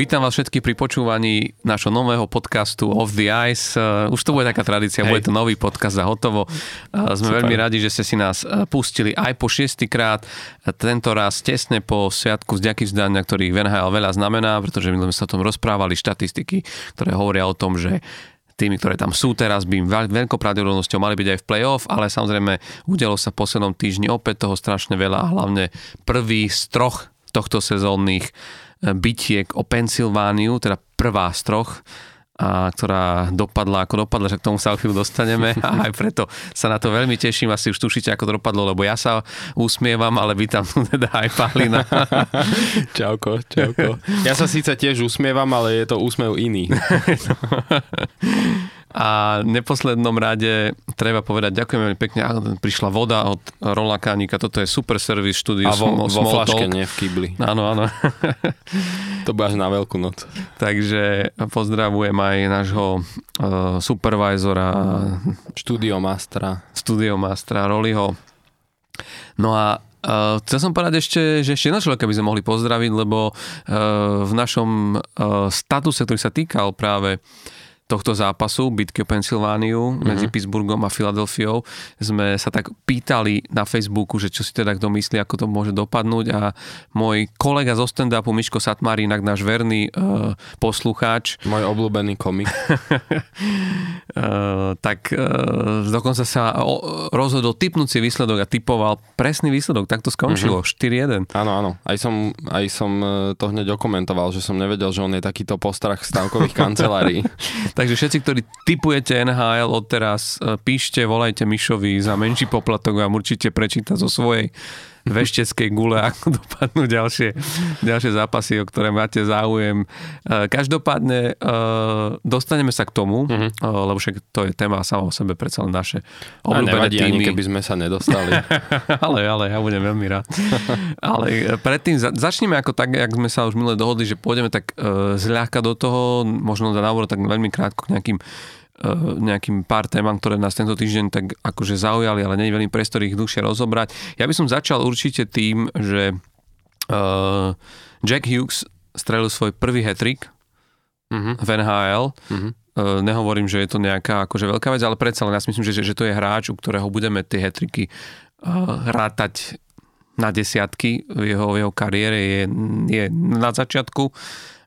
Vítam vás všetkých pri počúvaní našho nového podcastu Off the Ice. Uh, už to bude taká tradícia, Hej. bude to nový podcast za hotovo. Uh, sme Super. veľmi radi, že ste si nás uh, pustili aj po šiestýkrát. Tento raz tesne po Sviatku vďaky vzdania, ktorý v NHL veľa znamená, pretože my sme sa o tom rozprávali, štatistiky, ktoré hovoria o tom, že tými, ktoré tam sú teraz, by im veľkou pravdepodobnosťou mali byť aj v play-off, ale samozrejme udelo sa v poslednom týždni opäť toho strašne veľa a hlavne prvý z troch tohto sezónnych bitiek o Pensylvániu, teda prvá z troch, a ktorá dopadla ako dopadla, že k tomu sa o chvíľu dostaneme a aj preto sa na to veľmi teším. Asi už tušíte, ako to dopadlo, lebo ja sa usmievam, ale vítam tu teda aj Palina. čauko, čauko. Ja sa síce tiež usmievam, ale je to úsmev iný. A v neposlednom rade treba povedať, ďakujem veľmi pekne, prišla voda od Rolakánika, toto je super servis štúdiu. A vo, vo flaške, nie v kýbli. Áno, áno. to bude až na veľkú noc. Takže pozdravujem aj nášho uh, supervisora. Studiomastra. Studiomastra Roliho. No a Uh, chcel som povedať ešte, že ešte jedno človeka by sme mohli pozdraviť, lebo uh, v našom uh, statuse, ktorý sa týkal práve uh, tohto zápasu, bitky o Pensylvániu mm-hmm. medzi Pittsburghom a Filadelfiou, sme sa tak pýtali na Facebooku, že čo si teda kto myslí, ako to môže dopadnúť a môj kolega zo stand-upu Miško Satmar, inak náš verný uh, poslucháč. Môj obľúbený komik. uh, tak uh, dokonca sa o, rozhodol typnúť si výsledok a typoval presný výsledok, tak to skončilo, mm-hmm. 4-1. Áno, áno, aj som, aj som to hneď okomentoval, že som nevedel, že on je takýto postrach stavkových kancelárií. Takže všetci, ktorí typujete NHL odteraz, e, píšte, volajte Mišovi za menší poplatok a určite prečíta zo svojej vešteckej gule, ako dopadnú ďalšie, ďalšie zápasy, o ktoré máte záujem. E, každopádne e, dostaneme sa k tomu, uh-huh. lebo však to je téma sama o sebe, predsa len naše obľúbené týmy. ani keby sme sa nedostali. ale, ale ja budem veľmi rád. ale predtým začneme ako tak, jak sme sa už minule dohodli, že pôjdeme tak zľahka do toho, možno za návod tak veľmi krátko k nejakým nejakým pár témam, ktoré nás tento týždeň tak akože zaujali, ale nie je veľmi priestor ich dlhšie rozobrať. Ja by som začal určite tým, že uh, Jack Hughes strelil svoj prvý hetrik uh-huh. v NHL. Uh-huh. Uh, nehovorím, že je to nejaká akože veľká vec, ale predsa len ja si myslím, že, že to je hráč, u ktorého budeme tie hetriky uh, rátať na desiatky v jeho, v jeho kariére. Je, je na začiatku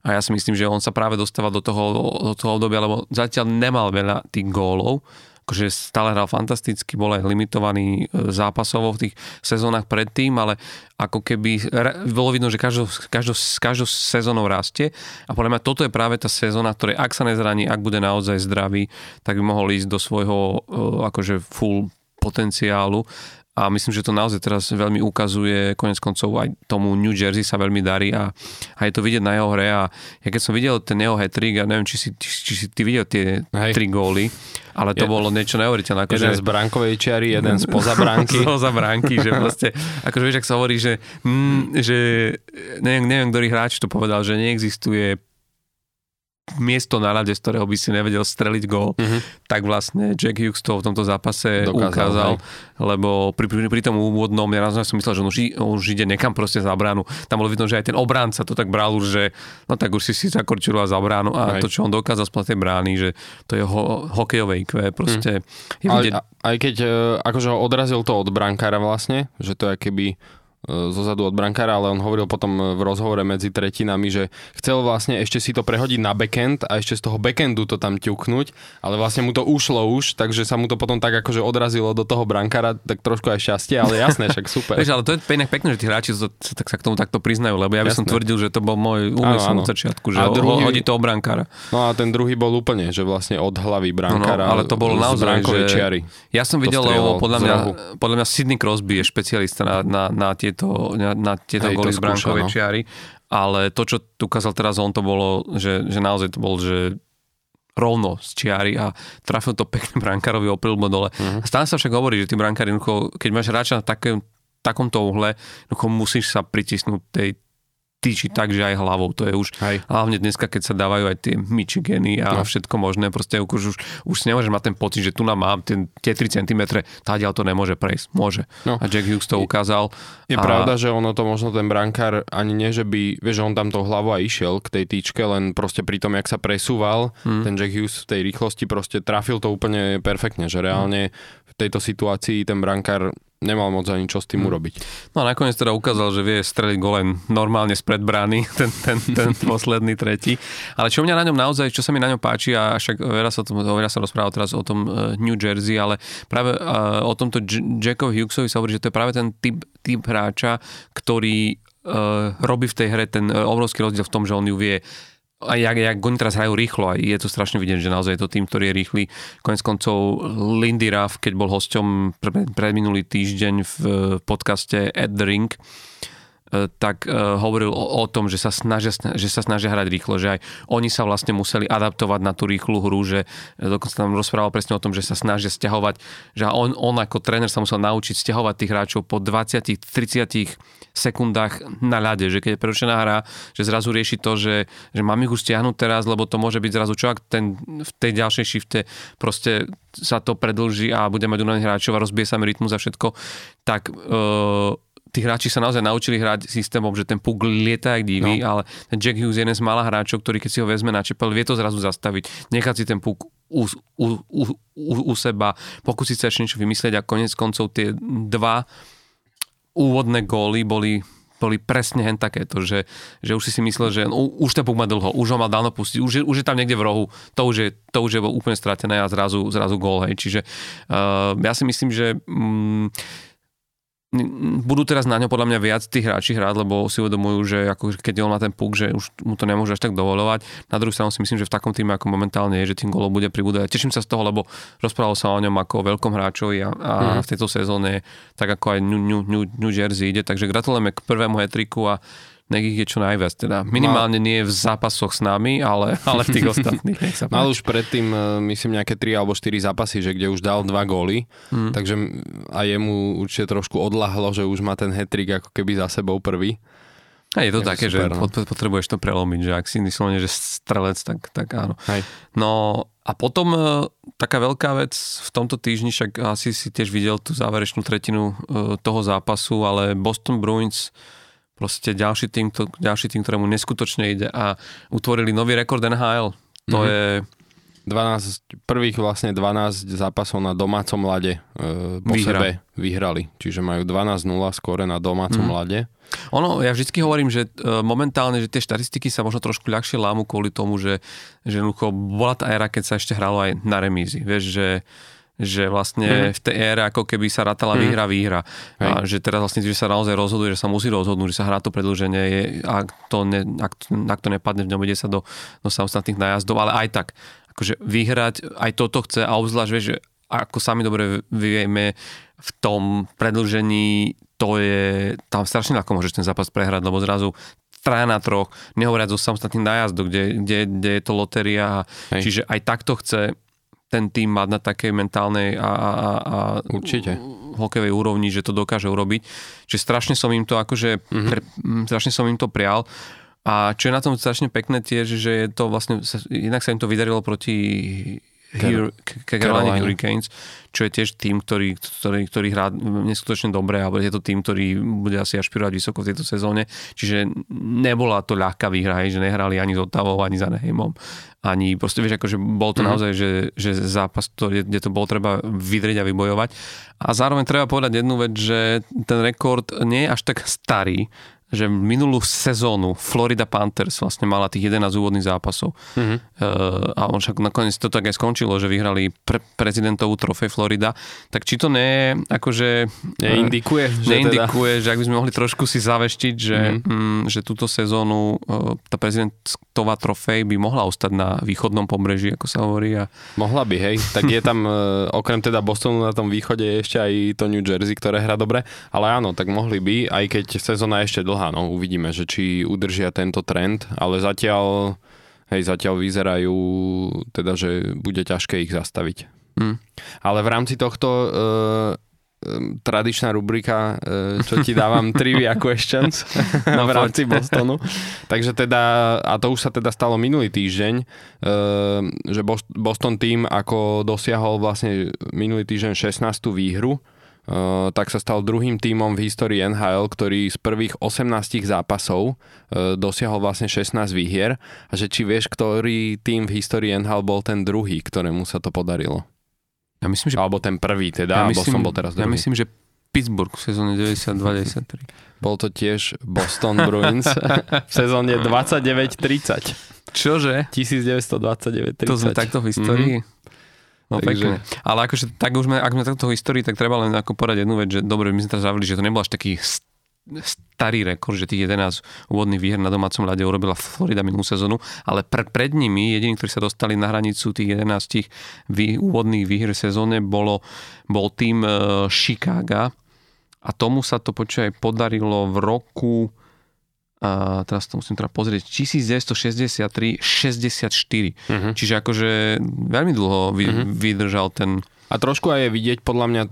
a ja si myslím, že on sa práve dostáva do toho, do toho obdobia, lebo zatiaľ nemal veľa tých gólov, akože stále hral fantasticky, bol aj limitovaný e, zápasovo v tých sezónach predtým, ale ako keby bolo vidno, že každou, každou, každou sezónou rastie. A podľa mňa toto je práve tá sezóna, ktorej ak sa nezraní, ak bude naozaj zdravý, tak by mohol ísť do svojho e, akože full potenciálu a myslím, že to naozaj teraz veľmi ukazuje, konec koncov aj tomu New Jersey sa veľmi darí a, a je to vidieť na jeho hre a ja keď som videl ten jeho hat-trick, ja neviem, či si, či, či si ty videl tie Hej. tri góly, ale to je, bolo niečo neuveriteľné. Ako jeden že, z bránkovej čiary, jeden z poza bránky. poza bránky, že proste, akože vieš, ak sa hovorí, že, mm, že neviem, neviem, ktorý hráč to povedal, že neexistuje miesto na rade, z ktorého by si nevedel streliť gól, uh-huh. tak vlastne Jack Hughes to v tomto zápase Dokázal, ukázal, hej. lebo pri, pri, pri tom úvodnom, ja naozaj som myslel, že on už, on už ide nekam proste za bránu. Tam bolo vidno, že aj ten obránca to tak bral už, že no tak už si si zakorčiloval za bránu a hej. to, čo on dokázal spĺť tej brány, že to je ho, hokejové IQ, proste uh-huh. je vidieť... Aj, aj keď e, akože ho odrazil to od brankára vlastne, že to je keby zozadu od brankára, ale on hovoril potom v rozhovore medzi tretinami, že chcel vlastne ešte si to prehodiť na backend a ešte z toho backendu to tam ťuknúť, ale vlastne mu to ušlo už, takže sa mu to potom tak akože odrazilo do toho brankára, tak trošku aj šťastie, ale jasné, však super. Vieš, ale to je pekné, pekné, že tí hráči to, tak sa k tomu takto priznajú, lebo ja by jasné. som tvrdil, že to bol môj úmysel od začiatku, že a druhý, hodí to o brankára. No a ten druhý bol úplne, že vlastne od hlavy brankára. No, no, ale to bolo naozaj, že... Čiary. Ja som videl, lebo podľa mňa, podľa mňa Sidney Crosby je špecialista na, na, na tie tieto, na, na tieto Hej, goly z bránkovej no. čiary. Ale to, čo tu ukázal teraz on, to bolo, že, že naozaj to bol, že rovno z čiary a trafil to pekne brankárovi opil dole. Uh-huh. Stále sa však hovorí, že tí brankári, keď máš hráča na takém, takomto uhle, musíš sa pritisnúť tej týči tak, že aj hlavou. To je už Hej. hlavne dneska, keď sa dávajú aj tie Michigany a no. všetko možné, proste už, už, už si nemôžeš mať ten pocit, že tu nám mám ten, tie 3 cm, táďal to nemôže prejsť. Môže. No. A Jack Hughes to ukázal. Je a... pravda, že ono to možno ten brankár ani nie, že by, vieš, že on tam tou hlavou aj išiel k tej týčke, len proste pri tom, jak sa presúval, hmm. ten Jack Hughes v tej rýchlosti proste trafil to úplne perfektne, že reálne v tejto situácii ten brankár nemal moc ani čo s tým urobiť. No a nakoniec teda ukázal, že vie streliť gol len normálne spred brány, ten, ten, ten posledný tretí. Ale čo mňa na ňom naozaj, čo sa mi na ňom páči, a však veľa sa, tom, veľa sa rozprával teraz o tom uh, New Jersey, ale práve uh, o tomto Jackovi Hughesovi sa hovorí, že to je práve ten typ, typ hráča, ktorý uh, robí v tej hre ten obrovský rozdiel v tom, že on ju vie a jak, jak oni teraz hrajú rýchlo a je to strašne vidieť, že naozaj je to tým, ktorý je rýchly. Konec koncov Lindy Ruff, keď bol hosťom pre, pre minulý týždeň v podcaste At the Ring, tak uh, hovoril o, o tom, že sa, snažia, že sa snažia hrať rýchlo, že aj oni sa vlastne museli adaptovať na tú rýchlu hru, že dokonca tam rozprával presne o tom, že sa snažia stiahovať, že on, on ako tréner sa musel naučiť stiahovať tých hráčov po 20-30 sekundách na ľade, že keď je prerušená hra, že zrazu rieši to, že, že mám ich už stiahnuť teraz, lebo to môže byť zrazu čo, ak ten, v tej ďalšej šifte proste sa to predlží a bude mať unavených hráčov a rozbije sa mi rytmus a všetko, tak uh, tí hráči sa naozaj naučili hrať systémom, že ten puk lieta jak divý, no. ale ten Jack Hughes je jeden z mála hráčov, ktorý keď si ho vezme na čepel, vie to zrazu zastaviť, nechať si ten puk u, u, u, u, u seba, pokúsiť sa ešte niečo vymyslieť a konec koncov tie dva úvodné góly boli boli presne hen takéto, že, že už si si myslel, že no, už ten puk má dlho, už ho mal dávno pustiť, už je, už je tam niekde v rohu, to už je, to už je úplne stratené a zrazu, zrazu gól, hej. Čiže uh, ja si myslím, že um, budú teraz na ňo podľa mňa viac tých hráči hrať, lebo si uvedomujú, že ako, keď on má ten puk, že už mu to nemôže až tak dovolovať. Na druhú stranu si myslím, že v takom týme ako momentálne je, že tým golov bude pribúdať. Teším sa z toho, lebo rozprával sa o ňom ako o veľkom hráčovi a, a mm. v tejto sezóne tak ako aj New, New, New, New Jersey ide. Takže gratulujeme k prvému hetriku a nech ich je čo najviac. Teda minimálne Mal... nie v zápasoch s nami, ale, ale v tých ostatných. Mal už predtým, e, myslím, nejaké 3 alebo 4 zápasy, že kde už dal dva góly, hmm. takže a jemu určite trošku odlahlo, že už má ten hetrik ako keby za sebou prvý. A je to je také, super, že no. potrebuješ to prelomiť, že ak si vyslovene, že strelec, tak, tak áno. Hej. No a potom e, taká veľká vec v tomto týždni, však asi si tiež videl tú záverečnú tretinu e, toho zápasu, ale Boston Bruins proste ďalší tým, to, ďalší tým, ktorému neskutočne ide a utvorili nový rekord NHL. To mm-hmm. je 12, prvých vlastne 12 zápasov na domácom lade e, po Vyhra. sebe vyhrali. Čiže majú 12-0 skore na domácom mm. lade. Ono, ja vždycky hovorím, že e, momentálne, že tie štatistiky sa možno trošku ľahšie lámu kvôli tomu, že, že bola tá éra, keď sa ešte hralo aj na remízi. Vieš, že že vlastne mm. v tej ére ako keby sa rátala mm. výhra, výhra. Hej. A že teraz vlastne, že sa naozaj rozhoduje, že sa musí rozhodnúť, že sa hrá to predlženie, je, ak, to ne, ak, ak to nepadne v ňom, ide sa do, do samostatných nájazdov, ale aj tak, akože vyhrať, aj toto chce a obzvlášť, vieš, že ako sami dobre vieme, v tom predlžení to je, tam strašne ľahko môžeš ten zápas prehrať, lebo zrazu traja na troch, nehovoriac o samostatných nájazdov, kde, kde, kde je to lotéria. Čiže aj takto chce ten tým mať na takej mentálnej a, a, a Určite. hokejovej úrovni, že to dokáže urobiť. Čiže strašne som im to akože, mm-hmm. pre, strašne som im to prial. A čo je na tom strašne pekné tiež, že je to vlastne, inak sa im to vydarilo proti Carolina Hurricanes, čo je tiež tým, ktorý, ktorý, ktorý hrá neskutočne dobre a je to tým, ktorý bude asi ašpirovať vysoko v tejto sezóne. Čiže nebola to ľahká výhra, hej, že nehrali ani s Otavou, ani za Nehejmom. Ani proste, vieš, akože bol to mm-hmm. naozaj, že, že zápas, ktorý, kde to bolo treba vydrieť a vybojovať. A zároveň treba povedať jednu vec, že ten rekord nie je až tak starý, že minulú sezónu Florida Panthers vlastne mala tých 11 úvodných zápasov. Mm-hmm. Uh, a on však nakoniec to tak aj skončilo, že vyhrali pre, prezidentovú trofej Florida. Tak či to ne, akože... Neindikuje, uh, že neindikuje, teda... že ak by sme mohli trošku si zaveštiť, že, mm-hmm. um, že túto sezónu uh, tá prezidentová trofej by mohla ostať na východnom pobreží, ako sa hovorí. A... Mohla by, hej. Tak je tam, uh, okrem teda Bostonu na tom východe je ešte aj to New Jersey, ktoré hrá dobre. Ale áno, tak mohli by, aj keď sezóna je ešte dlhá dlhá, no uvidíme, že či udržia tento trend, ale zatiaľ, hej, zatiaľ vyzerajú teda, že bude ťažké ich zastaviť. Hmm. Ale v rámci tohto e, tradičná rubrika, e, čo ti dávam trivia questions no, v rámci Bostonu. Takže teda, a to už sa teda stalo minulý týždeň, e, že Boston tým ako dosiahol vlastne minulý týždeň 16. výhru, tak sa stal druhým tímom v histórii NHL, ktorý z prvých 18 zápasov uh, dosiahol vlastne 16 výhier a že či vieš, ktorý tým v histórii NHL bol ten druhý, ktorému sa to podarilo. Ja myslím, že... Alebo ten prvý teda, ja myslím, som bol teraz druhý. Ja myslím, že Pittsburgh v sezóne 92-93. Bol to tiež Boston Bruins v sezóne 29-30. Čože? 1929-30. To sme takto v histórii? Mm-hmm. No Takže... pekne. Ale akože tak už sme, ak sme takto histórii, tak treba len ako povedať jednu vec, že dobre, my sme teraz zavili, že to nebol až taký starý rekord, že tých 11 úvodných výher na domácom ľade urobila Florida minulú sezónu, ale pre, pred nimi jediní, ktorí sa dostali na hranicu tých 11 vý, úvodných výher sezóne, bolo, bol tým uh, Chicago a tomu sa to počuje podarilo v roku a teraz to musím teda pozrieť, 1963-64. Uh-huh. Čiže akože veľmi dlho vy, uh-huh. vydržal ten... A trošku aj je vidieť podľa mňa e,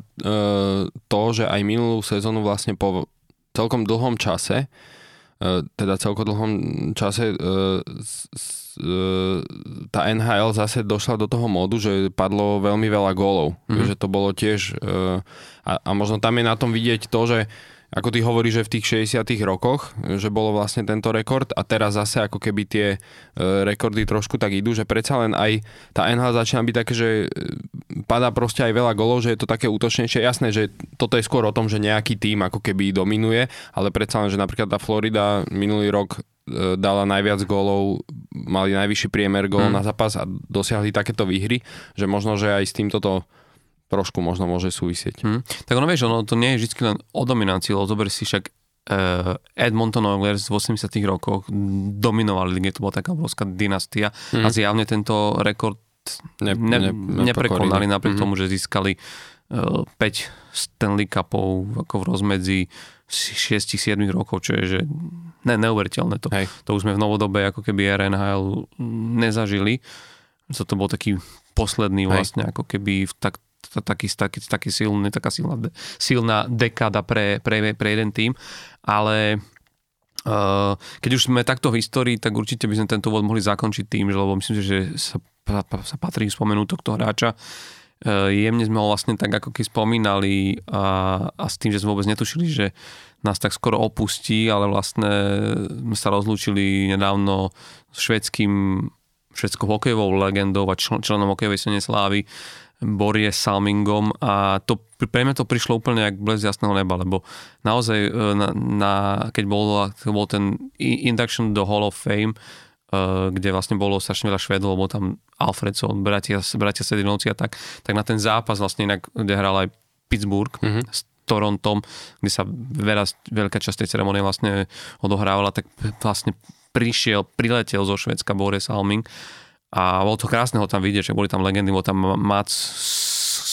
to, že aj minulú sezónu vlastne po celkom dlhom čase, e, teda celkom dlhom čase e, s, e, tá NHL zase došla do toho módu, že padlo veľmi veľa gólov. Uh-huh. Že to bolo tiež... E, a, a možno tam je na tom vidieť to, že ako ty hovoríš, že v tých 60 rokoch, že bolo vlastne tento rekord a teraz zase ako keby tie e, rekordy trošku tak idú, že predsa len aj tá NHL začína byť také, že e, padá proste aj veľa golov, že je to také útočnejšie. Jasné, že toto je skôr o tom, že nejaký tým ako keby dominuje, ale predsa len, že napríklad tá Florida minulý rok e, dala najviac gólov, mali najvyšší priemer gólov hmm. na zápas a dosiahli takéto výhry, že možno, že aj s týmto to trošku možno môže súvisieť. Hmm. Tak ono vieš, ono to nie je vždy len o dominancii, lebo zober si však uh, Edmonton Oilers v 80 rokoch dominovali lige, to bola taká obrovská dynastia hmm. a zjavne tento rekord ne, ne, ne, neprekonali napriek hmm. tomu, že získali uh, 5 Stanley Cupov ako v rozmedzi 6-7 rokov, čo je že ne, neuveriteľné. To, to už sme v novodobej ako keby RNHL nezažili. To bol taký posledný vlastne Hej. ako keby v tak, taký, taký, taký silný, taká silná, silná dekáda pre, pre, pre jeden tým, ale uh, keď už sme takto v histórii, tak určite by sme tento vod mohli zakončiť tým, že, lebo myslím že sa, sa patrí spomenúť tohto hráča. Uh, jemne sme ho vlastne tak ako keď spomínali a, a s tým, že sme vôbec netušili, že nás tak skoro opustí, ale vlastne sme sa rozlúčili nedávno s švedským švedskou hokejovou legendou a člen, členom hokejovej sene slávy Borie Salmingom a to, pre mňa to prišlo úplne jak blesk jasného neba, lebo naozaj e, na, na, keď bol, bol ten induction do Hall of Fame, uh, kde vlastne bolo strašne veľa Švedov, bol tam Alfredson, bratia, bratia Sedinovci a tak, tak na ten zápas vlastne inak, kde hral aj Pittsburgh mm-hmm. s Torontom, kde sa veľa, veľká časť tej ceremonie vlastne odohrávala, tak vlastne prišiel, priletel zo Švedska Boris Salming a bolo to krásne ho tam vidieť, že boli tam legendy, bol tam Mats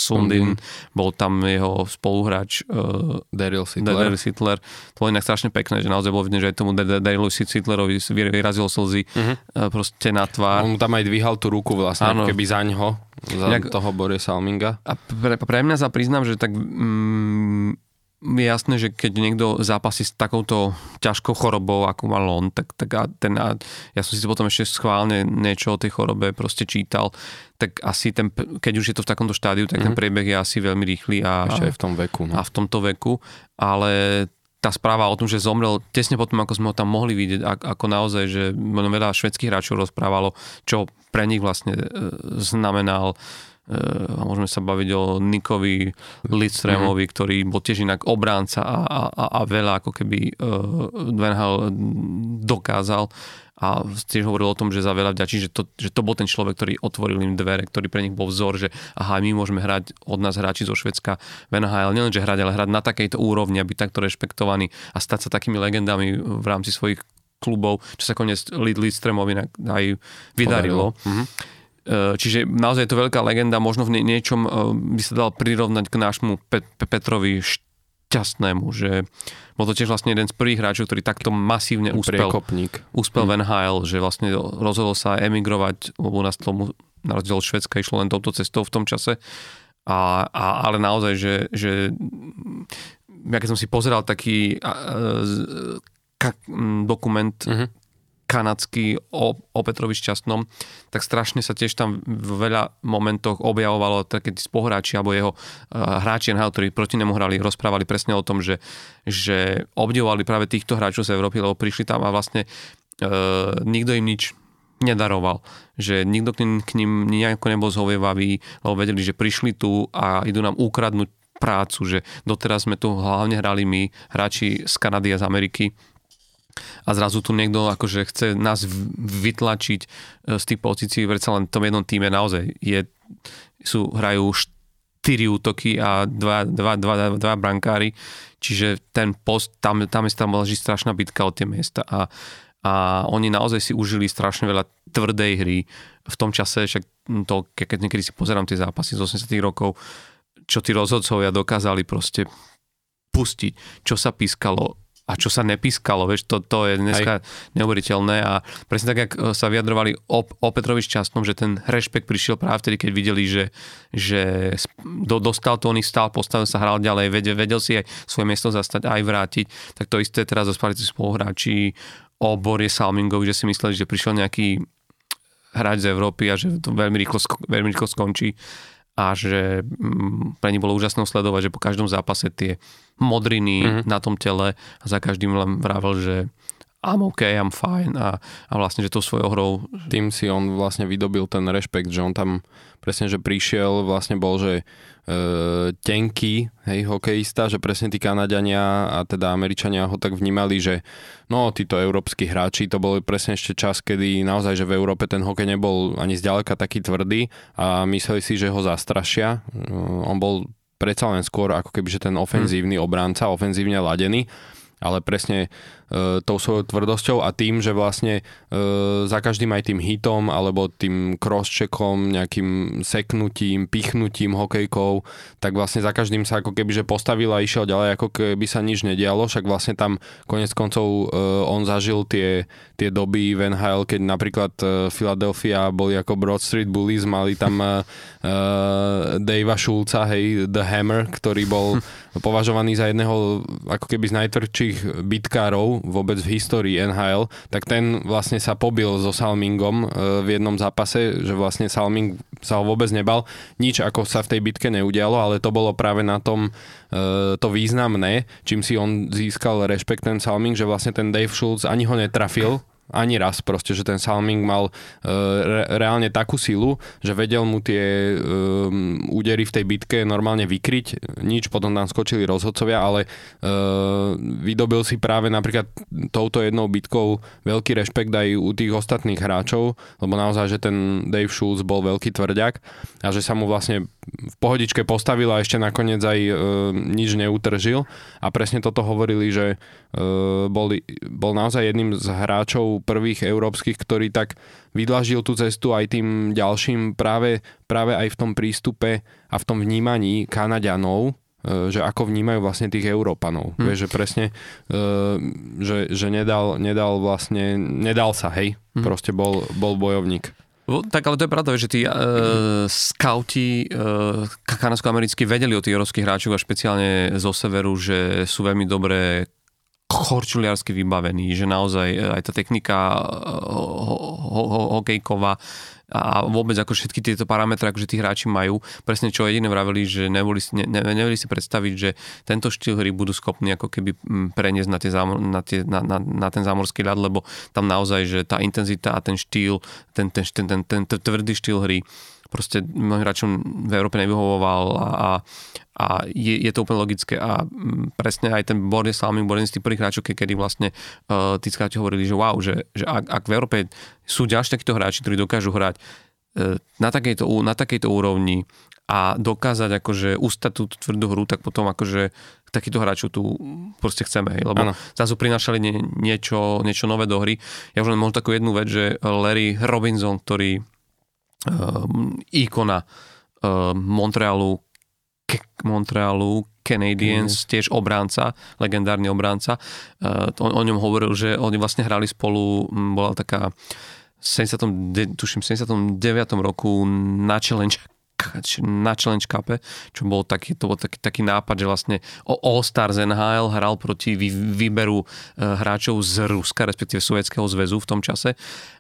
Sundin, mm-hmm. bol tam jeho spoluhráč uh, Daryl Sittler. Daryl Sittler. To bolo inak strašne pekné, že naozaj bolo vidieť, že aj tomu Darylu Sittlerovi vyrazil slzy mm-hmm. uh, proste na tvár. On tam aj dvíhal tú ruku vlastne, ano. keby za ňo, za Inak, toho Boris Salminga. A pre, pre mňa sa priznám, že tak mm, je jasné, že keď niekto zápasí s takouto ťažkou chorobou, ako mal on, tak, tak a ten, a ja som si potom ešte schválne niečo o tej chorobe proste čítal, tak asi ten, keď už je to v takomto štádiu, tak mm-hmm. ten mhm. priebeh je asi veľmi rýchly. A, ešte aj v tom veku. No. A v tomto veku, ale tá správa o tom, že zomrel tesne potom, ako sme ho tam mohli vidieť, ako naozaj, že veľa švedských hráčov rozprávalo, čo pre nich vlastne e, znamenal a môžeme sa baviť o Nikovi Lidstremovi, mm-hmm. ktorý bol tiež inak obránca a, a, a veľa ako keby uh, dokázal a tiež hovoril o tom, že za veľa vďačí, že to, že to bol ten človek, ktorý otvoril im dvere, ktorý pre nich bol vzor, že aha, my môžeme hrať od nás hráči zo Švedska v NHL, nielen, že hrať, ale hrať na takejto úrovni, aby takto rešpektovaní a stať sa takými legendami v rámci svojich klubov, čo sa konec Lidstremovi aj vydarilo. Mm-hmm. E, čiže naozaj je to veľká legenda, možno v niečom e, by sa dal prirovnať k nášmu Pet- Petrovi šťastnému, že bol to tiež vlastne jeden z prvých hráčov, ktorý takto masívne úspel, Priekopník. úspel v mhm. NHL, že vlastne rozhodol sa emigrovať, lebo nás tomu na rozdiel od Švedska išlo len touto cestou v tom čase A, a, ale naozaj, že, že ja keď som si pozeral taký a, a, ka, dokument uh-huh kanadský o, o Petrovi Šťastnom, tak strašne sa tiež tam v veľa momentoch objavovalo tí spohráči alebo jeho uh, hráči NHL, ktorí proti nemu hrali, rozprávali presne o tom, že, že obdivovali práve týchto hráčov z Európy, lebo prišli tam a vlastne uh, nikto im nič nedaroval. Že nikto k ním, k ním nejako nebol zhovievavý, lebo vedeli, že prišli tu a idú nám ukradnúť prácu, že doteraz sme tu hlavne hrali my, hráči z Kanady a z Ameriky, a zrazu tu niekto akože chce nás vytlačiť e, z tých pozícií, predsa len v tom jednom týme naozaj je, sú, hrajú štyri útoky a dva, dva, dva, dva, dva brankári, čiže ten post, tam, tam je tam leží strašná bitka o tie miesta. A, a oni naozaj si užili strašne veľa tvrdej hry. V tom čase, však to, keď niekedy si pozerám tie zápasy z 80 rokov, čo tí rozhodcovia dokázali proste pustiť, čo sa pískalo, a čo sa nepískalo, vieš, to, to je dneska Aj. neuveriteľné. A presne tak, jak e, sa vyjadrovali o, o Petrovi Šťastnom, že ten rešpekt prišiel práve vtedy, keď videli, že, že do, dostal to, on stál, postavil sa, hral ďalej, vedel, vedel si aj svoje miesto zastať, aj vrátiť, tak to isté teraz zospali spoluhráči. O Borie Salmingovi, že si mysleli, že prišiel nejaký hráč z Európy a že to veľmi rýchlo, veľmi rýchlo skončí a že mm, pre nich bolo úžasné sledovať, že po každom zápase tie modriny mm-hmm. na tom tele a za každým len vravel, že I'm OK, I'm fine a, a vlastne, že tou svojou hrou... Tým si on vlastne vydobil ten rešpekt, že on tam presne, že prišiel, vlastne bol, že tenký, hej, hokejista, že presne tí Kanadiania a teda Američania ho tak vnímali, že no, títo európsky hráči, to bol presne ešte čas, kedy naozaj, že v Európe ten hokej nebol ani zďaleka taký tvrdý a mysleli si, že ho zastrašia. E, on bol predsa len skôr ako keby, že ten ofenzívny obránca, ofenzívne ladený ale presne tou svojou tvrdosťou a tým, že vlastne e, za každým aj tým hitom alebo tým crosscheckom, nejakým seknutím, pichnutím hokejkou, tak vlastne za každým sa ako keby že postavil a išiel ďalej, ako keby sa nič nedialo, však vlastne tam konec koncov e, on zažil tie, tie doby v NHL, keď napríklad e, Philadelphia boli ako Broad Street Bullies, mali tam e, e Davea Schulza, hej, The Hammer, ktorý bol považovaný za jedného ako keby z najtvrdších bitkárov vôbec v histórii NHL, tak ten vlastne sa pobil so Salmingom e, v jednom zápase, že vlastne Salming sa ho vôbec nebal. Nič ako sa v tej bitke neudialo, ale to bolo práve na tom e, to významné, čím si on získal rešpekt ten Salming, že vlastne ten Dave Schultz ani ho netrafil, ani raz proste, že ten Salming mal uh, re, reálne takú silu, že vedel mu tie um, údery v tej bitke normálne vykryť, nič, potom tam skočili rozhodcovia, ale uh, vydobil si práve napríklad touto jednou bitkou veľký rešpekt aj u tých ostatných hráčov, lebo naozaj, že ten Dave Schultz bol veľký tvrďak a že sa mu vlastne v pohodičke postavil a ešte nakoniec aj uh, nič neutržil. A presne toto hovorili, že uh, bol, bol naozaj jedným z hráčov prvých európskych, ktorý tak vydlažil tú cestu aj tým ďalším práve, práve aj v tom prístupe a v tom vnímaní Kanaďanov, e, že ako vnímajú vlastne tých Európanov. Hmm. Vieš, že presne, e, že, že nedal, nedal vlastne, nedal sa, hej, hmm. proste bol, bol bojovník. Tak ale to je pravda, že tí uh, skauti uh, kanadsko-americkí vedeli o tých európskych hráčoch a špeciálne zo severu, že sú veľmi dobré chorčuliarsky vybavený, že naozaj e, aj tá technika e, ho, ho, ho, hokejková a vôbec ako všetky tieto parametre, akože tí hráči majú, presne čo jediné vraveli, že neboli, ne, ne, neveli si predstaviť, že tento štýl hry budú schopní ako keby preniesť na, tie zámor, na, tie, na, na, na ten zámorský ľad, lebo tam naozaj, že tá intenzita a ten štýl, ten, ten, ten, ten, ten tvrdý štýl hry proste mnohým hráčom v Európe nevyhovoval a, a je, je to úplne logické a mm, presne aj ten Borne Salming jeden z tých prvých hráčov, kedy vlastne uh, tí skáči hovorili, že wow, že, že ak, ak v Európe sú ďalší takíto hráči, ktorí dokážu hrať uh, na takejto, na takejto úrovni a dokázať akože ustať tú tvrdú hru, tak potom akože takýchto hráčov tu proste chceme, hej, lebo ano. zrazu prinašali nie, niečo, niečo nové do hry. Ja už len možno takú jednu vec, že Larry Robinson, ktorý um, ikona um, Montrealu, Ke- Montrealu Canadiens, mm. tiež obránca, legendárny obránca. Uh, on, o ňom hovoril, že oni vlastne hrali spolu, bola taká 70, tuším, 79. roku na Challenge na Challenge Cup, čo bol taký, to bol taký, taký nápad, že vlastne All Stars NHL hral proti výberu hráčov z Ruska, respektíve Sovietskeho zväzu v tom čase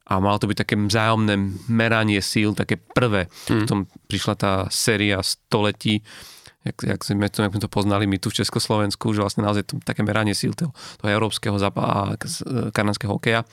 a malo to byť také vzájomné meranie síl, také prvé. Mm. Potom prišla tá séria století jak, jak, sme to, jak sme to poznali my tu v Československu, že vlastne naozaj to, také meranie síl toho, toho európskeho a kanadského hokeja.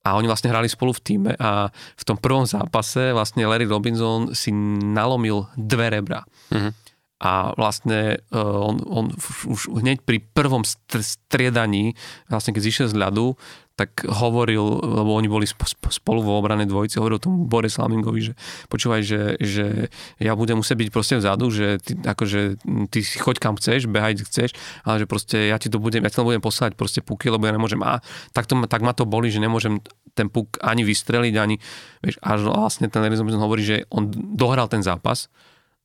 A oni vlastne hrali spolu v týme a v tom prvom zápase vlastne Larry Robinson si nalomil dve rebra. Mm-hmm. A vlastne uh, on, on už hneď pri prvom striedaní, vlastne keď zišiel z ľadu, tak hovoril, lebo oni boli spolu vo obranej dvojici, hovoril tomu Boris Lamingovi, že počúvaj, že, že ja budem musieť byť proste vzadu, že ty, akože, ty si choď kam chceš, behaj chceš, ale že proste ja ti to budem, ja ti to budem poslať proste puky, lebo ja nemôžem, a tak, to, tak ma to boli, že nemôžem ten puk ani vystreliť, ani, vieš, až vlastne ten Larry hovorí, že on dohral ten zápas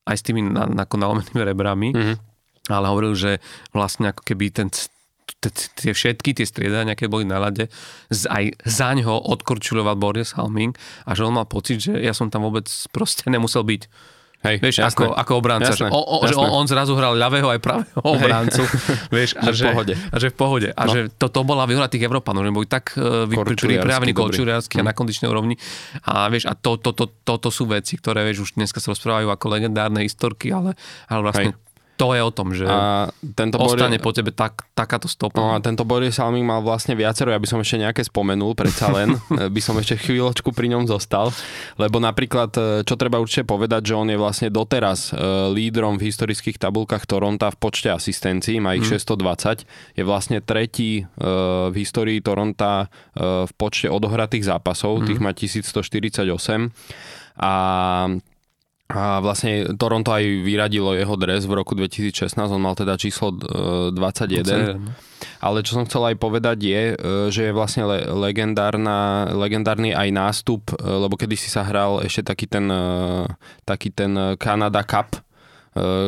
aj s tými na, na, nalomenými rebrami, mm-hmm. ale hovoril, že vlastne ako keby ten tie všetky tie striedania, keď boli na lade, aj za ňo odkorčuloval Boris Halming a že on mal pocit, že ja som tam vôbec proste nemusel byť. Hej, vieš, jasné. ako, ako obranca. Jasné, že, o, o, že on, on zrazu hral ľavého aj pravého obrancu. vieš, a, že, v pohode. a že v pohode. A no. že to, to bola výhoda tých Európanov, že boli tak uh, pripravení kolčuriarsky a hm. na kondičnej úrovni. A vieš, a to, to, to, to, to sú veci, ktoré vieš, už dneska sa rozprávajú ako legendárne historky, ale, ale vlastne Hej to je o tom, že a tento ostane Boris, po tebe tak, takáto stopa. No a tento Boris Salming mal vlastne viacero, ja by som ešte nejaké spomenul, predsa len by som ešte chvíľočku pri ňom zostal, lebo napríklad, e, čo treba určite povedať, že on je vlastne doteraz e, lídrom v historických tabulkách Toronta v počte asistencií, má ich hmm. 620, je vlastne tretí e, v histórii Toronta v počte odohratých zápasov, hmm. tých má 1148 a a vlastne Toronto aj vyradilo jeho dres v roku 2016, on mal teda číslo 21. E, Ale čo som chcel aj povedať je, e, že je vlastne legendárna, legendárny aj nástup, e, lebo kedy si sa hral ešte taký ten, taký ten Canada Cup,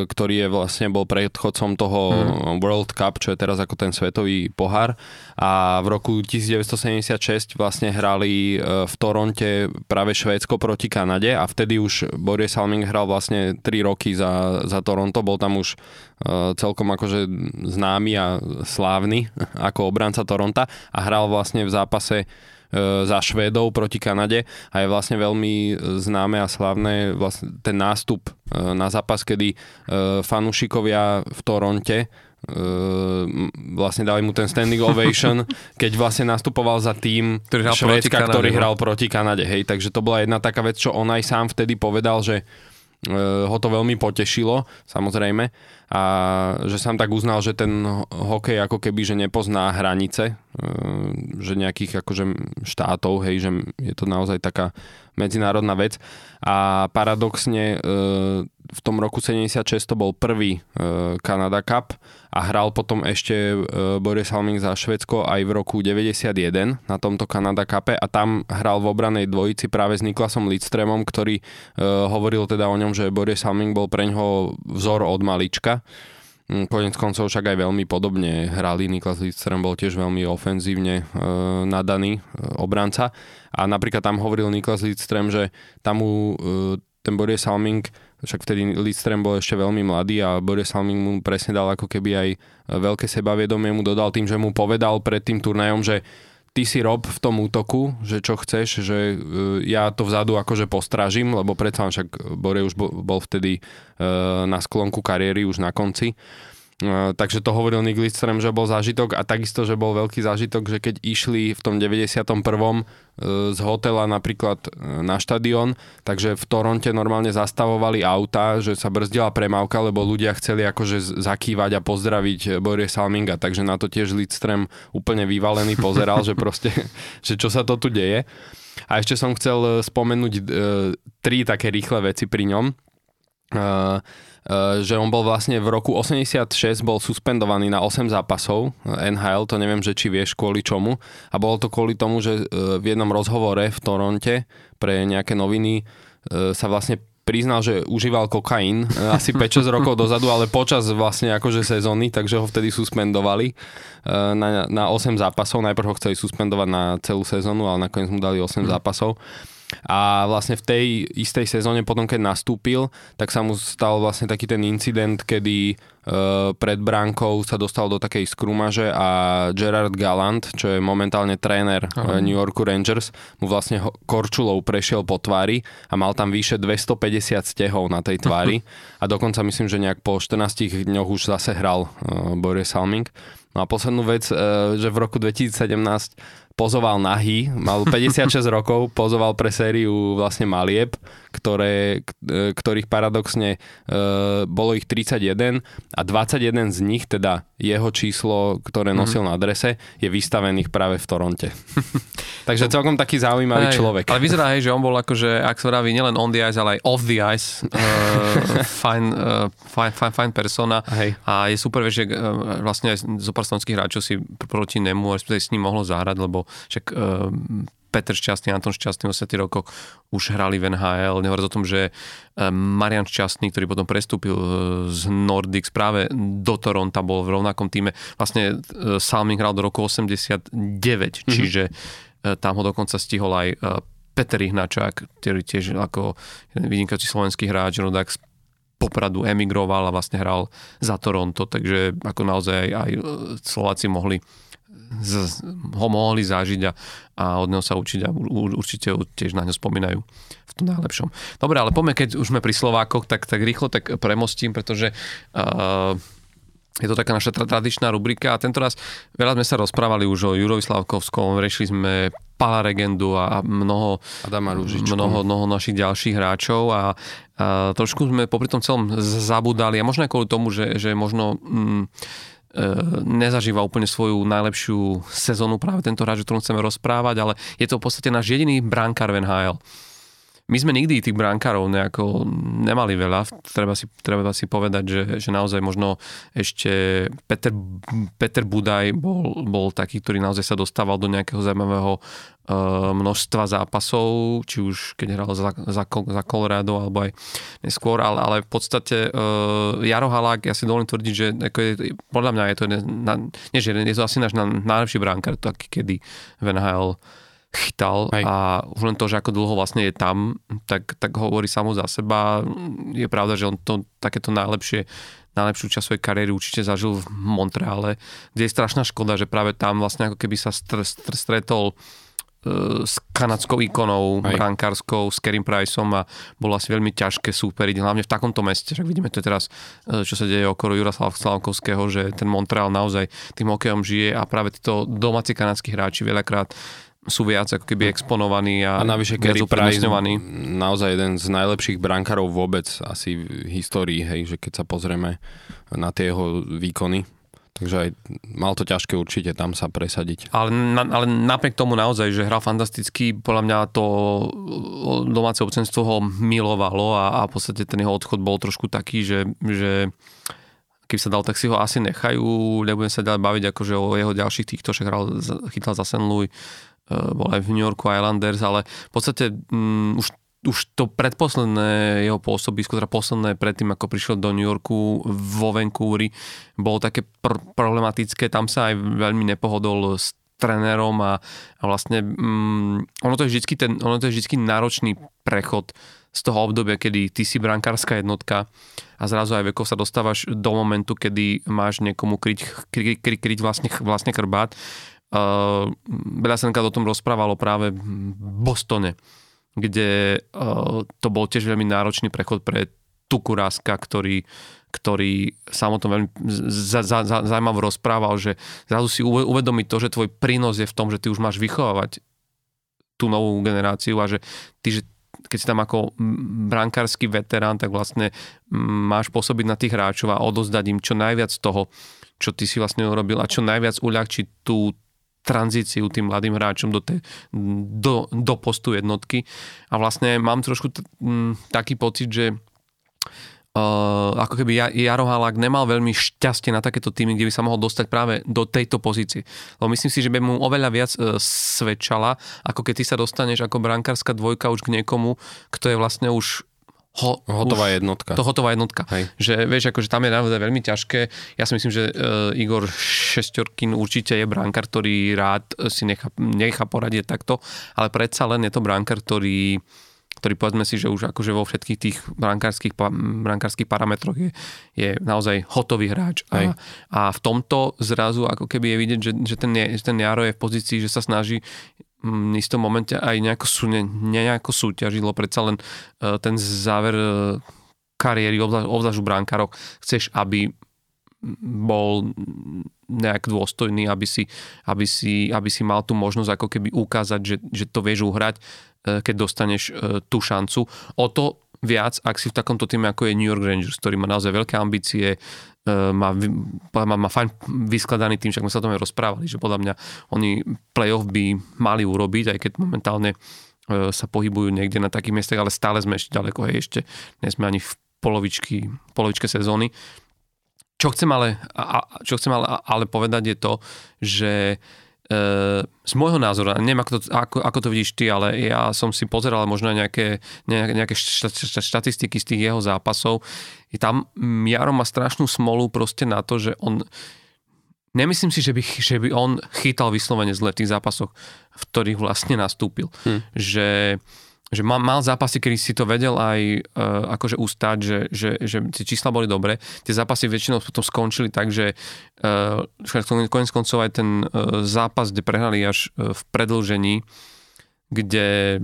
ktorý je vlastne bol predchodcom toho hmm. World Cup, čo je teraz ako ten svetový pohár. A v roku 1976 vlastne hrali e, v Toronte práve Švédsko proti Kanade a vtedy už Boris Salming hral vlastne 3 roky za, za Toronto, bol tam už e, celkom akože známy a slávny ako obranca Toronta a hral vlastne v zápase za Švédov proti Kanade a je vlastne veľmi známe a slavné vlastne ten nástup e, na zápas, kedy e, fanúšikovia v Toronte vlastne dali mu ten standing ovation, keď vlastne nastupoval za tým Kanade, ktorý no. hral proti Kanade. Hej, takže to bola jedna taká vec, čo on aj sám vtedy povedal, že ho to veľmi potešilo, samozrejme, a že sám tak uznal, že ten hokej ako keby, že nepozná hranice, že nejakých akože štátov, hej, že je to naozaj taká medzinárodná vec. A paradoxne v tom roku 76 to bol prvý Canada Cup a hral potom ešte e, Boris Halming za Švedsko aj v roku 91 na tomto Kanada Cupe a tam hral v obranej dvojici práve s Niklasom Lidstremom, ktorý hovoril teda o ňom, že Boris Halming bol pre ňoho vzor od malička. Mm, konec koncov však aj veľmi podobne hrali. Niklas Lidström bol tiež veľmi ofenzívne e, nadaný e, obranca. A napríklad tam hovoril Niklas Lidström, že tam mu e, ten Boris Halming však vtedy Lidström bol ešte veľmi mladý a Boris Halming mu presne dal ako keby aj veľké sebaviedomie mu dodal tým, že mu povedal pred tým turnajom, že ty si rob v tom útoku, že čo chceš, že e, ja to vzadu akože postražím, lebo predsa však Boris už bol vtedy e, na sklonku kariéry, už na konci takže to hovoril Nick Lidström, že bol zážitok a takisto, že bol veľký zážitok, že keď išli v tom 91. E, z hotela napríklad e, na štadión, takže v Toronte normálne zastavovali auta, že sa brzdila premávka, lebo ľudia chceli akože zakývať a pozdraviť Boris Salminga, takže na to tiež Lidström úplne vyvalený pozeral, že proste, že čo sa to tu deje. A ešte som chcel spomenúť e, tri také rýchle veci pri ňom. Uh, že on bol vlastne v roku 86 bol suspendovaný na 8 zápasov NHL, to neviem, že či vieš kvôli čomu. A bolo to kvôli tomu, že eh, v jednom rozhovore v Toronte pre nejaké noviny sa vlastne priznal, že užíval kokain asi 5-6 rokov dozadu, ale počas vlastne akože sezóny, takže ho vtedy suspendovali na, na 8 zápasov. Najprv ho chceli suspendovať na celú sezónu, ale nakoniec mu dali 8 zápasov. A vlastne v tej istej sezóne potom, keď nastúpil, tak sa mu stal vlastne taký ten incident, kedy uh, pred bránkou sa dostal do takej skrumaže a Gerard Gallant, čo je momentálne tréner uh, New Yorku Rangers, mu vlastne korčulou prešiel po tvári a mal tam vyše 250 stehov na tej tvári a dokonca myslím, že nejak po 14 dňoch už zase hral uh, Boris Salming. No a poslednú vec, že v roku 2017 pozoval nahý, mal 56 rokov, pozoval pre sériu vlastne malieb, ktoré, e, ktorých paradoxne e, bolo ich 31 a 21 z nich, teda jeho číslo, ktoré mhm. nosil mm. na adrese, je vystavených práve v Toronte. Takže celkom taký zaujímavý hej, človek. Ale vyzerá, hej, že on bol akože, ak sa vraví, nielen on the ice, ale aj off the ice. Uh, fajn, uh, fajn, fajn, fajn persona. Hej. A je super, že uh, vlastne aj z oprastonských hráčov si proti nemu, respektíve s ním mohlo zahrať, lebo však uh, Peter Šťastný, Anton Šťastný v 80 rokoch už hrali v NHL. Nehovoriac o tom, že Marian Šťastný, ktorý potom prestúpil z Nordics práve do Toronto, bol v rovnakom týme. Vlastne Salming hral do roku 89, mm-hmm. čiže tam ho dokonca stihol aj Peter Ihnačák, ktorý tiež ako vynikajúci slovenský hráč, rodák z Popradu emigroval a vlastne hral za Toronto, takže ako naozaj aj, aj Slováci mohli z, ho mohli zažiť a, a od neho sa učiť a určite tiež na ňo spomínajú v tom najlepšom. Dobre, ale poďme, keď už sme pri Slovákoch, tak, tak rýchlo tak premostím, pretože uh, je to taká naša tradičná rubrika a tento raz veľa sme sa rozprávali už o Jurovi Slavkovskom, riešili sme Pala Regendu a mnoho, Adama mnoho, mnoho našich ďalších hráčov a, a trošku sme popri tom celom zabudali a možno aj kvôli tomu, že, že možno mm, nezažíva úplne svoju najlepšiu sezónu práve tento hráč, o ktorom chceme rozprávať, ale je to v podstate náš jediný brankár v NHL. My sme nikdy tých brankárov nejako nemali veľa, treba si, treba si povedať, že, že naozaj možno ešte Peter, Peter Budaj bol, bol taký, ktorý naozaj sa dostával do nejakého zaujímavého Eh, množstva zápasov, či už keď hral za, za, za Colorado alebo aj neskôr, ale, ale v podstate uh, Jaro Halák, ja si dovolím tvrdiť, že ako je, podľa mňa je to, ne, na, nie, že je to asi náš najlepší bránkar, taký kedy v NHL chytal Hej. a už len to, že ako dlho vlastne je tam, tak, tak hovorí samo za seba. Je pravda, že on to takéto najlepšie najlepšiu časť svojej kariéry určite zažil v Montreale, kde je strašná škoda, že práve tam vlastne ako keby sa str, str, stretol E, s kanadskou ikonou, Aj. brankárskou, s Kerim Priceom a bolo asi veľmi ťažké súperiť, hlavne v takomto meste. Však vidíme to teraz, e, čo sa deje okolo Jura Slavkovského, že ten Montreal naozaj tým hokejom žije a práve títo domáci kanadskí hráči veľakrát sú viac ako keby exponovaní a, a navyše Kerry Price naozaj jeden z najlepších brankárov vôbec asi v histórii, hej, že keď sa pozrieme na tie jeho výkony, Takže aj mal to ťažké určite tam sa presadiť. Ale, na, ale napriek tomu naozaj, že hral fantasticky, podľa mňa to domáce obcenstvo ho milovalo a, a v podstate ten jeho odchod bol trošku taký, že, že keby sa dal, tak si ho asi nechajú. Nebudem sa ďalej baviť akože o jeho ďalších týchto, však hral, chytal za St. Louis, bol aj v New Yorku Islanders, ale v podstate um, už už to predposledné jeho pôsobisko, teda posledné predtým, ako prišiel do New Yorku vo Vancouveri, bolo také pr- problematické, tam sa aj veľmi nepohodol s trénerom a, a vlastne um, ono, to je vždycky ten, ono to je vždycky náročný prechod z toho obdobia, kedy ty si brankárska jednotka a zrazu aj vekov sa dostávaš do momentu, kedy máš niekomu kryť, kry, kry, kryť vlastne, vlastne chrbát. Uh, sa o tom rozprávalo práve v Bostone kde uh, to bol tiež veľmi náročný prechod pre Tukuráska, ktorý, ktorý sa o tom veľmi za, zaujímavo rozprával, že zrazu si uvedomiť to, že tvoj prínos je v tom, že ty už máš vychovávať tú novú generáciu a že ty, že keď si tam ako brankársky veterán, tak vlastne máš pôsobiť na tých hráčov a odozdať im čo najviac toho, čo ty si vlastne urobil a čo najviac uľahčiť tú, tranzíciu tým mladým hráčom do, te, do, do postu jednotky. A vlastne mám trošku t- m, taký pocit, že Uh, ako keby Jaro Halák nemal veľmi šťastie na takéto týmy, kde by sa mohol dostať práve do tejto pozície. Lebo myslím si, že by mu oveľa viac uh, svedčala, ako keď ty sa dostaneš ako brankárska dvojka už k niekomu, kto je vlastne už ho, hotová jednotka. To hotová jednotka. Hej. Že vieš, akože tam je naozaj veľmi ťažké. Ja si myslím, že uh, Igor Šestorkin určite je bránkar, ktorý rád si nechá, nechá poradiť takto, ale predsa len je to bránkar, ktorý ktorý povedzme si, že už akože vo všetkých tých brankárskych, brankárskych parametroch je, je naozaj hotový hráč. A, a v tomto zrazu ako keby je vidieť, že, že ten, ten Jaro je v pozícii, že sa snaží istom momente aj nejako, sú, ne, nejako súťažilo, predsa len uh, ten záver uh, kariéry, obzvlášť v bránkaroch, chceš, aby bol nejak dôstojný, aby si, aby, si, aby si mal tú možnosť ako keby ukázať, že, že to vieš uhrať, uh, keď dostaneš tú šancu. O to viac, ak si v takomto týme ako je New York Rangers, ktorý má naozaj veľké ambície, E, má, má, má fajn vyskladaný tým, však sme sa o tom aj rozprávali, že podľa mňa oni playoff by mali urobiť, aj keď momentálne e, sa pohybujú niekde na takých miestach, ale stále sme ešte ďaleko, hej, ešte nie sme ani v polovičky, polovičke sezóny. Čo chcem ale, a, čo chcem ale, ale povedať je to, že z môjho názoru, neviem ako to, ako, ako to vidíš ty, ale ja som si pozeral možno nejaké, nejaké, štatistiky z tých jeho zápasov. I tam Jaro má strašnú smolu proste na to, že on nemyslím si, že by, že by on chytal vyslovene zle v tých zápasoch, v ktorých vlastne nastúpil. Hm. Že že mal, mal zápasy, kedy si to vedel aj uh, akože ustať, že, že, že tie čísla boli dobré. Tie zápasy väčšinou potom skončili tak, že uh, konec koncov aj ten uh, zápas, kde prehrali až uh, v predlžení, kde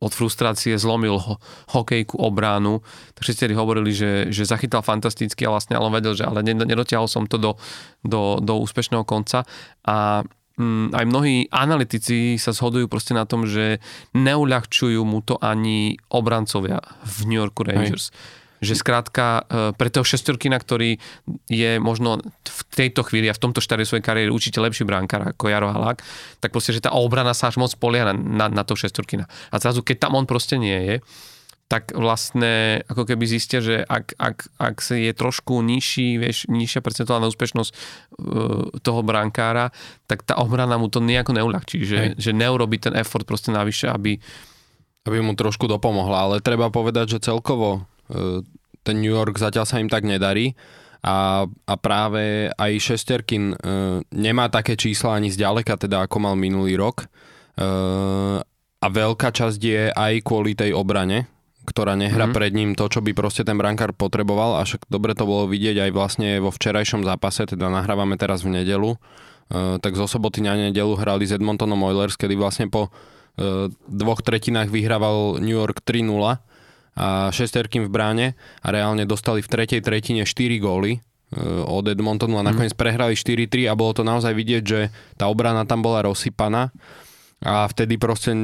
od frustrácie zlomil ho, hokejku obránu, tak všetci hovorili, že, že zachytal fantasticky a vlastne ale vedel, že ale nedotiahol som to do, do, do úspešného konca a aj mnohí analytici sa zhodujú proste na tom, že neuľahčujú mu to ani obrancovia v New Yorku Rangers. Hej. Že skrátka e, pre toho šestorkina, ktorý je možno v tejto chvíli a v tomto štádiu svojej kariéry určite lepší bránkar ako Jaro Halák, tak proste, že tá obrana sa až moc polia na, na, na toho šestorkina. A zrazu, keď tam on proste nie je, tak vlastne ako keby zistia, že ak, ak, ak je trošku nižší, vieš, nižšia percentuálna úspešnosť uh, toho brankára, tak tá obrana mu to nejako neuľahčí, že, že neurobi ten effort proste navyše, aby... Aby mu trošku dopomohla, ale treba povedať, že celkovo uh, ten New York zatiaľ sa im tak nedarí a, a práve aj Šesterkin uh, nemá také čísla ani zďaleka, teda ako mal minulý rok. Uh, a veľká časť je aj kvôli tej obrane, ktorá nehra mm-hmm. pred ním to, čo by proste ten brankár potreboval a však dobre to bolo vidieť aj vlastne vo včerajšom zápase, teda nahrávame teraz v nedelu, uh, tak zo soboty na nedelu hrali s Edmontonom Oilers, kedy vlastne po uh, dvoch tretinách vyhrával New York 3-0 a šesterkým v bráne a reálne dostali v tretej tretine 4 góly uh, od Edmontonu a nakoniec mm. prehrali 4-3 a bolo to naozaj vidieť, že tá obrana tam bola rozsypaná a vtedy proste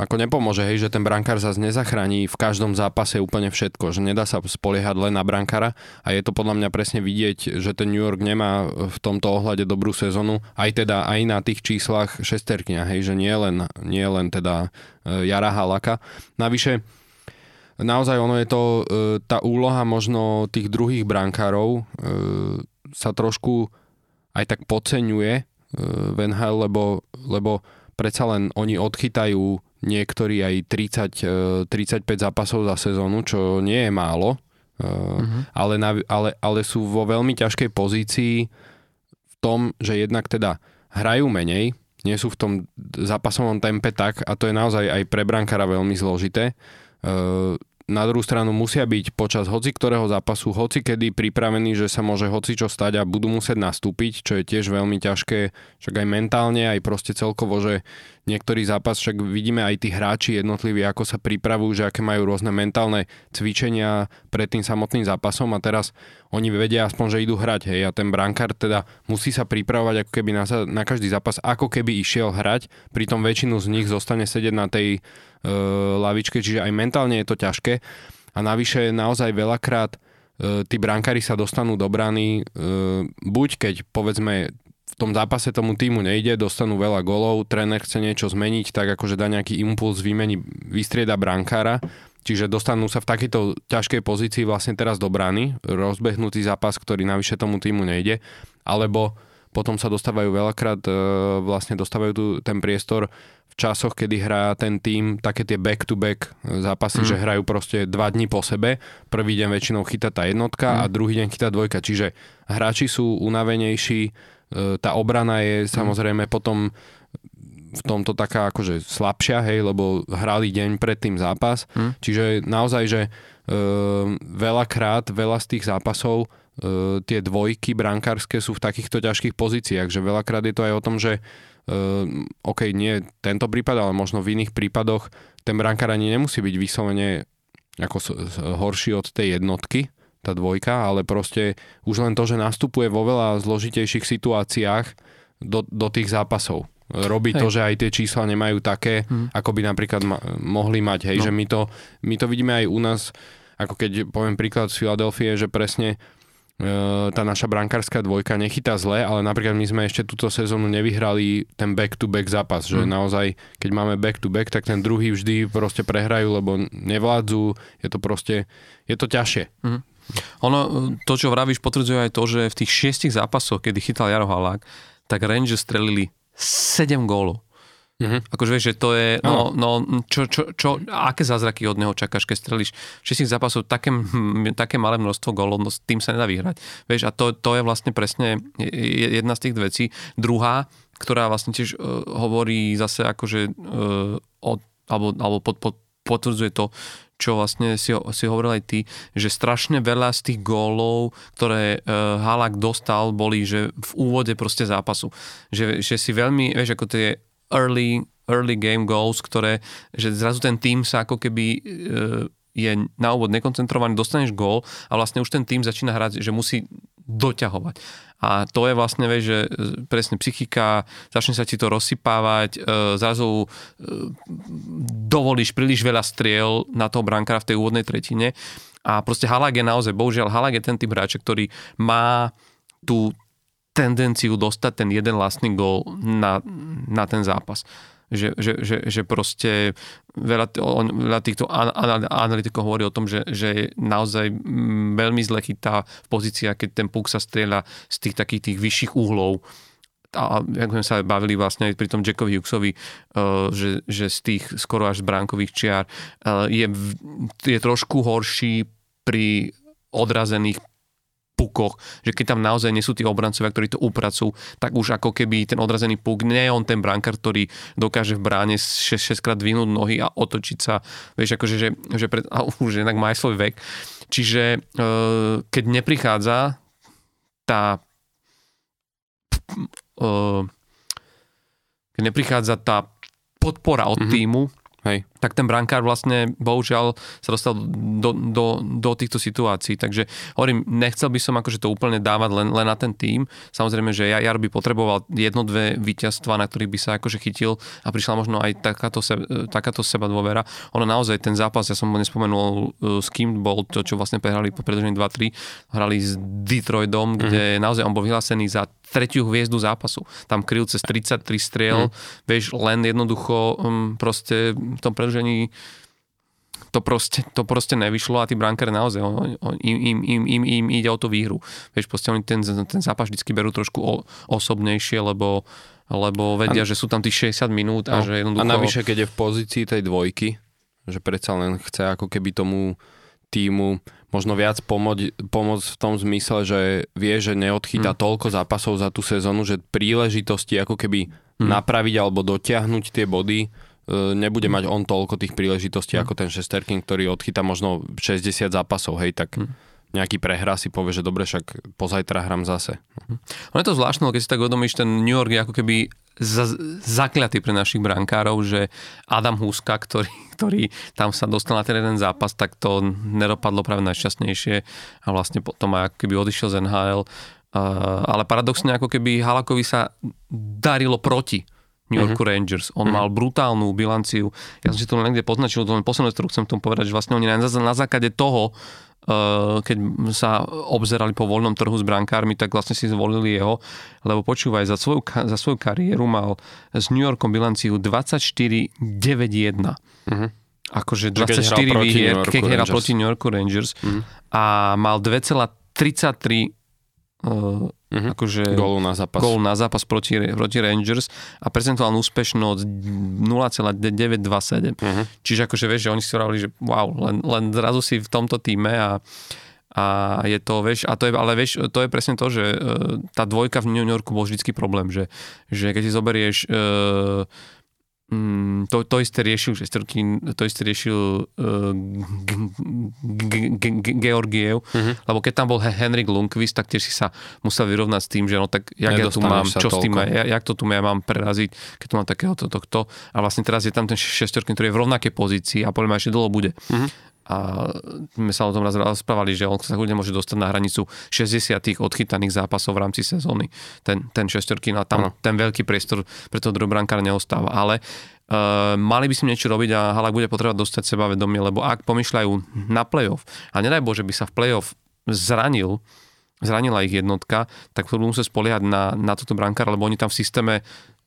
ako nepomôže, hej, že ten brankár zase nezachráni v každom zápase úplne všetko, že nedá sa spoliehať len na brankára a je to podľa mňa presne vidieť, že ten New York nemá v tomto ohľade dobrú sezónu, aj teda aj na tých číslach šesterkňa, hej, že nie len, nie len teda e, Jara Halaka. Navyše, naozaj ono je to, e, tá úloha možno tých druhých brankárov e, sa trošku aj tak podceňuje v lebo, lebo predsa len oni odchytajú niektorí aj 30, 35 e, zápasov za sezónu, čo nie je málo, uh-huh. ale, na, ale, ale sú vo veľmi ťažkej pozícii v tom, že jednak teda hrajú menej, nie sú v tom zápasovom tempe tak, a to je naozaj aj pre brankára veľmi zložité. Na druhú stranu musia byť počas hoci ktorého zápasu, hoci kedy pripravení, že sa môže hoci čo stať a budú musieť nastúpiť, čo je tiež veľmi ťažké, však aj mentálne, aj proste celkovo, že niektorý zápas, však vidíme aj tí hráči jednotliví, ako sa pripravujú, že aké majú rôzne mentálne cvičenia pred tým samotným zápasom a teraz oni vedia aspoň, že idú hrať, hej, a ten brankár teda musí sa pripravovať ako keby na, na každý zápas, ako keby išiel hrať, pritom väčšinu z nich zostane sedieť na tej lavičke, čiže aj mentálne je to ťažké. A navyše naozaj veľakrát uh, tí brankári sa dostanú do brany, uh, buď keď povedzme v tom zápase tomu týmu nejde, dostanú veľa golov, tréner chce niečo zmeniť, tak akože dá nejaký impuls, vymení, vystrieda brankára, čiže dostanú sa v takejto ťažkej pozícii vlastne teraz do brany, rozbehnutý zápas, ktorý navyše tomu týmu nejde, alebo potom sa dostávajú veľakrát, e, vlastne dostávajú tu ten priestor v časoch, kedy hrá ten tým také tie back-to-back zápasy, mm. že hrajú proste dva dní po sebe. Prvý deň väčšinou chytá tá jednotka mm. a druhý deň chytá dvojka. Čiže hráči sú unavenejší, e, tá obrana je mm. samozrejme potom v tomto taká akože slabšia, hej, lebo hrali deň pred tým zápas. Mm. Čiže naozaj, že e, veľakrát, veľa z tých zápasov tie dvojky brankárske sú v takýchto ťažkých pozíciách, že veľakrát je to aj o tom, že uh, OK, nie tento prípad, ale možno v iných prípadoch ten brankár ani nemusí byť vyslovene ako horší od tej jednotky, tá dvojka, ale proste už len to, že nastupuje vo veľa zložitejších situáciách do, do tých zápasov. Robí hej. to, že aj tie čísla nemajú také, hmm. ako by napríklad ma- mohli mať. Hej, no. že my to, my to vidíme aj u nás, ako keď poviem príklad z Filadelfie, že presne E, tá naša brankárska dvojka nechytá zle, ale napríklad my sme ešte túto sezónu nevyhrali ten back-to-back zápas, mm. že naozaj, keď máme back-to-back, tak ten druhý vždy proste prehrajú, lebo nevládzu, je to proste, je to ťažšie. Mm. Ono, to, čo vravíš, potvrdzuje aj to, že v tých šiestich zápasoch, kedy chytal Jaro Halák, tak Rangers strelili 7 gólov. Mm-hmm. Akože vieš, že to je, no, no čo, čo, čo, aké zázraky od neho čakáš, keď strelíš 6 zápasov také, také malé množstvo gólov, no s tým sa nedá vyhrať. Vieš, a to, to je vlastne presne jedna z tých vecí. Druhá, ktorá vlastne tiež uh, hovorí zase akože uh, od, alebo, alebo pod, pod, potvrdzuje to, čo vlastne si, si hovoril aj ty, že strašne veľa z tých gólov, ktoré uh, Halak dostal, boli že v úvode proste zápasu. Že, že si veľmi, vieš, ako tie early, early game goals, ktoré, že zrazu ten tým sa ako keby e, je na úvod nekoncentrovaný, dostaneš gól a vlastne už ten tým začína hrať, že musí doťahovať. A to je vlastne, vieš, že e, presne psychika, začne sa ti to rozsypávať, e, zrazu dovolíš príliš veľa striel na toho brankára v tej úvodnej tretine a proste Halag je naozaj, bohužiaľ Halag je ten typ hráča, ktorý má tú tendenciu dostať ten jeden vlastný gól na, na ten zápas. Že, že, že, že proste veľa, veľa týchto analytikov hovorí o tom, že, že je naozaj veľmi zle chytá v pozícii, keď ten puk sa strieľa z tých takých tých vyšších uhlov a ako sme sa bavili vlastne aj pri tom Jackovi Hughesovi, uh, že, že z tých skoro až z bránkových čiar uh, je, je trošku horší pri odrazených pukoch, že keď tam naozaj nie sú tí obrancovia, ktorí to upracujú, tak už ako keby ten odrazený puk, nie je on ten brankár, ktorý dokáže v bráne 6, 6 krát dvihnúť nohy a otočiť sa, vieš, akože, že, že pred, a už jednak má aj svoj vek. Čiže e, keď neprichádza tá e, keď neprichádza tá podpora od mm-hmm. týmu, Hej. Tak ten brankár vlastne bohužiaľ sa dostal do, do, do týchto situácií. Takže hovorím, nechcel by som akože to úplne dávať len, len na ten tým. Samozrejme, že Jar by potreboval jedno, dve víťazstva, na ktorých by sa akože chytil a prišla možno aj takáto, se, takáto seba dôvera. Ono naozaj ten zápas, ja som nespomenul uh, s kým bol to, čo vlastne prehrali po predlžení 2-3, hrali s Detroitom, mm-hmm. kde naozaj on bol vyhlásený za tretiu hviezdu zápasu. Tam kryl cez 33 striel, mm. vieš, len jednoducho um, proste v tom predlžení to proste, to proste nevyšlo a tí brankári naozaj, on, on, im, im, im, im, ide o tú výhru. Vieš, proste oni ten, ten zápas vždy berú trošku o, osobnejšie, lebo, lebo vedia, a, že sú tam tých 60 minút a no, že jednoducho... A navyše, keď je v pozícii tej dvojky, že predsa len chce ako keby tomu týmu možno viac pomôcť, pomôcť v tom zmysle, že vie, že neodchytá mm. toľko zápasov za tú sezónu, že príležitosti ako keby mm. napraviť alebo dotiahnuť tie body nebude mať on toľko tých príležitostí mm. ako ten Shesterkin, ktorý odchytá možno 60 zápasov, hej, tak mm. nejaký prehrá si povie, že dobre, však pozajtra hram zase. Mm. Ono je to zvláštne, keď si tak uvedomíš, ten New York je ako keby za, zakliatý pre našich brankárov, že Adam Huska, ktorý, ktorý tam sa dostal na ten jeden zápas, tak to nedopadlo práve najšťastnejšie a vlastne potom ako keby odišiel z NHL. Uh, ale paradoxne ako keby Halakovi sa darilo proti New Yorku uh-huh. Rangers. On uh-huh. mal brutálnu bilanciu. Ja som si to niekde poznačil, to len poslednú ktorú chcem tomu povedať, že vlastne oni na, na základe toho, uh, keď sa obzerali po voľnom trhu s brankármi, tak vlastne si zvolili jeho, lebo počúvaj, za svoju, za svoju kariéru mal s New Yorkom bilanciu 24-9-1. Uh-huh. Akože 24 výhier, keď hral proti New Yorku Rangers uh-huh. a mal 2,33 uh, uh-huh. akože Gólu na zápas. gól na zápas proti, proti Rangers a prezentoval úspešnosť 0,927. Uh-huh. Čiže akože vieš, že oni si hovorili, že wow, len, len zrazu si v tomto týme a a je to, vieš, a to je, ale vieš, to je presne to, že e, tá dvojka v New Yorku bol vždycky problém, že, že keď si zoberieš e, mm, to, to isté riešil, že Strkin, to isté riešil uh, Georgiev, uh-huh. lebo keď tam bol Henrik Lundqvist, tak tiež si sa musel vyrovnať s tým, že no tak jak ja tu mám, čo s tým, ja, jak to tu ja mám preraziť, keď tu mám takéhoto tohto. A vlastne teraz je tam ten šestorky, ktorý je v rovnakej pozícii a podľa ešte dlho bude. Uh-huh a sme sa o tom raz rozprávali, že on sa kľudne môže dostať na hranicu 60 odchytaných zápasov v rámci sezóny. Ten, ten šestorky, no tam ano. ten veľký priestor pre toho druhobrankára neostáva. Ale uh, mali by si niečo robiť a Halak bude potrebovať dostať sebavedomie, lebo ak pomýšľajú na playoff a nedaj Bože by sa v playoff zranil, zranila ich jednotka, tak budú musieť spoliehať na, na toto brankára, lebo oni tam v systéme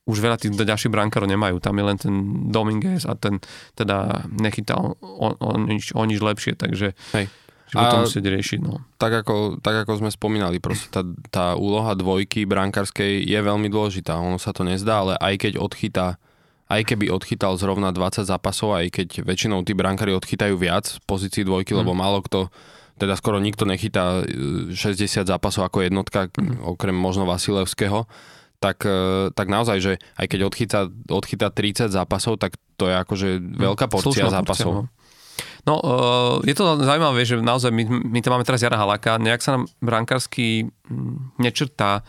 už veľa tých ďalších brankárov nemajú. Tam je len ten Dominguez a ten teda nechytal o, o, nič, o nič lepšie, takže Hej. že to musieť riešiť. No. Tak, ako, tak ako sme spomínali, proste tá, tá úloha dvojky brankárskej je veľmi dôležitá. Ono sa to nezdá, ale aj keď odchytá aj keby odchytal zrovna 20 zápasov, aj keď väčšinou tí brankári odchytajú viac v pozícii dvojky, mm. lebo málo kto teda skoro nikto nechytá 60 e, zápasov ako jednotka, mm. okrem možno Vasilevského tak, e, tak naozaj, že aj keď odchytá, odchytá 30 zápasov, tak to je akože veľká porcia Slušná zápasov. Porcia, no. No, uh, je to zaujímavé, že naozaj my, my tam máme teraz Jara Halaka, nejak sa nám brankársky nečrtá,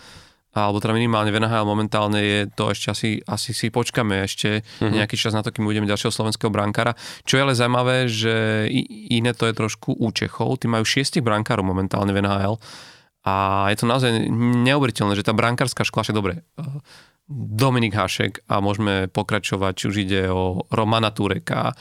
alebo teda minimálne v NHL momentálne je to ešte asi, asi si počkame ešte uh-huh. nejaký čas na to, kým budeme ďalšieho slovenského brankára. Čo je ale zaujímavé, že iné to je trošku u Čechov, tí majú šiestich brankárov momentálne v NHL a je to naozaj neuveriteľné, že tá brankárska škola, však dobre, Dominik Hašek a môžeme pokračovať, či už ide o Romana Tureka,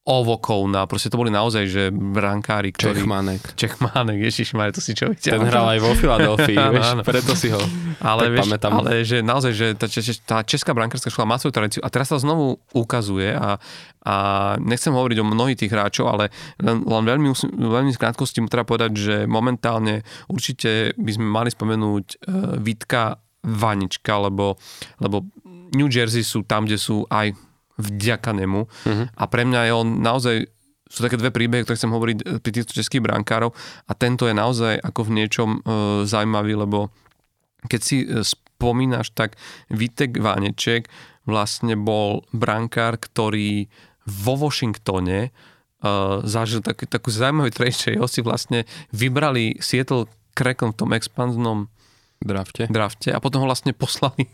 Ovokovna, proste to boli naozaj, že brankári, ktorí... Čechmánek. Čechmánek, ježišmar, to si čo viete. Ten hral aj vo Filadelfii, vieš, preto si ho ale, vieš, pamätám. Ale že naozaj, že tá, tá česká brankárska škola má svoju tradíciu a teraz sa znovu ukazuje a, a nechcem hovoriť o mnohých tých hráčov, ale len, len veľmi, veľmi krátkosti mu treba povedať, že momentálne určite by sme mali spomenúť uh, Vitka Vanička, lebo, lebo New Jersey sú tam, kde sú aj vďaka nemu. Uh-huh. A pre mňa je on naozaj sú také dve príbehy, ktoré chcem hovoriť eh, pri týchto českých brankárov a tento je naozaj ako v niečom e, zaujímavý, lebo keď si eh, spomínaš, tak Vitek Váneček vlastne bol brankár, ktorý vo Washingtone e, zažil tak, takú zaujímavú trade, ho si vlastne vybrali Seattle Kraken v tom expanznom drafte. drafte a potom ho vlastne poslali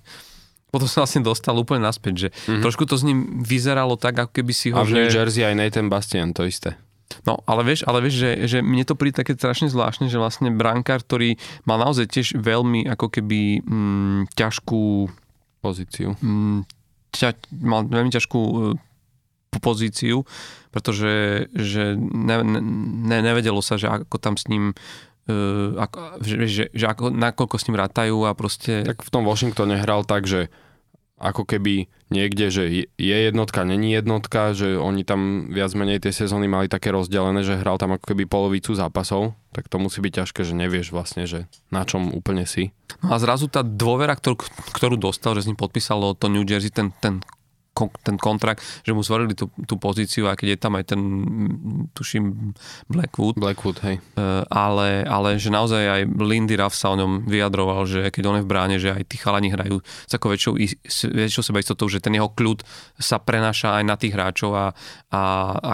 potom sa vlastne dostal úplne naspäť, že mm-hmm. trošku to s ním vyzeralo tak, ako keby si ho... A v New že... Jersey aj Nathan Bastian, to isté. No, ale vieš, ale vieš že, že mne to príde také strašne zvláštne, že vlastne brankár, ktorý mal naozaj tiež veľmi ako keby mm, ťažkú pozíciu. Mm, ťa, mal veľmi ťažkú uh, pozíciu, pretože že ne, ne, nevedelo sa, že ako tam s ním Uh, ako, že, že, že ako, nakoľko s ním rátajú a proste... Tak v tom Washingtone hral tak, že ako keby niekde, že je jednotka, není jednotka, že oni tam viac menej tie sezóny mali také rozdelené, že hral tam ako keby polovicu zápasov, tak to musí byť ťažké, že nevieš vlastne, že na čom úplne si. No a zrazu tá dôvera, ktorú, ktorú dostal, že s ním podpísalo to New Jersey, ten, ten ten kontrakt, že mu zvolili tú, tú pozíciu, aj keď je tam aj ten, tuším, Blackwood. Blackwood, hej. Uh, ale, ale že naozaj aj Lindy Ruff sa o ňom vyjadroval, že keď on je v bráne, že aj tí chalani hrajú s takou väčšou, väčšou sebaistotou, že ten jeho kľud sa prenáša aj na tých hráčov a, a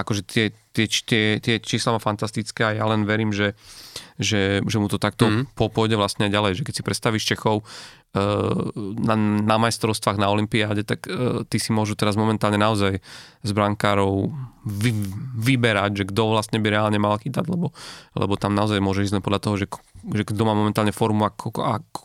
akože tie, tie, tie, tie čísla má fantastické a ja len verím, že, že, že mu to takto mm. pôjde vlastne ďalej, že keď si predstavíš Čechov, na, na majstrovstvách, na Olympiáde, tak uh, tí si môžu teraz momentálne naozaj z brankárov vy, vyberať, že kto vlastne by reálne mal chytať, lebo, lebo tam naozaj môže ísť podľa toho, že, že kto má momentálne formu ako, ako,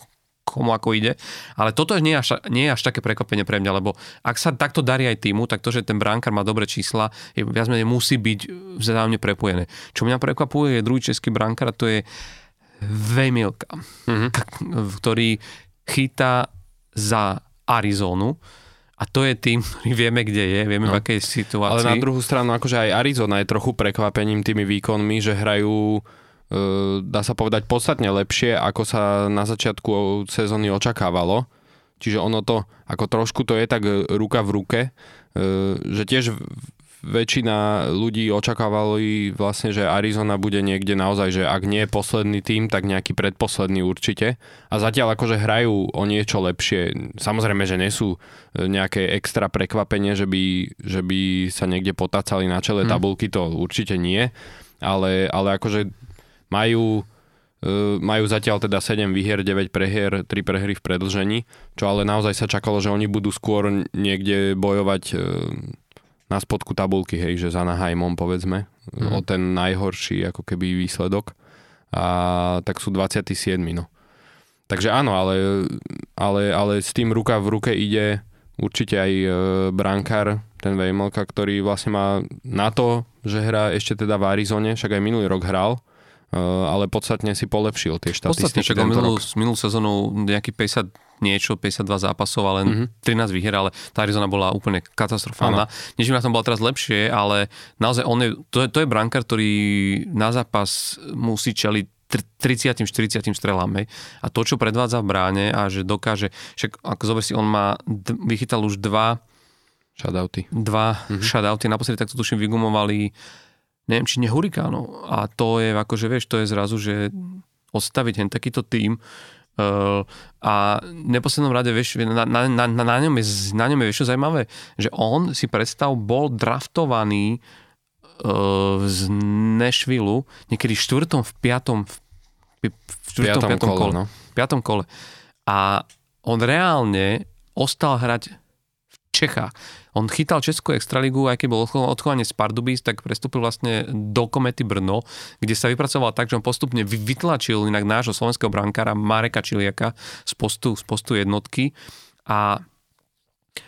komu ako ide. Ale toto nie je, až, nie je až také prekvapenie pre mňa, lebo ak sa takto darí aj týmu, tak to, že ten brankár má dobré čísla, je, viac menej musí byť vzájomne prepojené. Čo mňa prekvapuje je druhý český brankár, to je Vejmilka, mm-hmm. ktorý chytá za Arizonu a to je tým, ktorý vieme, kde je, vieme no. v akej situácii. Ale na druhú stranu, akože aj Arizona je trochu prekvapením tými výkonmi, že hrajú dá sa povedať podstatne lepšie, ako sa na začiatku sezóny očakávalo. Čiže ono to, ako trošku to je tak ruka v ruke, že tiež väčšina ľudí očakávali vlastne, že Arizona bude niekde naozaj, že ak nie je posledný tým, tak nejaký predposledný určite. A zatiaľ akože hrajú o niečo lepšie. Samozrejme, že nie sú e, nejaké extra prekvapenie, že by, že by sa niekde potácali na čele hmm. tabulky, to určite nie. Ale, ale akože majú e, majú zatiaľ teda 7 výhier, 9 prehier, 3 prehry v predlžení, čo ale naozaj sa čakalo, že oni budú skôr niekde bojovať e, na spodku tabulky, hej, že za Anaheimom povedzme, mm. o ten najhorší ako keby výsledok. A tak sú 27. no. Takže áno, ale, ale, ale s tým ruka v ruke ide určite aj e, brankár, ten Vejmelka, ktorý vlastne má na to, že hrá ešte teda v Arizone, však aj minulý rok hral, ale podstatne si polepšil tie štatistiky. Podstatne, však minulú, minulú sezónu nejaký 50 niečo, 52 zápasov a len mm-hmm. 13 výher, ale tá Arizona bola úplne katastrofálna. Než na tom bola teraz lepšie, ale naozaj on je, to, je, to je brankár, ktorý na zápas musí čeliť 30 40 strelám. Hej. A to, čo predvádza v bráne a že dokáže, však ako zober si, on má, vychytal už dva shutouty. Dva mm-hmm. shutouty, naposledy takto tuším vygumovali neviem, či nie Hurikánov. A to je akože, vieš, to je zrazu, že odstaviť hen takýto tým, Uh, a v neposlednom rade, vieš, na, na, na, na, ňom je, na ňom je vieš, zaujímavé, že on si predstav bol draftovaný uh, z Nashville niekedy v štvrtom, v piatom, v, v štvrtom, piatom, piatom kole, kole, no. piatom kole. A on reálne ostal hrať v Čechách. On chytal Českú extraligu, aj keď bol odchovanie z Pardubis, tak prestúpil vlastne do Komety Brno, kde sa vypracoval tak, že on postupne vytlačil inak nášho slovenského brankára Mareka Čiliaka z postu, z postu jednotky. A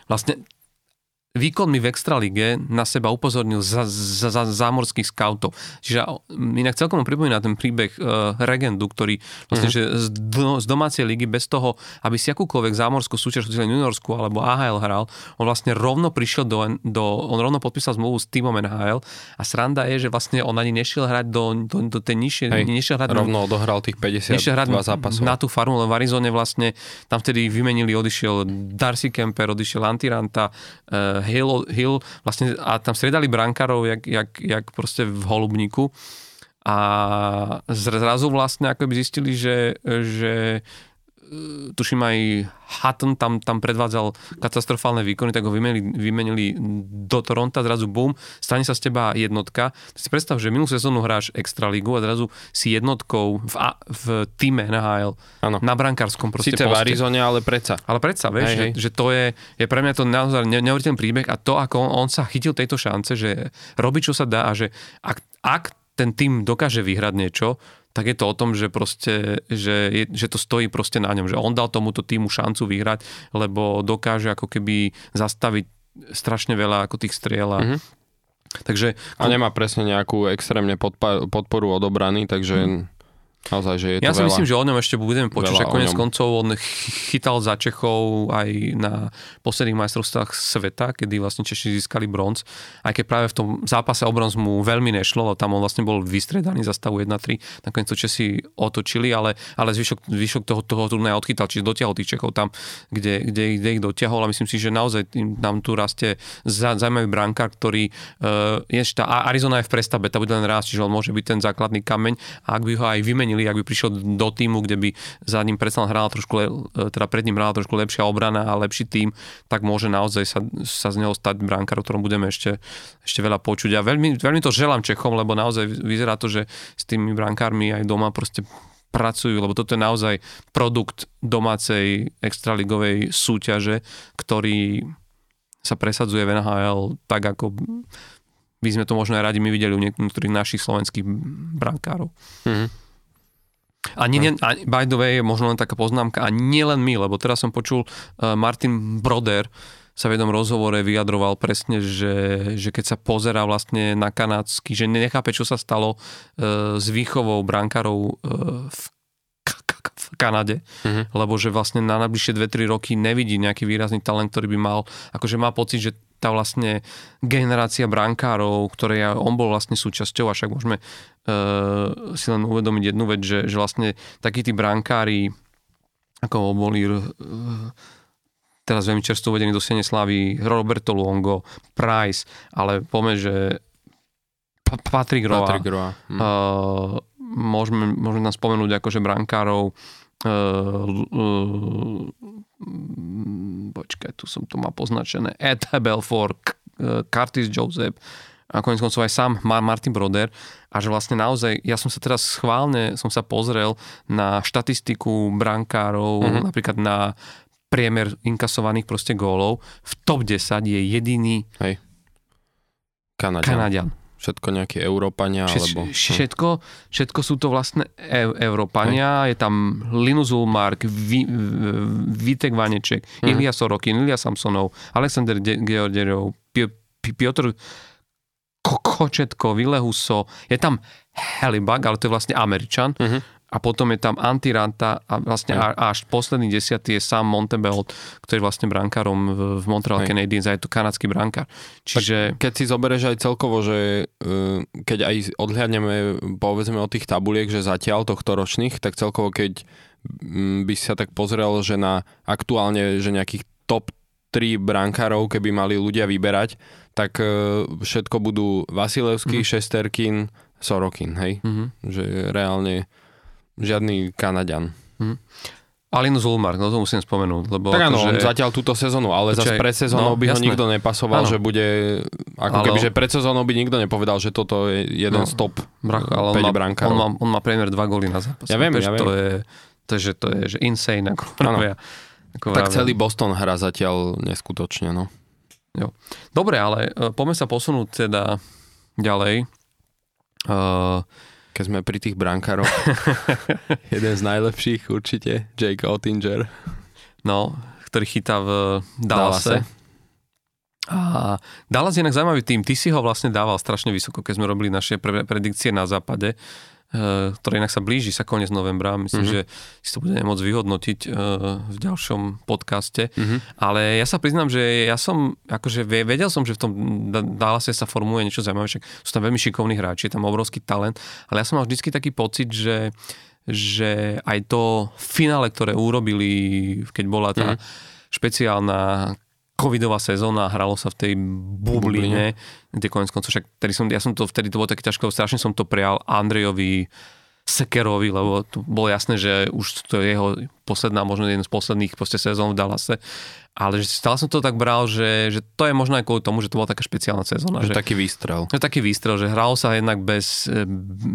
vlastne výkonmi v Extralige na seba upozornil za, za, za zámorských scoutov. Čiže inak celkom pripomína ten príbeh uh, Regendu, ktorý vlastne, mm-hmm. že z, do, z domácej ligy bez toho, aby si akúkoľvek zámorskú súťaž, juniorsku alebo AHL hral, on vlastne rovno prišiel do, do on rovno podpísal zmluvu s týmom NHL a sranda je, že vlastne on ani nešiel hrať do, do, do tej nižšie, Hej, nešiel hrať rovno odohral tých 52 zápasov. Na tú farmu, len v Arizone vlastne tam vtedy vymenili, odišiel Darcy Kemper, odišiel Antiranta, uh, Hill, Hill vlastne, a tam striedali brankárov, jak, jak, jak proste v holubníku. A zrazu vlastne ako by zistili, že, že tuším aj Hutton tam, tam predvádzal katastrofálne výkony, tak ho vymenili, vymenili do Toronta, zrazu boom, stane sa z teba jednotka. Si predstav, že minulú sezónu hráš Extraligu a zrazu si jednotkou v, v týme NHL ano. na brankárskom proste Sice poste. v Arizone, ale predsa. Ale predsa, vieš, hej, že, hej. že to je, je pre mňa to naozaj neuveriteľný príbeh a to, ako on, on sa chytil tejto šance, že robí, čo sa dá a že ak, ak ten tým dokáže vyhrať niečo, tak je to o tom, že proste, že, je, že to stojí proste na ňom, že on dal tomuto týmu šancu vyhrať, lebo dokáže ako keby zastaviť strašne veľa ako tých striel a mm-hmm. Takže, a nemá presne nejakú extrémne podporu od obrany, takže mm. Naozaj, že je to ja si veľa, myslím, že o ňom ešte budeme počuť, že konec koncov on chytal za Čechov aj na posledných majstrovstvách sveta, kedy vlastne Češi získali bronz, aj keď práve v tom zápase o bronz mu veľmi nešlo, lebo tam on vlastne bol vystredaný za stavu 1-3, nakoniec to Česi otočili, ale, ale zvyšok, zvyšok toho, toho turnaja odchytal, čiže dotiahol tých Čechov tam, kde, kde, kde ich dotiahol. A myslím si, že naozaj nám tu rastie zaujímavý brankár, ktorý uh, je, tá Arizona je v prestave, tá bude len raz, čiže on môže byť ten základný kameň. A ak by ho aj vymenil vymenili, ak by prišiel do týmu, kde by za ním predsa hrala trošku, le, teda pred ním hrala trošku lepšia obrana a lepší tým, tak môže naozaj sa, sa z neho stať brankár, o ktorom budeme ešte, ešte veľa počuť. A veľmi, veľmi to želám Čechom, lebo naozaj vyzerá to, že s tými brankármi aj doma proste pracujú, lebo toto je naozaj produkt domácej extraligovej súťaže, ktorý sa presadzuje v NHL tak, ako by sme to možno aj radi my videli u niektorých našich slovenských brankárov. Mm-hmm. A, nie, nie, a by the way, možno len taká poznámka, a nielen my, lebo teraz som počul uh, Martin Broder sa v jednom rozhovore vyjadroval presne, že, že keď sa pozera vlastne na kanádsky, že nechápe, čo sa stalo uh, s výchovou brankárov uh, v, v Kanade, Mhm. lebo že vlastne na najbližšie 2-3 roky nevidí nejaký výrazný talent, ktorý by mal, akože má pocit, že tá vlastne generácia brankárov, ktoré ja, on bol vlastne súčasťou, a však môžeme uh, si len uvedomiť jednu vec, že, že vlastne takí tí brankári, ako boli uh, teraz veľmi čerstvo uvedení do Siene Slavy, Roberto Luongo, Price, ale poďme, že Pa- Patrick Roa, Patrick Roa. Hm. Uh, môžeme, môžeme tam spomenúť akože brankárov uh, uh, počkaj, tu som to mal poznačené Ed Belfort, uh, Curtis Joseph a konec koncov aj sám Mar- Martin Broder a že vlastne naozaj, ja som sa teraz schválne som sa pozrel na štatistiku brankárov, Mhm. mm-hmm. napríklad na priemer inkasovaných proste gólov. V top 10 je jediný Kanadian. Kanadian. Všetko nejaké Európania, alebo... hm. Všet, všetko, všetko sú to vlastne e- Európania, je tam Linus Ulmark, Vi, Vitek Vaneček, Mhm. Ilia Sorokin, Ilia Samsonov, Alexander De- Georgierov, Pi- Pi- Piotr Ko- Kočetko, Ville Huso, je tam Helibag, ale to je vlastne Američan, Mhm. A potom je tam Antiranta a vlastne a, až posledný desiatý je Sam Montebelt, ktorý je vlastne brankárom v, v Montreal Hej. Canadiens a je to kanadský brankár. Čiže... Keď si zoberieš aj celkovo, že uh, keď aj odhľadneme povedzme od tých tabuliek, že zatiaľ tohto ročných, tak celkovo keď by si sa tak pozrel, že na aktuálne, že nejakých top 3 brankárov, keby mali ľudia vyberať, tak uh, všetko budú Vasilevský, mm. Šesterkin, Sorokin, hej? Mhm. Že reálne žiadny Kanaďan. Alinu Zulmark, no to musím spomenúť, lebo Tak áno, akože, on zatiaľ túto sezónu, ale zase pred sezónou no, by ho jasné. nikto nepasoval, Áno. že bude, ako Ale keby, že pred sezónou by nikto nepovedal, že toto je jeden No, z top bracho, ale 5 on má, brankárov. on, má, on má priemer 2 góly na zápas. Ja viem, to, ja To viem. je, to je, že to je že insane, ako Áno. vravia. Ako Tak vravia. celý Boston hrá zatiaľ neskutočne, no. Dobre, ale uh, poďme sa posunúť teda ďalej. Uh, Keď sme pri tých brankároch. jeden z najlepších určite, Jake Ottinger. no, ktorý chytá v Dallase. Dallase. A Dallas je inak zaujímavý tým. Ty si ho vlastne dával strašne vysoko, keď sme robili naše pre- predikcie na západe, ktoré inak sa blíži sa koniec novembra. Myslím, Mhm. mm-hmm. že si to budeme môcť vyhodnotiť eh, v ďalšom podcaste. Mhm. Ale ja sa priznám, že ja som, akože ve- vedel som, že v tom Da- Dallase sa formuje niečo zaujímavé, však sú tam veľmi šikovní hráči, je tam obrovský talent, ale ja som mal vždycky taký pocit, že že aj to finále, ktoré urobili, keď bola tá Mhm. špeciálna covidová sezóna hralo sa v tej bubline, kde konec koncov, však tedy som, ja som to, vtedy to bolo také ťažko, strašne som to prijal Andrejovi Sekerovi, lebo to bolo jasné, že už to je jeho posledná, možno jeden z posledných proste sezón v Dallase. Ale že stále som to tak bral, že, že to je možno aj kvôli tomu, že to bola taká špeciálna sezóna. Že Že, taký výstrel. je taký výstrel, že hralo sa jednak bez, e,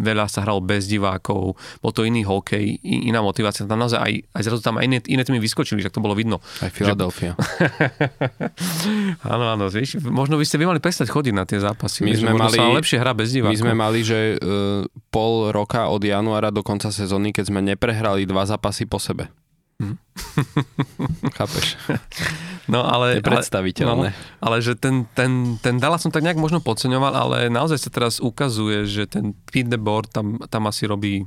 veľa sa hralo bez divákov, bol to iný hokej, iná motivácia. Tam naozaj aj, aj zrazu tam aj iné, iné týmy vyskočili, že to bolo vidno. Aj Philadelphia. Áno, áno, vieš, možno by ste by mali prestať chodiť na tie zápasy. My vieš, sme že mali- sa lepšie hrá bez divákov. My sme mali, že uh, pol roka od januára do konca sezóny, keď sme neprehrali dva zápasy po sebe. Mhm. Chápeš? No ale, ale, Nepredstaviteľné. no, ale že ten, ten, ten Dallas som tak nejak možno podceňoval, ale naozaj sa teraz ukazuje, že ten Pete DeBoer tam, tam asi robí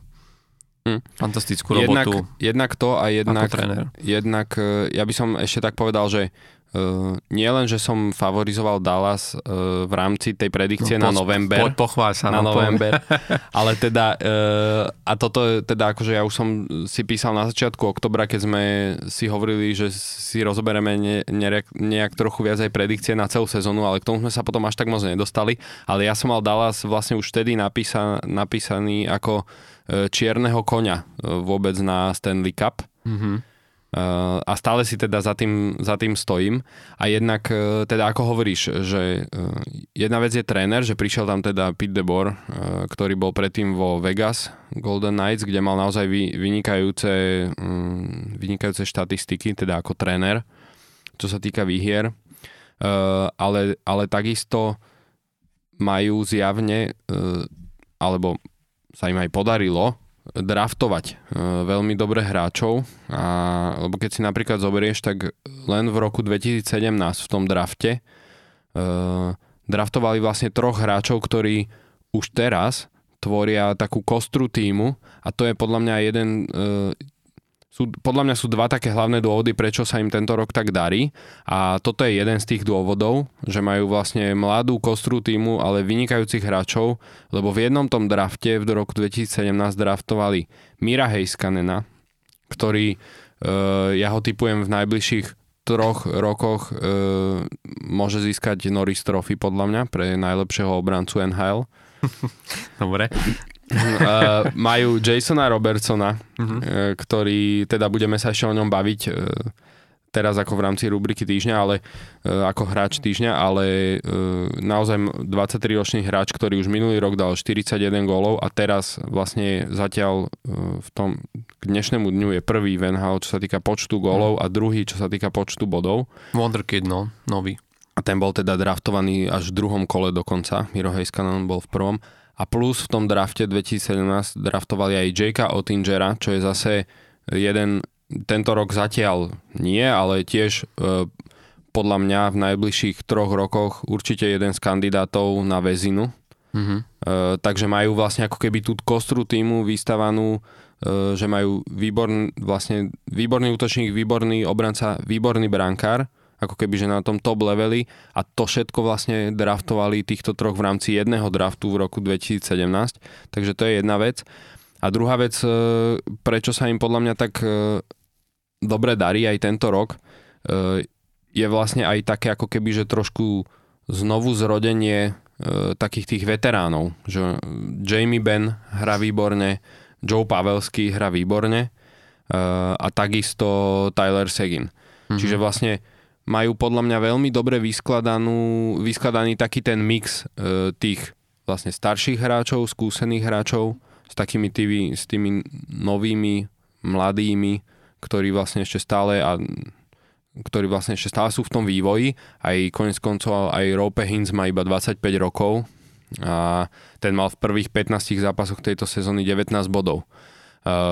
Hm. fantastickú Jednak, robotu jednak to a jednak, jednak e, ja by som ešte tak povedal, že uh, nie len, že som favorizoval Dallas uh, v rámci tej predikcie no, na po- november, Po, pochváľ sa. na poviem. november. Ale teda, uh, a toto teda akože ja už som si písal na začiatku oktobra, keď sme si hovorili, že si rozobereme ne, nejak, nejak trochu viac aj predikcie na celú sezónu, ale k tomu sme sa potom až tak moc nedostali. Ale ja som mal Dallas vlastne už vtedy napísa, napísaný ako čierneho e, vôbec na Stanley Cup. Mhm. A stále si teda za tým, za tým stojím. A jednak, uh, teda ako hovoríš, že uh, jedna vec je tréner, že prišiel tam teda Pete DeBoer, uh, ktorý bol predtým vo Vegas Golden Knights, kde mal naozaj vy, vynikajúce, um, vynikajúce štatistiky, teda ako tréner, čo sa týka výhier. Ale, ale takisto majú zjavne, alebo sa im aj podarilo draftovať e, veľmi dobré hráčov, a, lebo keď si napríklad zoberieš, tak len v roku 2017 v tom drafte e, draftovali vlastne troch hráčov, ktorí už teraz tvoria takú kostru týmu. A to je podľa mňa jeden, e, sú, podľa mňa sú dva také hlavné dôvody, prečo sa im tento rok tak darí a toto je jeden z tých dôvodov, že majú vlastne mladú kostru týmu, ale vynikajúcich hráčov, lebo v jednom tom drafte v roku 2017 draftovali Mira Heiskanena, ktorý, e, ja ho typujem v najbližších troch rokoch e, môže získať Norris Trophy podľa mňa pre najlepšieho obrancu NHL. Dobre. Uh, majú Jasona Robertsona, uh-huh. ktorý, teda budeme sa ešte o ňom baviť uh, teraz ako v rámci rubriky týždňa, ale uh, ako hráč týždňa, ale uh, naozaj 23-ročný hráč, ktorý už minulý rok dal 41 gólov a teraz vlastne zatiaľ uh, v tom k dnešnému dňu je prvý v NHL, čo sa týka počtu gólov uh-huh. a druhý, čo sa týka počtu bodov. Wonderkid, no, nový. A ten bol teda draftovaný až v druhom kole dokonca. Miro Heiskanen bol v prvom a plus v tom drafte 2017 draftovali aj Jakea Ottingera, čo je zase jeden, tento rok zatiaľ nie, ale tiež e, podľa mňa v najbližších troch rokoch určite jeden z kandidátov na väzinu. Mm-hmm. E, takže majú vlastne ako keby tú kostru týmu vystavanú, e, že majú výborný, vlastne výborný útočník, výborný obranca, výborný brankár ako keby že na tom top leveli a to všetko vlastne draftovali týchto troch v rámci jedného draftu v roku 2017, takže to je jedna vec. A druhá vec, e, prečo sa im podľa mňa tak e, dobre darí aj tento rok, e, je vlastne aj také ako keby, že trošku znovu zrodenie takých tých veteránov, že Jamie Benn hrá výborne, Joe Pavelský hrá výborne a takisto Tyler Seguin. Mm-hmm. Čiže vlastne majú podľa mňa veľmi dobre vyskladanú, vyskladaný taký ten mix e, tých vlastne starších hráčov, skúsených hráčov s takými tými, s tými novými, mladými, ktorí vlastne ešte stále a ktorí vlastne ešte stále sú v tom vývoji. Aj konec koncov aj Rope Hintz má iba 25 rokov a ten mal v prvých 15 zápasoch tejto sezóny 19 bodov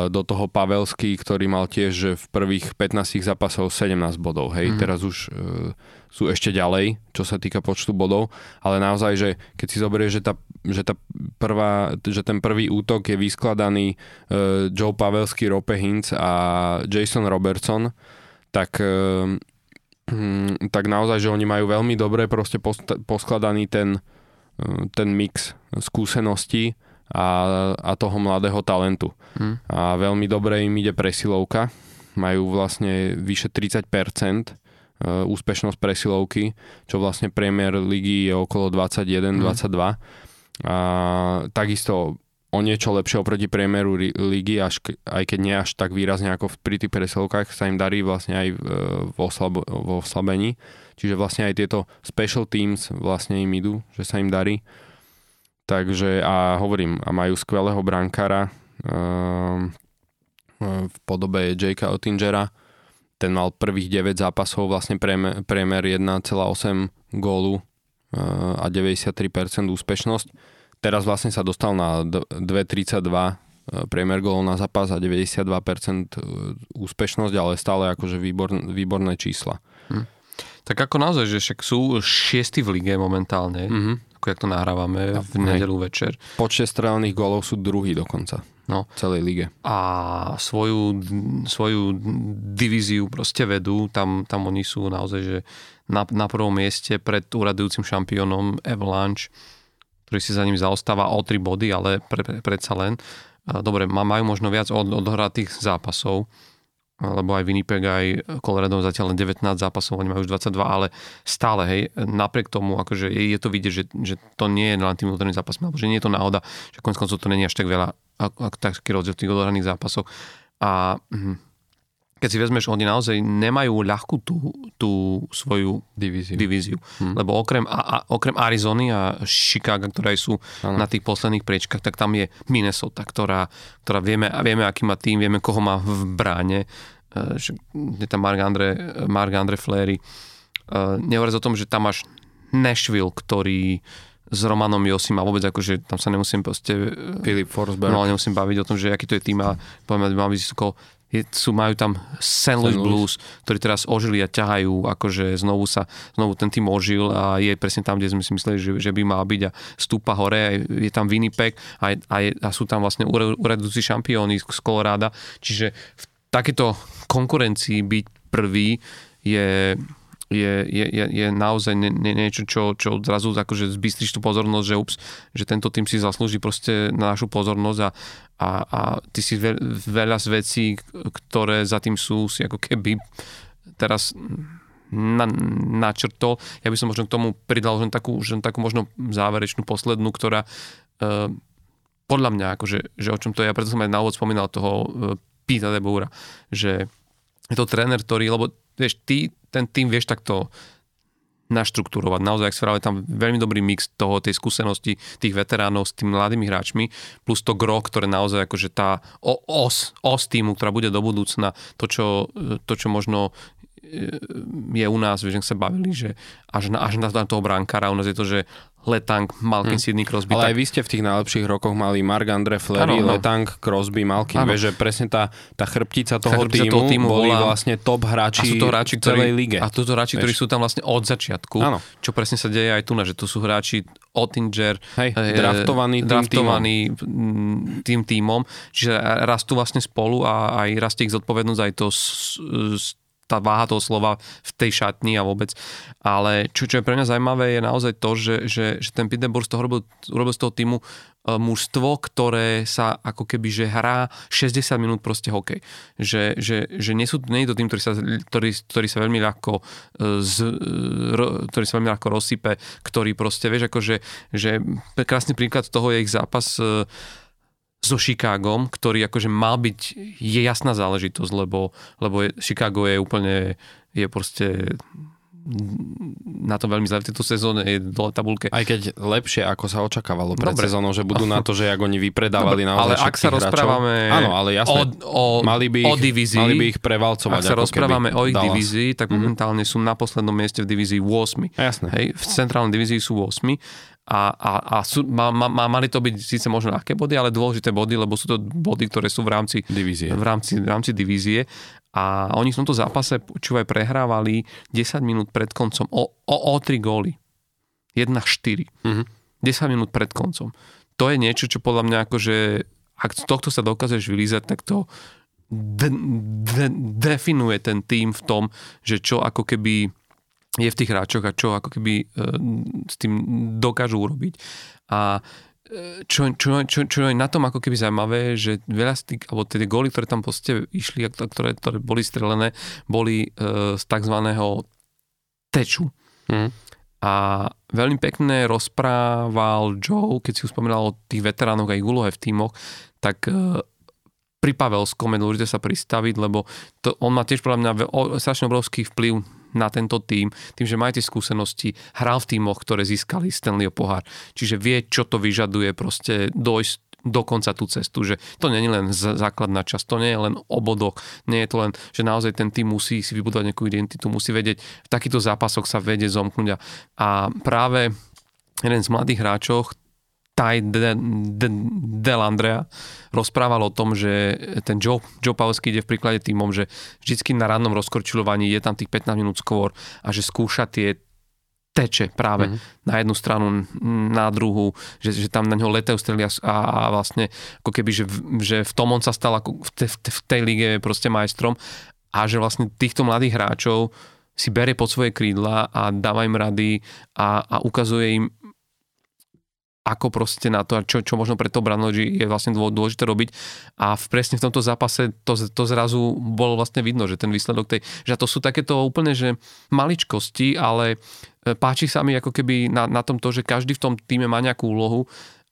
do toho Pavelský, ktorý mal tiež v prvých 15 zápasov 17 bodov. Hej, mm. teraz už uh, sú ešte ďalej, čo sa týka počtu bodov, ale naozaj, že keď si zoberieš, že, tá, že, tá prvá, že ten prvý útok je vyskladaný uh, Joe Pavelský, Rope Hintz a Jason Robertson, tak uh, tak naozaj, že oni majú veľmi dobre proste poskladaný ten, ten mix skúseností a, a toho mladého talentu. Hmm. A veľmi dobre im ide presilovka. Majú vlastne vyše 30% e, úspešnosť presilovky, čo vlastne priemer ligy je okolo 21-22. Hmm. A takisto o niečo lepšie oproti priemeru ligy, až, aj keď nie až tak výrazne ako pri tých presilovkách, sa im darí vlastne aj v, oslab, vo oslabení. Čiže vlastne aj tieto special teams vlastne im idú, že sa im darí. Takže a hovorím, a majú skvelého brankára uh, v podobe Jakea Ottingera. Ten mal prvých 9 zápasov, vlastne priemer 1,8 gólu uh, a 93% úspešnosť. Teraz vlastne sa dostal na 2,32 priemer gólov na zápas a 92% úspešnosť, ale stále akože výborn, výborné čísla. Hm. Tak ako naozaj, že však sú šiesti v lige momentálne. Mm-hmm ako jak to nahrávame no, v nedelu večer. Počte strelných golov sú druhý dokonca. No. Celej lige. A svoju, svoju divíziu proste vedú. Tam, tam oni sú naozaj že na, na prvom mieste pred úradujúcim šampiónom Avalanche, ktorý si za ním zaostáva o 3 body, ale pre, pre, predsa len. Dobre, majú možno viac od, odohratých zápasov, lebo aj Winnipeg, aj Colorado zatiaľ len 19 zápasov, oni majú už 22, ale stále, hej, napriek tomu, akože je, je to vidieť, že, že to nie je len tým vnútorným zápasom, alebo že nie je to náhoda, že konec koncov to není až tak veľa, ako, ako taký rozdiel v tých odohraných zápasoch. A hm, keď si vezmeš, oni naozaj nemajú ľahkú tú, tú svoju divíziu. divíziu. Hmm. Lebo okrem, a, a, okrem Arizony a Chicago, ktoré sú ano. na tých posledných priečkách, tak tam je Minnesota, ktorá, ktorá vieme, vieme, aký má tým, vieme, koho má v bráne. Uh, je tam Mark Andre, Mark Andre Flery. Uh, Nehovoriac o tom, že tam máš Nashville, ktorý s Romanom Josim a vôbec akože tam sa nemusím proste... Philip Forsberg. No, nemusím baviť o tom, že aký to je tým a poviem, že mám vysoko je, sú, majú tam St. Louis Blues, ktorí teraz ožili a ťahajú, akože znovu sa, znovu ten tým ožil a je presne tam, kde sme si mysleli, že, že by mal byť a stúpa hore, je tam Winnipeg a, a, a sú tam vlastne uradujúci šampióny z Koloráda, čiže v takéto konkurencii byť prvý je, je, je, je, je naozaj nie, nie, niečo, čo, čo zrazu akože zbystríš tú pozornosť, že ups, že tento tým si zaslúži proste na našu pozornosť a, a, a ty si veľ, veľa z vecí, ktoré za tým sú, si ako keby teraz na, načrtol. Ja by som možno k tomu pridal len takú, že takú možno záverečnú poslednú, ktorá uh, podľa mňa, akože, že o čom to je, ja preto som aj na úvod spomínal toho uh, Pita de Boura, že je to tréner, ktorý, lebo vieš, ty ten tým vieš takto naštruktúrovať. Naozaj, ak správne, tam veľmi dobrý mix toho, tej skúsenosti tých veteránov s tými mladými hráčmi, plus to gro, ktoré naozaj akože tá os, os týmu, ktorá bude do budúcna, to, čo, to, čo možno je u nás, že sa bavili, že až na, až na toho brankára, u nás je to, že Letang, Malkin, hmm. Sidney Crosby. Ale tak... aj vy ste v tých najlepších rokoch mali Mark Andre Flery, ano, Letang, Crosby, Malkin, vieš, že presne tá, tá chrbtica toho chrbtica týmu, toho týmu boli bola... vlastne top hráči, a sú to hráči v celej lige. A sú to hráči, ktorí sú tam vlastne od začiatku, ano. čo presne sa deje aj tu, že tu sú hráči Ottinger, Hej, eh, draftovaný, draftovaný tým, tým týmom, čiže rastú vlastne spolu a aj rastie ich zodpovednosť aj to s, s tá váha toho slova v tej šatni a vôbec. Ale čo, čo je pre mňa zaujímavé je naozaj to, že, že, že ten Peterborough z toho robil, robil z toho týmu uh, mužstvo, ktoré sa ako keby, že hrá 60 minút proste hokej. Že, že, že nie, sú, nie je to tým, ktorý sa, ktorý, ktorý sa veľmi ľahko uh, z, uh, ktorý sa veľmi ľahko rozsype, ktorý proste, vieš, akože, že krásny príklad toho je ich zápas so Chicagom, ktorý akože mal byť, je jasná záležitosť, lebo, lebo je, Chicago je úplne, je proste na to veľmi zle v tejto sezóne, je dole tabulke. Aj keď lepšie, ako sa očakávalo pred Dobre. sezónou, že budú na to, že ak oni vypredávali Dobre, naozaj Ale ak sa rozprávame áno, ale jasné, o, o, mali, by ich, o divízii, mali by ich prevalcovať. Ak sa rozprávame o ich Dallas. divízii, tak mm-hmm. momentálne sú na poslednom mieste v divízii 8. Jasné. Hej, v centrálnej divízii sú 8 a, a, a sú, má, má, mali to byť síce možno ľahké body, ale dôležité body, lebo sú to body, ktoré sú v rámci divízie. V rámci, v rámci divízie. A oni v tomto zápase počúvaj prehrávali 10 minút pred koncom o, o, o 3 góly. 1-4. Mm-hmm. 10 minút pred koncom. To je niečo, čo podľa mňa akože, ak z tohto sa dokážeš vylízať, tak to de, de, definuje ten tým v tom, že čo ako keby je v tých hráčoch a čo ako keby e, s tým dokážu urobiť. A čo, čo, čo, čo je na tom ako keby zaujímavé, že veľa z tých, alebo tie góly, ktoré tam poste išli, ktoré, ktoré boli strelené, boli uh, z tzv. teču. Mm. A veľmi pekne rozprával Joe, keď si už spomínal o tých veteránoch a ich úlohe v tímoch, tak uh, pri Pavelskom je dôležité sa pristaviť, lebo to, on má tiež podľa mňa strašne obrovský vplyv na tento tým, tým, že máte skúsenosti, hral v tímoch, ktoré získali Stanleyho pohár. Čiže vie, čo to vyžaduje proste dojsť dokonca tú cestu, že to nie je len základná časť, to nie je len o nie je to len, že naozaj ten tým musí si vybudovať nejakú identitu, musí vedieť, v takýchto zápasoch sa vedieť zomknúť a, a práve jeden z mladých hráčov, Taj Del Andrea rozprával o tom, že ten Joe, Joe Pavelski ide v príklade týmom, že vždycky na rannom rozkorčilovaní je tam tých 15 minút skôr a že skúša tie teče práve mm-hmm. na jednu stranu, na druhú, že, že tam na ňo letajú strely a, a vlastne ako keby, že, že v tom on sa stal ako v, te, v tej lige proste majstrom a že vlastne týchto mladých hráčov si berie pod svoje krídla a dáva im rady a, a ukazuje im, ako proste na to, čo, čo možno pre to Branoži je vlastne dôležité robiť. A v, presne v tomto zápase to, to zrazu bolo vlastne vidno, že ten výsledok tej, že to sú takéto úplne, že maličkosti, ale e, páči sa mi ako keby na, na tom to, že každý v tom týme má nejakú úlohu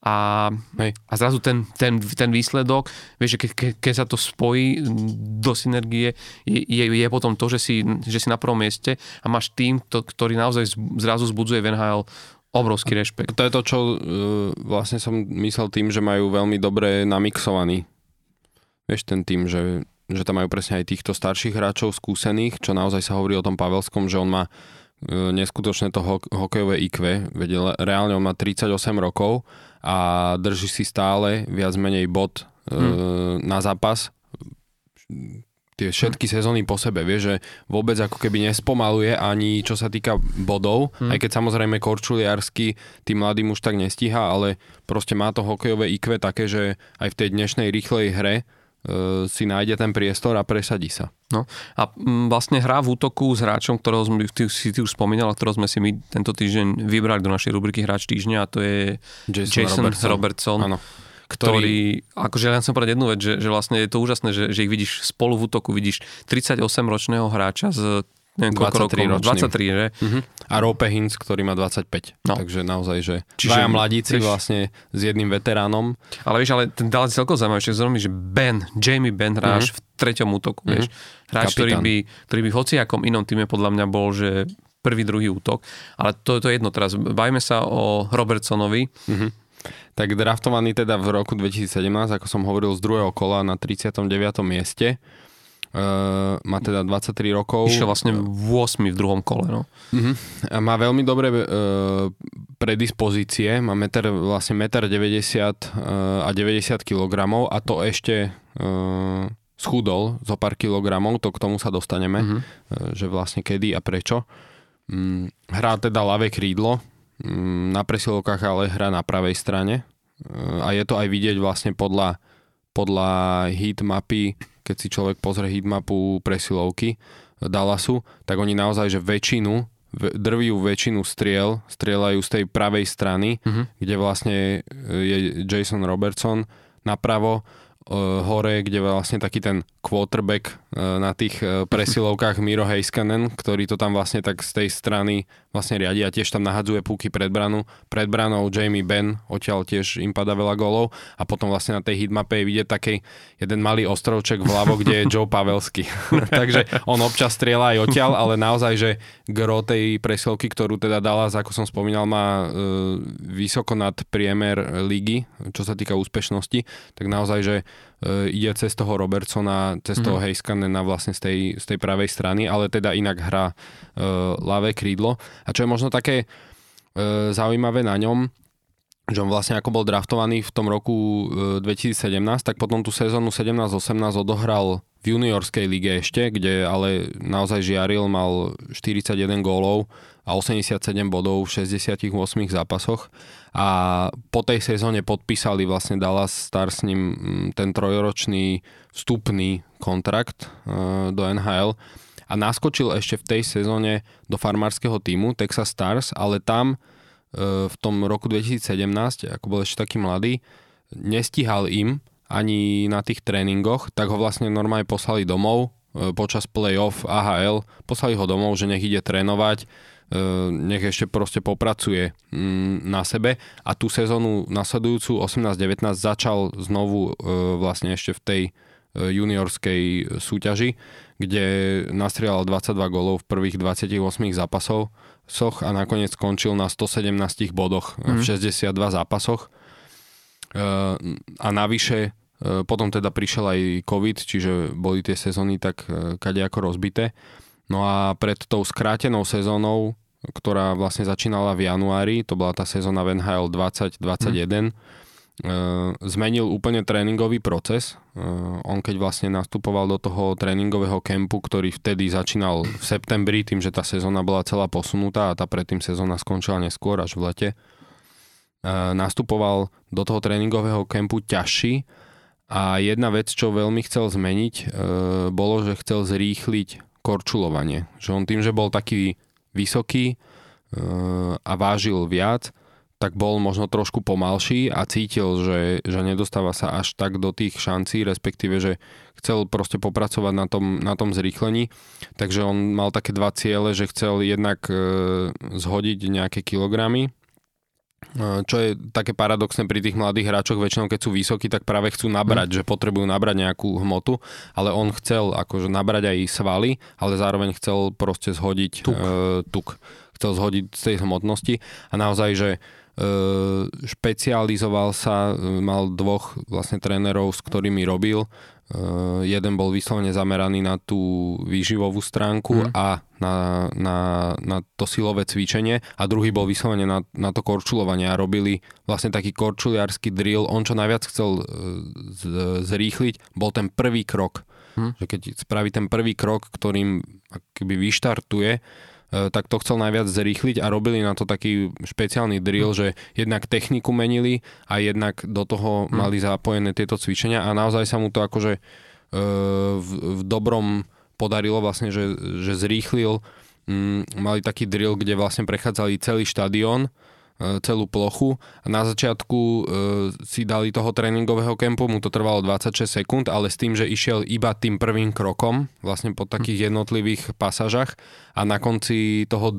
a, a zrazu ten, ten, ten výsledok, vieš, že ke, ke, keď sa to spojí do synergie, je, je, je potom to, že si, že si na prvom mieste a máš tým, to, ktorý naozaj zrazu zbudzuje v NHL obrovský rešpekt. To je to, čo uh, vlastne som myslel tým, že majú veľmi dobre namixovaný. Vieš, ten tým, že, že tam majú presne aj týchto starších hráčov skúsených, čo naozaj sa hovorí o tom Pavelskom, že on má uh, neskutočné to ho- hokejové IQ, veď reálne on má 38 rokov a drží si stále viac menej bod uh, hmm. na zápas tie všetky sezóny po sebe, vieš, že vôbec ako keby nespomaluje ani čo sa týka bodov, hmm. aj keď samozrejme Korčuliarsky tým mladým už tak nestíha, ale proste má to hokejové IQ také, že aj v tej dnešnej rýchlej hre si nájde ten priestor a presadí sa. No a m, vlastne hrá v útoku s hráčom, ktorého sme, ty, si ty už spomínal, ktorého sme si my tento týždeň vybrali do našej rubriky Hráč týždňa a to je Jason, Jason Robertson. Robertson. Áno. Ktorý, ktorý akože len chcem povedať jednu vec, že, že vlastne je to úžasné, že, že ich vidíš spolu v útoku, vidíš 38-ročného hráča z neviem koľko 23 rokov, ročným. 23, že? Uh-huh. A Rope Hintz, ktorý má 25. No. Takže naozaj, že Čiže, dvaja mladíci vieš- vlastne s jedným veteránom. Ale vieš, ale ten Dallas je celkom zaujímavý, že zaujímavý, že Ben, Jamie Ben hráš Mhm. v treťom útoku, vieš. Hráč, ktorý Kapitán. by, ktorý by v hociakom inom týme podľa mňa bol, že prvý, druhý útok. Ale to, to je jedno teraz. Bajme sa o Robertsonovi. Tak draftovaný teda v roku 2017, ako som hovoril, z druhého kola na 39. mieste. Uh, má teda 23 rokov. Išiel vlastne v 8 v druhom kole, no. Uh-huh. A má veľmi dobré uh, predispozície, má meter, vlastne 1,90 m uh, a 90 kg a to ešte uh, schudol zo pár kilogramov, to k tomu sa dostaneme, Mhm. uh, že vlastne kedy a prečo. Um, hrá teda ľavé krídlo, na presilovkách ale hrá na pravej strane uh, a je to aj vidieť vlastne podľa, podľa heatmapy, keď si človek pozrie heatmapu presilovky Dallasu, tak oni naozaj, že väčšinu drvivú väčšinu striel strieľajú z tej pravej strany, Mhm. kde vlastne e, je Jason Robertson napravo, e, hore, kde vlastne taký ten quarterback e, na tých e, presilovkách Miro Heiskanen, ktorý to tam vlastne tak z tej strany vlastne riadi a tiež tam nahadzuje púky pred branu. Pred branou Jamie Benn, odtiaľ tiež im pada veľa golov a potom vlastne na tej hitmape je vidieť taký jeden malý ostrovček vľavo, kde je Joe Pavelsky. Takže on občas strieľa aj odtiaľ, ale naozaj, že gro tej presilovky, ktorú teda Dallas, ako som spomínal, má e, vysoko nad priemer ligy, čo sa týka úspešnosti, tak naozaj, že ide cez toho Robertsona, cez toho mm-hmm. Heiskanena vlastne z tej, z tej pravej strany, ale teda inak hrá e, ľavé krídlo. A čo je možno také e, zaujímavé na ňom, že on vlastne ako bol draftovaný v tom roku e, 2017, tak potom tú sezónu 17-18 odohral v juniorskej lige ešte, kde ale naozaj žiaril, mal 41 gólov a 87 bodov v 68 zápasoch a po tej sezóne podpísali vlastne Dallas Stars s ním mm, ten trojročný vstupný kontrakt e, do NHL a naskočil ešte v tej sezóne do farmárskeho týmu Texas Stars, ale tam e, v tom roku 2017, ako bol ešte taký mladý, nestíhal im ani na tých tréningoch, tak ho vlastne normálne poslali domov e, počas playoff AHL, poslali ho domov, že nech ide trénovať, nech ešte proste popracuje mm, na sebe a tú sezónu nasledujúcu 18-19 začal znovu e, vlastne ešte v tej e, juniorskej súťaži, kde nastrieľal 22 golov v prvých 28 zápasov soch a nakoniec skončil na 117 bodoch mm. v 62 zápasoch. E, A navyše e, potom teda prišiel aj COVID, čiže boli tie sezóny tak e, kadejako rozbité. No a pred tou skrátenou sezónou, ktorá vlastne začínala v januári, to bola tá sezóna v NHL 2021, Uh, zmenil úplne tréningový proces. Uh, on keď vlastne nastupoval do toho tréningového kempu, ktorý vtedy začínal v septembri, tým, že tá sezóna bola celá posunutá a tá predtým sezóna skončila neskôr až v lete, uh, nastupoval do toho tréningového kempu ťažší a jedna vec, čo veľmi chcel zmeniť, uh, bolo, že chcel zrýchliť korčulovanie. Že on tým, že bol taký vysoký uh, a vážil viac, tak bol možno trošku pomalší a cítil, že, že nedostáva sa až tak do tých šancí, respektíve, že chcel proste popracovať na tom, na tom zrýchlení. Takže on mal také dva ciele, že chcel jednak e, zhodiť nejaké kilogramy, E, čo je také paradoxné pri tých mladých hráčoch, väčšinou keď sú vysokí, tak práve chcú nabrať, mm. že potrebujú nabrať nejakú hmotu, ale on chcel akože nabrať aj svaly, ale zároveň chcel proste zhodiť Tuk. E, tuk. Chcel zhodiť z tej hmotnosti a naozaj, že e, špecializoval sa, e, mal dvoch vlastne trénerov, s ktorými robil. Uh, jeden bol vyslovene zameraný na tú výživovú stránku Mm. a na, na, na to silové cvičenie a druhý bol vyslovene na, na to korčulovanie a robili vlastne taký korčuliarský drill. On čo najviac chcel uh, z, zrýchliť, bol ten prvý krok. Mm. Že keď spraví ten prvý krok, ktorým akoby vyštartuje tak to chcel najviac zrýchliť a robili na to taký špeciálny drill, mm. že jednak techniku menili a jednak do toho mm. mali zapojené tieto cvičenia a naozaj sa mu to akože v, v dobrom podarilo vlastne, že, že zrýchlil. Mm, mali taký drill, kde vlastne prechádzali celý štadión E, celú plochu na začiatku e, si dali toho tréningového kempu, mu to trvalo 26 sekúnd, ale s tým, že išiel iba tým prvým krokom, vlastne po takých hm. jednotlivých pasážach a na konci toho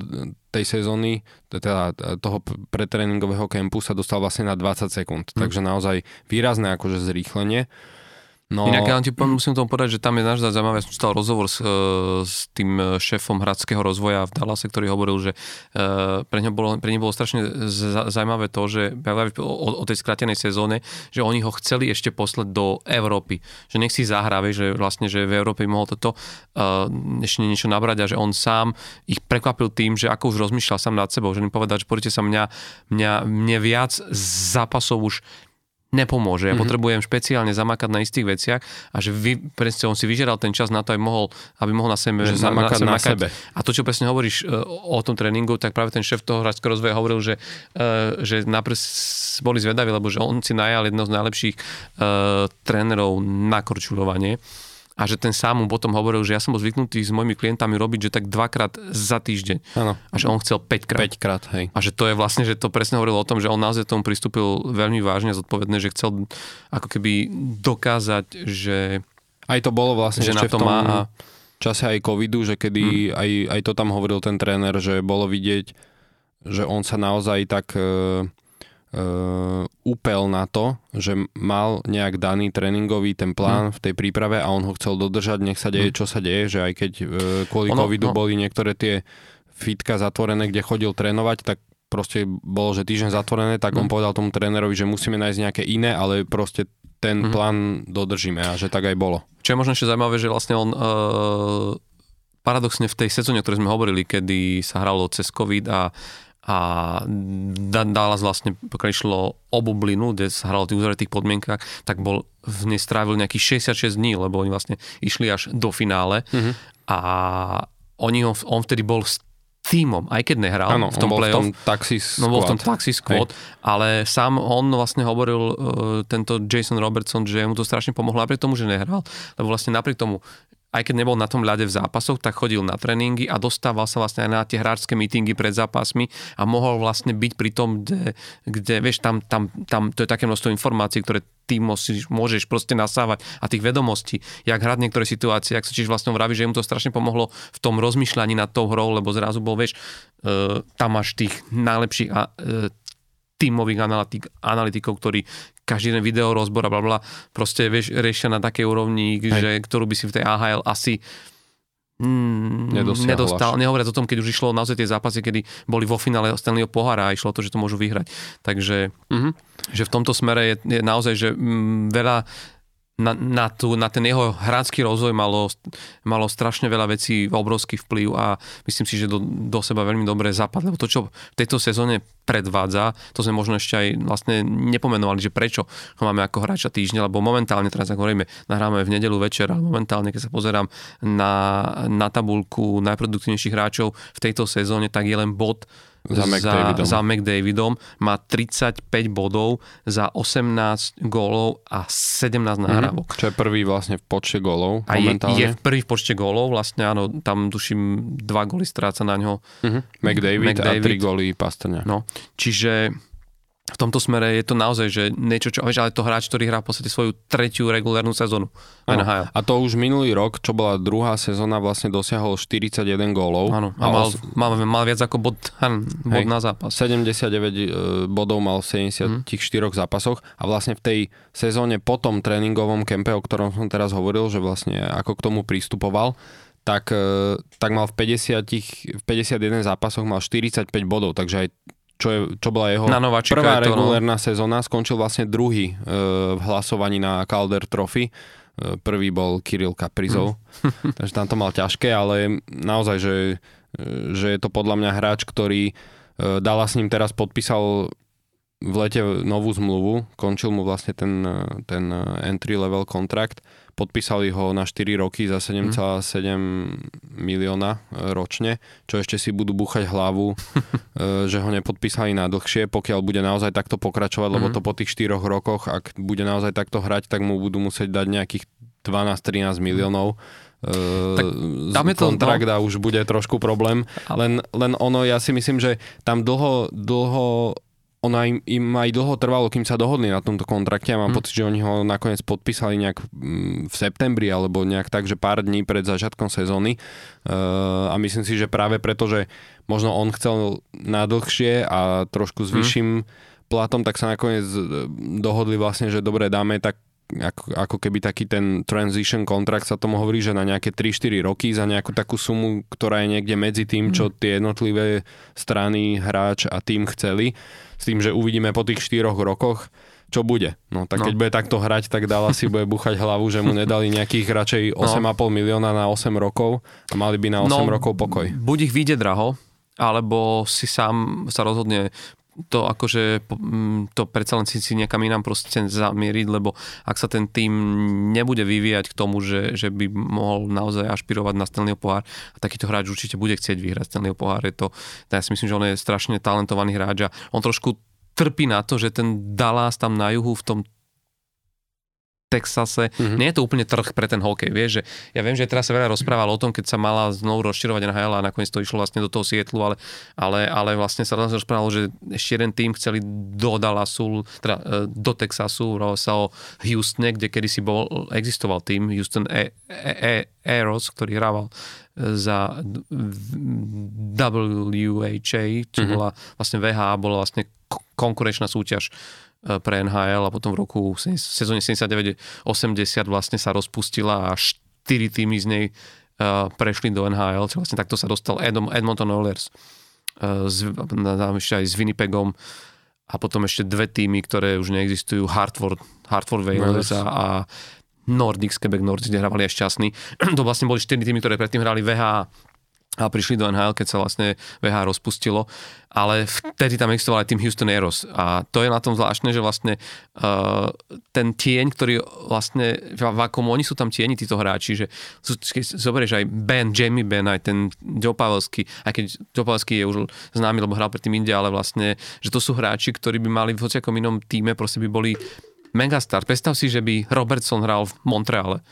tej sezóny, teda toho pretréningového kempu sa dostal vlastne na 20 sekúnd. Hmm. Takže naozaj výrazné akože zrýchlenie. No... Inak ja ti musím tomu povedať, že tam je náš zaujímavé, ja som stal rozhovor s, e, s tým šéfom hradského rozvoja v Dallase, ktorý hovoril, že e, pre neho bolo, pre bolo strašne zaujímavé to, že o, o tej skratenej sezóne, že oni ho chceli ešte poslať do Európy. Že nech si zahráve, že vlastne, že v Európe mohol toto uh, ešte niečo nabrať a že on sám ich prekvapil tým, že ako už rozmýšľal sám nad sebou, že mi povedal, že poďte sa mňa, mňa, mne viac zápasov už nepomôže. Ja mm-hmm. potrebujem špeciálne zamakať na istých veciach a že vy, presne on si vyžeral ten čas na to, aby mohol, aby mohol na sebe že zamakať na, na, na sebe. A to, čo presne hovoríš uh, o tom tréningu, tak práve ten šéf toho hráčského rozvoja hovoril, že, uh, že napríklad boli zvedaví, lebo že on si najal jedno z najlepších uh, trénerov na korčulovanie a že ten sám mu potom hovoril, že ja som bol zvyknutý s mojimi klientami robiť, že tak dvakrát za týždeň. Ano. A že on chcel 5 krát. 5 krát, hej. A že to je vlastne, že to presne hovorilo o tom, že on naozaj tomu pristúpil veľmi vážne a zodpovedne, že chcel ako keby dokázať, že... Aj to bolo vlastne že na to má a... čase aj covidu, že kedy hmm. aj, aj to tam hovoril ten tréner, že bolo vidieť, že on sa naozaj tak... E uh, úpel na to, že mal nejak daný tréningový ten plán hmm. v tej príprave a on ho chcel dodržať, nech sa deje, hmm. čo sa deje, že aj keď uh, kvôli ono, covidu no. boli niektoré tie fitka zatvorené, kde chodil trénovať, tak proste bolo, že týždeň zatvorené, tak hmm. on povedal tomu trénerovi, že musíme nájsť nejaké iné, ale proste ten hmm. plán dodržíme a že tak aj bolo. Čo je možno ešte zaujímavé, že vlastne on uh, paradoxne v tej sezóne, o ktorej sme hovorili, kedy sa hralo cez COVID a a Dallas vlastne, pokiaľ išlo o bublinu, kde sa hralo v tých uzavretých podmienkach, tak bol v nej strávil nejakých 66 dní, lebo oni vlastne išli až do finále mm-hmm. a oni ho, on vtedy bol s týmom, aj keď nehral ano, v tom bol playoff. v tom Taxis no, bol v tom Taxis squad, Hej. ale sám on vlastne hovoril, uh, tento Jason Robertson, že mu to strašne pomohlo napriek tomu, že nehral, lebo vlastne napriek tomu, aj keď nebol na tom ľade v zápasoch, tak chodil na tréningy a dostával sa vlastne aj na tie hráčské mítingy pred zápasmi a mohol vlastne byť pri tom, kde, kde vieš, tam, tam, tam to je také množstvo informácií, ktoré ty môžeš, môžeš proste nasávať a tých vedomostí, jak hrať niektoré situácie, ak sa tiež vlastne vraví, že mu to strašne pomohlo v tom rozmýšľaní nad tou hrou, lebo zrazu bol, vieš, uh, tam máš tých najlepších uh, tímových analytik, analytikov, ktorí každý jeden video rozbor a bla, bla proste vieš, riešia na takej úrovni, Hej. že, ktorú by si v tej AHL asi Mm, nedostal, nehovoriac o tom, keď už išlo naozaj tie zápasy, kedy boli vo finále Stanleyho pohára a išlo to, že to môžu vyhrať. Takže mm-hmm. že v tomto smere je, je naozaj, že mm, veľa na, na, tú, na ten jeho hrácky rozvoj malo, malo strašne veľa vecí, obrovský vplyv a myslím si, že do, do seba veľmi dobre zapadlo. To, čo v tejto sezóne predvádza, to sme možno ešte aj vlastne nepomenovali, že prečo ho máme ako hráča týždňa, lebo momentálne, teraz ako hovoríme, nahrávame v nedelu večer, ale momentálne, keď sa pozerám na, na tabulku najproduktívnejších hráčov v tejto sezóne, tak je len bod za McDavidom. Za, za McDavidom. Má 35 bodov za 18 gólov a 17 mhm. nahrávok. Mm-hmm. Čo je prvý vlastne v počte gólov a momentálne. Je, je prvý v počte gólov, vlastne áno, tam tuším dva góly stráca na ňo. Mm-hmm. McDavid, McDavid a 3 góly Pastrňa. No, čiže v tomto smere je to naozaj, že niečo, čo, vieš, ale to hráč, ktorý hrá v podstate svoju tretiu regulárnu sezónu. Ano. A to už minulý rok, čo bola druhá sezóna, vlastne dosiahol 41 gólov. Áno, a mal, os... mal, mal, viac ako bod, bod Hej, na zápas. 79 e, bodov mal v 74 mm. zápasoch a vlastne v tej sezóne po tom tréningovom kempe, o ktorom som teraz hovoril, že vlastne ako k tomu pristupoval, tak, e, tak mal v 50, v 51 zápasoch mal 45 bodov, takže aj čo, je, čo bola jeho prvá to, regulérna no. sezóna, skončil vlastne druhý e, v hlasovaní na Calder Trophy. E, prvý bol Kirill Kaprizov, mm. takže tam to mal ťažké, ale naozaj, že, že je to podľa mňa hráč, ktorý e, Dala s ním teraz podpísal v lete novú zmluvu, končil mu vlastne ten, ten entry level kontrakt, podpísali ho na 4 roky za 7,7 milióna ročne, čo ešte si budú búchať hlavu, e, že ho nepodpísali na dlhšie, pokiaľ bude naozaj takto pokračovať, lebo to po tých 4 rokoch, ak bude naozaj takto hrať, tak mu budú musieť dať nejakých 12-13 miliónov. Tak tam je to, kontrakt no. a už bude trošku problém. Len, len ono, ja si myslím, že tam dlho, dlho ono im, im aj dlho trvalo, kým sa dohodli na tomto kontrakte a mám hmm. pocit, že oni ho nakoniec podpísali nejak mm, v septembri alebo nejak tak, že pár dní pred začiatkom sezóny uh, a myslím si, že práve preto, že možno on chcel na dlhšie a trošku s mhm. vyšším hmm. platom, tak sa nakoniec e, dohodli vlastne, že dobre dáme tak ako, ako keby taký ten transition kontrakt sa tomu hovorí, že na nejaké 3-4 roky za nejakú takú sumu, ktorá je niekde medzi tým, čo mhm. tie jednotlivé strany, hráč a tým chceli, s tým, že uvidíme po tých 4 rokoch, čo bude. No tak no. keď bude takto hrať, tak Dala si bude buchať hlavu, že mu nedali nejakých radšej 8,5 no. milióna na 8 rokov a mali by na 8 no, rokov pokoj. Buď ich vyjde draho, alebo si sám sa rozhodne to akože mm, to predsa len si, si niekam inám proste zamieriť, lebo ak sa ten tým nebude vyvíjať k tomu, že, že by mohol naozaj ašpirovať na Stanleyho pohár a takýto hráč určite bude chcieť vyhrať Stanleyho pohár, je to, ja si myslím, že on je strašne talentovaný hráč a on trošku trpí na to, že ten Dallas tam na juhu v tom Texase. Mm-hmm. Nie je to úplne trh pre ten hokej, vieš, že ja viem, že teraz sa veľa rozprával o tom, keď sa mala znovu rozširovať NHL a nakoniec to išlo vlastne do toho Sietlu, ale, ale, ale vlastne sa rozprávalo, že ešte jeden tým chceli do Dallasu, teda e, do Texasu, sa o Houstone, kde kedysi bol, existoval tým Houston e, e, e, Aeros, ktorý hrával e, za WHA, čo mm-hmm. bola vlastne VHA, bola vlastne konkurenčná súťaž E, pre NHL a potom v roku v sezóne 79-80 vlastne sa rozpustila a 4 týmy z nej uh, prešli do NHL, čo vlastne takto sa dostal Edmonton Oilers uh, z, ešte aj s Winnipegom a potom ešte dve týmy, ktoré už neexistujú, Hartford, Hartford Whalers a, a Nordics, Quebec Nordics, kde hrávali aj šťastní. to vlastne boli 4 týmy, ktoré predtým hrali VHA a prišli do NHL, keď sa vlastne VH rozpustilo, ale vtedy tam existoval aj tým Houston Aeros. A to je na tom zvláštne, že vlastne uh, ten tieň, ktorý vlastne, v, akom oni sú tam tieni, títo hráči, že keď zoberieš aj Ben, Jamie Ben, aj ten Joe Pavelský, aj keď Joe Pavelský je už známy, lebo hral predtým inde, ale vlastne, že to sú hráči, ktorí by mali v hociakom inom týme, proste by boli megastar. Predstav si, že by Robertson hral v Montreale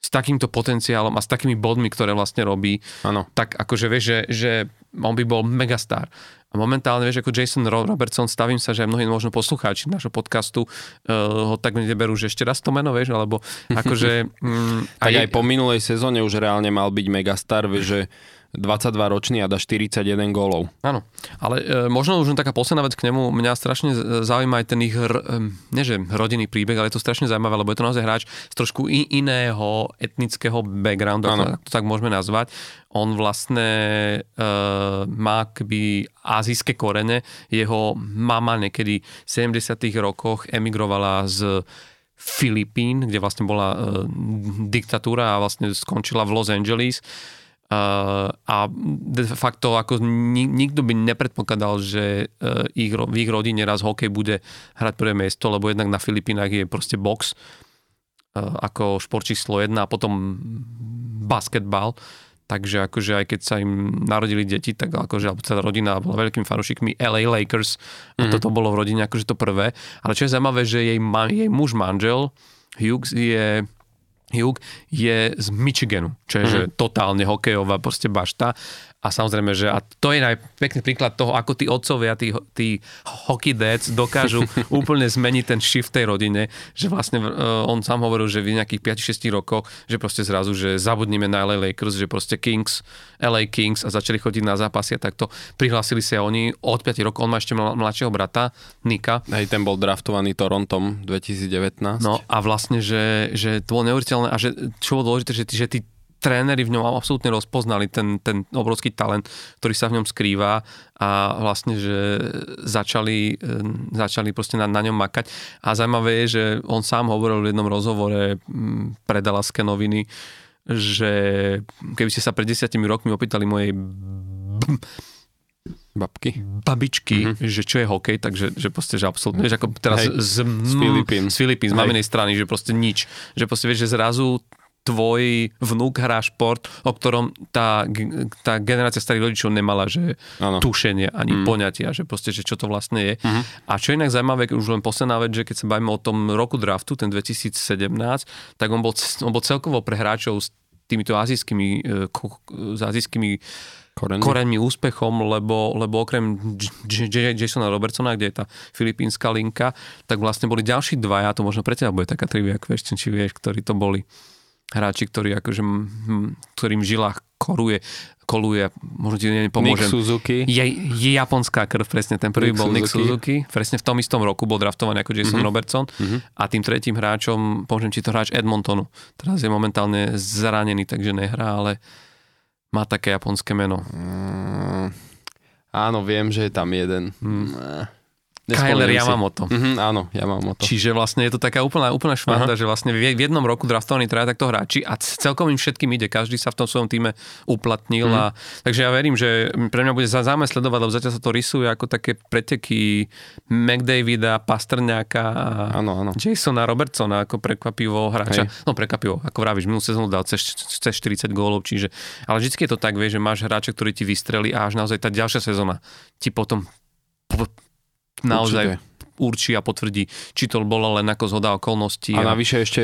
s takýmto potenciálom a s takými bodmi, ktoré vlastne robí, ano. tak akože vieš, že, že on by bol megastar. A momentálne, vieš, ako Jason Robertson, stavím sa, že aj mnohí možno poslucháči nášho podcastu uh, ho tak neberú, že ešte raz to meno, vieš, alebo akože... Mm, tak aj, aj po minulej sezóne už reálne mal byť megastar, vieš, že 22 ročný a dá 41 gólov. Áno, ale e, možno už taká posledná vec k nemu, mňa strašne zaujíma aj ten ich, r, e, nie že rodinný príbeh, ale je to strašne zaujímavé, lebo je to naozaj hráč z trošku i, iného etnického backgroundu, ako to tak môžeme nazvať. On vlastne e, má kby azijské korene, jeho mama niekedy v 70 rokoch emigrovala z Filipín, kde vlastne bola e, diktatúra a vlastne skončila v Los Angeles a de facto ako nikto by nepredpokladal, že uh, ich, v ich rodine raz hokej bude hrať prvé miesto, lebo jednak na Filipínach je proste box uh, ako šport číslo jedna a potom basketbal. Takže akože aj keď sa im narodili deti, tak akože alebo celá rodina bola veľkými fanúšikmi LA Lakers a mm-hmm. toto bolo v rodine akože to prvé. Ale čo je zaujímavé, že jej, jej muž manžel Hughes je Hugh je z Michiganu, čo je mm. že totálne hokejová proste bašta a samozrejme, že a to je pekný príklad toho, ako tí otcovia, tí, tí dads dokážu úplne zmeniť ten shift v tej rodine, že vlastne uh, on sám hovoril, že v nejakých 5-6 rokoch, že proste zrazu, že zabudnime na LA Lakers, že proste Kings, LA Kings a začali chodiť na zápasy a takto prihlásili sa oni od 5 rokov, on má ešte mladšieho brata, Nika. Hej, ten bol draftovaný Torontom 2019. No a vlastne, že, že to bolo neuveriteľné a že čo bolo dôležité, že, že tí tréneri v ňom absolútne rozpoznali ten, ten obrovský talent, ktorý sa v ňom skrýva a vlastne, že začali, e, začali proste na, na ňom makať. A zaujímavé je, že on sám hovoril v jednom rozhovore pre Dalaské noviny, že keby ste sa pred desiatimi rokmi opýtali mojej Babky. babičky, mm-hmm. že čo je hokej, takže že proste, že absolútne, vieš, ako teraz Hej, z, z Filipín. z Filipín, z maminej strany, že proste nič. Že proste vieš, že zrazu tvoj vnúk hrá šport, o ktorom tá, tá generácia starých rodičov nemala, že Áno. tušenie ani mm. poňatia, že proste, že čo to vlastne je. Mhm. A čo inak zaujímavé, už len posledná vec, že keď sa bavíme o tom roku draftu, ten 2017, tak on bol, on bol celkovo pre hráčov s týmito azijskými, e, s azijskými Koreň. koreňmi úspechom, lebo, lebo okrem Jasona Robertsona, kde je tá filipínska linka, tak vlastne boli ďalší dvaja, to možno pre teba bude taká trivia question, či vieš, ktorí to boli hráči, ktorí akože, hm, ktorým v žilách koruje, koluje, možno ti Nick nepomôžem. Suzuki. Je, je japonská krv, presne ten prvý Nick bol Nick Suzuki. Suzuki, presne v tom istom roku bol draftovaný ako Jason Mhm. Robertson a tým tretím hráčom, poviem ti to hráč Edmontonu. Teraz je momentálne zranený, takže nehrá, ale má také japonské meno. Mm, áno, viem, že je tam jeden. Mm. Kyler Yamamoto. Mhm, áno, Yamamoto. Čiže vlastne je to taká úplná, úplná švanda, že vlastne v v jednom roku draftovaní traja takto hráči a celkom im všetkým ide, každý sa v tom svojom týme uplatnil. A, takže ja verím, že pre mňa bude za- zaujímavé sledovať, lebo zatiaľ sa to rysuje ako také preteky McDavida, Pastrňáka a Áno, áno. Jasona Robertsona ako prekvapivo hráča. Hej. No prekvapivo, ako vravíš, minulú sezónu dal cez, cez 40 gólov, čiže, ale vždy je to tak, vieš, že máš hráča, ktorý ti vystrelí a až naozaj tá ďalšia sezóna ti potom po, naozaj Určite. určí a potvrdí, či to bolo len ako zhoda okolností. A navyše ešte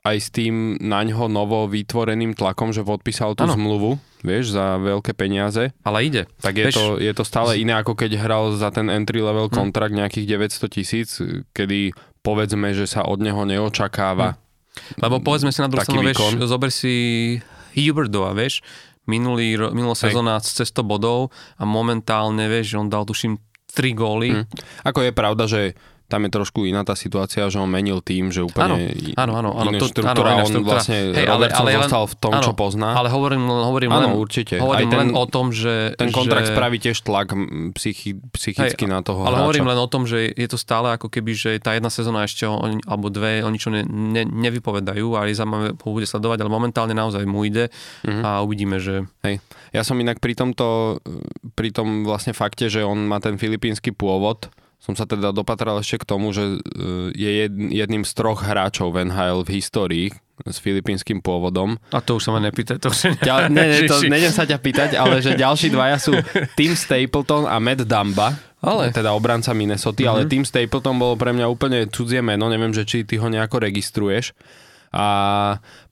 aj s tým na ňo novo vytvoreným tlakom, že podpísal tú Áno. zmluvu, vieš, za veľké peniaze, Ale ide. tak je, to, je to stále iné, ako keď hral za ten entry level kontrakt nejakých 900 tisíc, kedy povedzme, že sa od neho neočakáva. Lebo povedzme si na druhú stranu, vieš, zober si Huberdova, vieš, minulý, minulá sezóna cez 100 bodov a momentálne, vieš, on dal tuším 3 góly. Hm. Ako je pravda, že tam je trošku iná tá situácia, že on menil tým, že úplne Áno, áno, áno. iná To- štruktúra, áno, on štruktúra. vlastne Hej, ale- ale len- zostal v tom, áno, čo pozná. Ale hovorím, hovorím Áno, len, určite. Hovorím Aj ten- len o tom, že... Ten kontrakt že, spraví tiež tlak psychi, psychicky Hej, na toho Ale hráča. hovorím len o tom, že je to stále ako keby, že tá jedna sezóna ešte, o, alebo dve, o ničom ne, ne, nevypovedajú a je zaujímavé, ho bude sledovať, ale momentálne naozaj mu ide Mhm. a uvidíme, že... Hej. Ja som inak pri tomto, pri tom vlastne fakte, že on má ten filipínsky pôvod, som sa teda dopatral ešte k tomu, že e, je jed- jedným z troch hráčov v NHL v histórii s filipínskym pôvodom. A to už sa ma nepýta. To už Ďal, ne, ne, to nejdem sa ťa pýtať, ale že ďalší dvaja sú Tim Stapleton a Matt Dumba, Ale. teda obranca Minnesota, ale Tim Stapleton bolo pre mňa úplne cudzie meno, neviem, že či ty ho nejako registruješ. A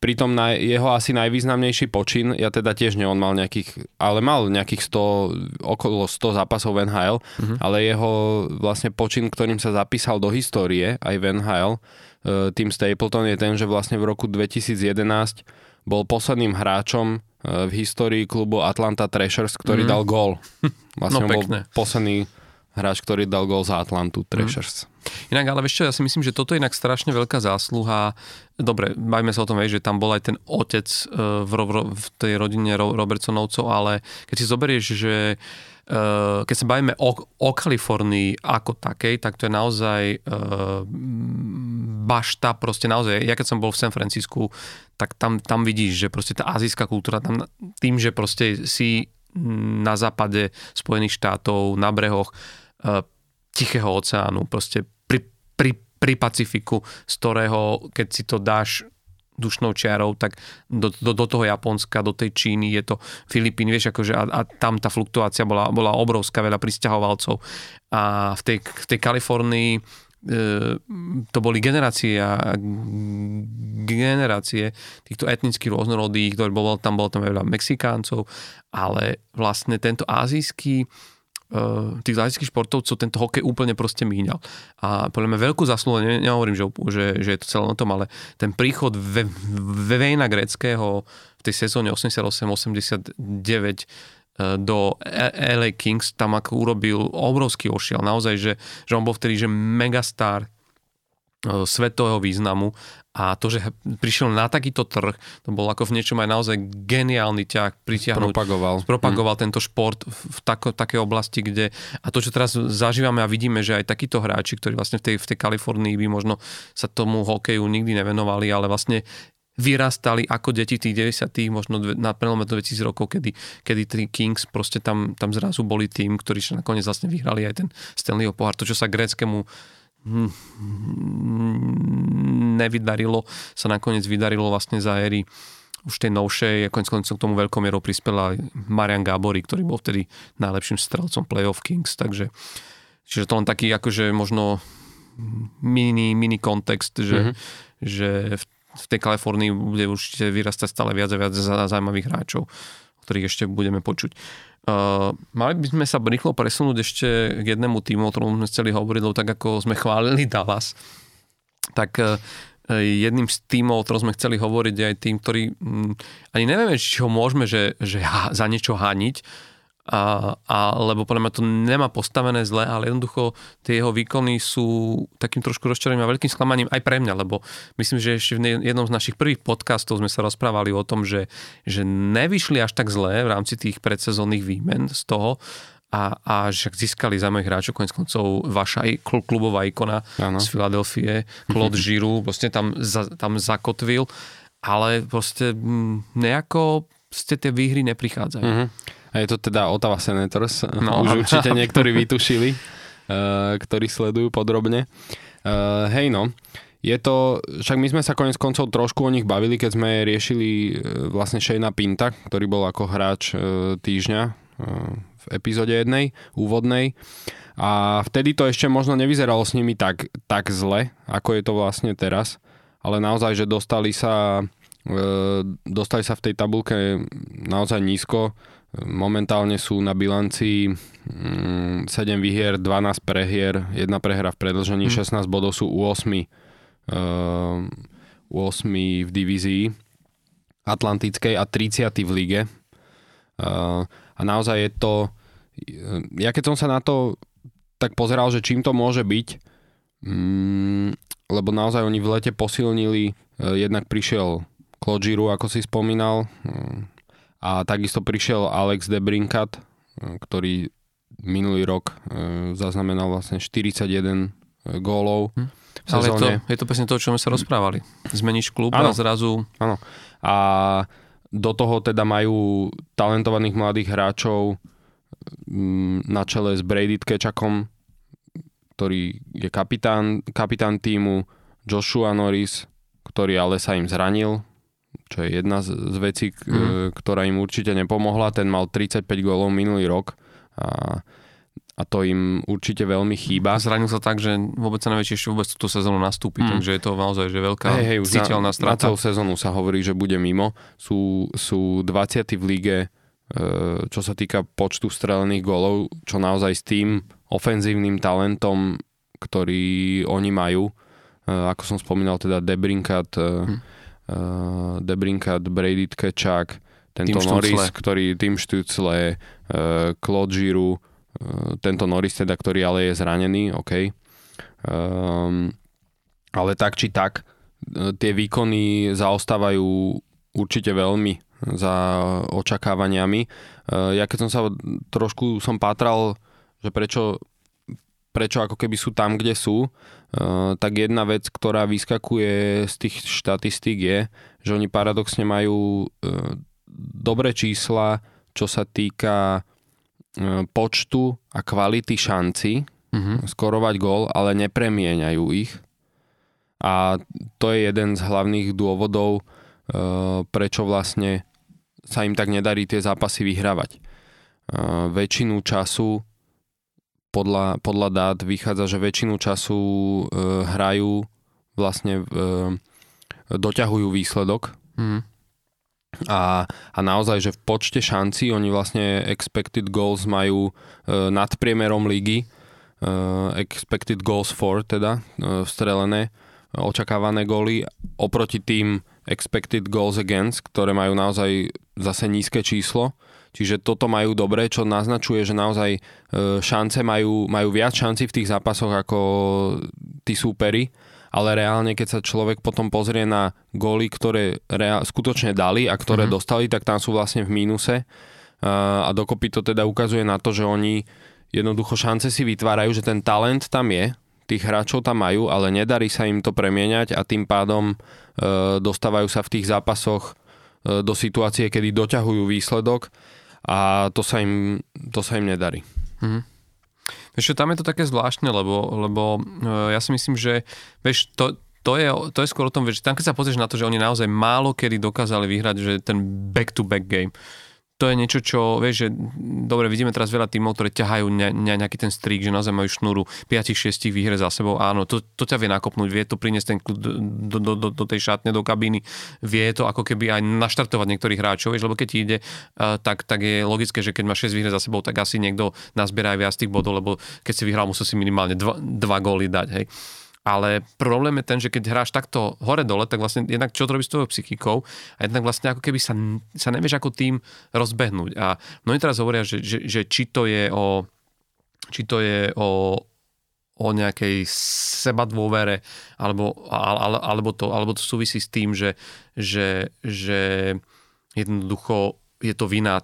pritom na jeho asi najvýznamnejší počin, ja teda tiež nie, on mal nejakých, ale mal nejakých 100, okolo 100 zápasov v NHL, ale jeho vlastne počin, ktorým sa zapísal do histórie aj v NHL, eh, Tim Stapleton je ten, že vlastne v roku 2011 bol posledným hráčom eh, v histórii klubu Atlanta Thrashers, ktorý dal gól. Vlastne No, on bol posledný hráč, ktorý dal gól za Atlantu Thrashers. Inak, ale vieš čo, ja si myslím, že toto je inak strašne veľká zásluha. Dobre, bavíme sa o tom, vieš, že tam bol aj ten otec uh, v, ro- v tej rodine Ro- Robertsonovcov, ale keď si zoberieš, že uh, keď sa bavíme o, o Kalifornii ako takej, tak to je naozaj uh, bašta, proste naozaj, ja keď som bol v San Francisku, tak tam, tam vidíš, že proste tá azijská kultúra, tam, tým, že proste si na západe Spojených štátov, na brehoch uh, Tichého oceánu, proste pri, pri, Pacifiku, z ktorého, keď si to dáš dušnou čiarou, tak do, do, do toho Japonska, do tej Číny, je to Filipín, vieš, akože a, a tam tá fluktuácia bola, bola obrovská, veľa pristahovalcov. A v tej, v tej Kalifornii e, to boli generácie a generácie týchto etnických rôznorodých, ktorý bol, tam bolo tam veľa Mexikáncov, ale vlastne tento azijský tých azijských športovcov tento hokej úplne proste míňal. A podľa mňa veľkú zásluhu, ne, nehovorím, že, že, že je to celé na tom, ale ten príchod ve, Vevejna Greckého v tej sezóne 88-89 uh, do E- LA Kings tam ako urobil obrovský ošiel. Naozaj, že, že on bol vtedy že megastar uh, svetového významu a to, že prišiel na takýto trh, to bol ako v niečom aj naozaj geniálny ťah pritiahnuť Propagoval. propagoval mm. tento šport v tako, takej oblasti, kde a to, čo teraz zažívame a vidíme, že aj takíto hráči, ktorí vlastne v tej, v tej Kalifornii by možno sa tomu hokeju nikdy nevenovali, ale vlastne vyrastali ako deti tých 90 možno dve, na prelome 2000 rokov, kedy, kedy tí Kings proste tam, tam zrazu boli tým, ktorí nakoniec vlastne vyhrali aj ten Stanleyho pohár. To, čo sa gréckému hm, nevydarilo, sa nakoniec vydarilo vlastne za éry už tej novšej, konec koncov k tomu veľkomierou prispela Marian Gábory, ktorý bol vtedy najlepším strelcom playoff Kings, takže čiže to len taký akože možno mini, mini kontext, že, mm-hmm. že v, v tej Kalifornii bude určite vyrastať stále viac a viac zaujímavých hráčov, o ktorých ešte budeme počuť. Uh, mali by sme sa rýchlo presunúť ešte k jednému týmu, o ktorom sme chceli hovoriť, lebo tak ako sme chválili Dallas, tak uh, jedným z tímov, o ktorom sme chceli hovoriť, je aj tým, ktorý mm, ani nevieme, či ho môžeme že, že za niečo hániť, a, a, lebo podľa mňa to nemá postavené zle, ale jednoducho tie jeho výkony sú takým trošku rozčarením a veľkým sklamaním aj pre mňa, lebo myslím, že ešte v jednom z našich prvých podcastov sme sa rozprávali o tom, že, že nevyšli až tak zle v rámci tých predsezónnych výmen z toho, a, a že získali zaujímavých hráčov, konec koncov vaša klubová ikona ano. z Filadelfie, Claude Giroux, proste tam, za, tam zakotvil, ale proste mm, nejako ste tie výhry neprichádzajú. Uh-huh. A je to teda Ottawa Senators, no. už určite niektorí vytušili, uh, ktorí sledujú podrobne. Uh, hej no, je to, však my sme sa konec koncov trošku o nich bavili, keď sme riešili uh, vlastne Shayna Pinta, ktorý bol ako hráč týždňa uh, epizóde jednej, úvodnej. A vtedy to ešte možno nevyzeralo s nimi tak, tak zle, ako je to vlastne teraz. Ale naozaj, že dostali sa, dostali sa v tej tabulke naozaj nízko. Momentálne sú na bilanci 7 mm, výhier, 12 prehier, jedna prehra v predlžení, hmm. 16 bodov sú u 8, uh, u 8 v divízii Atlantickej a 30 v lige. Uh, a naozaj je to ja keď som sa na to tak pozeral, že čím to môže byť, mm, lebo naozaj oni v lete posilnili, eh, jednak prišiel Claude ako si spomínal, mm, a takisto prišiel Alex Debrinkat, eh, ktorý minulý rok eh, zaznamenal vlastne 41 gólov. Hm. Ale je to, je to presne to, čo sme sa rozprávali. Zmeníš klub ano. a zrazu... Áno. A do toho teda majú talentovaných mladých hráčov, na čele s Brady Tkečakom, ktorý je kapitán, kapitán týmu, Joshua Norris, ktorý ale sa im zranil, čo je jedna z, z vecí, mm. ktorá im určite nepomohla. Ten mal 35 gólov minulý rok a, a to im určite veľmi chýba. Zranil sa tak, že vôbec sa nevie, či vôbec túto sezónu nastúpi, mm. takže je to naozaj že veľká hey, hey, citeľná strata. Na celú sezónu sa hovorí, že bude mimo. Sú, sú 20. v lige Eh, čo sa týka počtu strelených golov, čo naozaj s tým ofenzívnym talentom, ktorý oni majú, eh, ako som spomínal, teda Debrinkat, hm. Debrinkat, Brady Tkečák, tento Tým Norris, ktorý tým Štucle, Claude Giroux, tento Norris teda, ktorý ale je zranený, OK. Um, ale tak či tak, tie výkony zaostávajú určite veľmi za očakávaniami. Ja keď som sa trošku som pátral, že prečo, prečo ako keby sú tam, kde sú, tak jedna vec, ktorá vyskakuje z tých štatistík je, že oni paradoxne majú e, dobré čísla, čo sa týka počtu a kvality šanci mm-hmm. skorovať gól, ale nepremieňajú ich. A to je jeden z hlavných dôvodov, prečo vlastne sa im tak nedarí tie zápasy vyhrávať. Väčšinu času podľa, podľa dát vychádza, že väčšinu času uh, hrajú vlastne uh, doťahujú výsledok mm. a, a naozaj, že v počte šancí oni vlastne expected goals majú uh, nad priemerom ligy uh, expected goals for teda uh, strelené očakávané góly oproti tým expected goals against, ktoré majú naozaj zase nízke číslo. Čiže toto majú dobre, čo naznačuje, že naozaj e, šance majú, majú viac šanci v tých zápasoch ako tí súperi, ale reálne, keď sa človek potom pozrie na góly, ktoré reál, skutočne dali a ktoré mm-hmm. dostali, tak tam sú vlastne v mínuse. A dokopy to teda ukazuje na to, že oni jednoducho šance si vytvárajú, že ten talent tam je, tých hráčov tam majú, ale nedarí sa im to premieňať a tým pádom e, dostávajú sa v tých zápasoch e, do situácie, kedy doťahujú výsledok a to sa im, to sa im nedarí. Mm-hmm. Vieš tam je to také zvláštne, lebo, lebo e, ja si myslím, že vieš, to, to je, to je skôr o tom, že tam keď sa pozrieš na to, že oni naozaj málo kedy dokázali vyhrať, že ten back-to-back game, to je niečo, čo, vieš, že dobre, vidíme teraz veľa tímov, ktoré ťahajú ne, ne, nejaký ten strik, že naozaj majú šnúru 5-6 výhre za sebou. Áno, to, to ťa vie nakopnúť, vie to priniesť ten kľud do, do, do, do tej šatne, do kabíny, vie to ako keby aj naštartovať niektorých hráčov, vieš, lebo keď ide, uh, tak, tak je logické, že keď má 6 výhre za sebou, tak asi niekto nazbiera aj viac tých bodov, lebo keď si vyhral, musel si minimálne 2 góly dať, hej. Ale problém je ten, že keď hráš takto hore-dole, tak vlastne jednak čo to robí s tvojou psychikou a jednak vlastne ako keby sa, sa nevieš ako tým rozbehnúť. A mnohí teraz hovoria, že, že, že či to je o či to je o, o nejakej seba dôvere, alebo, ale, alebo, to, alebo to súvisí s tým, že, že, že jednoducho je to vina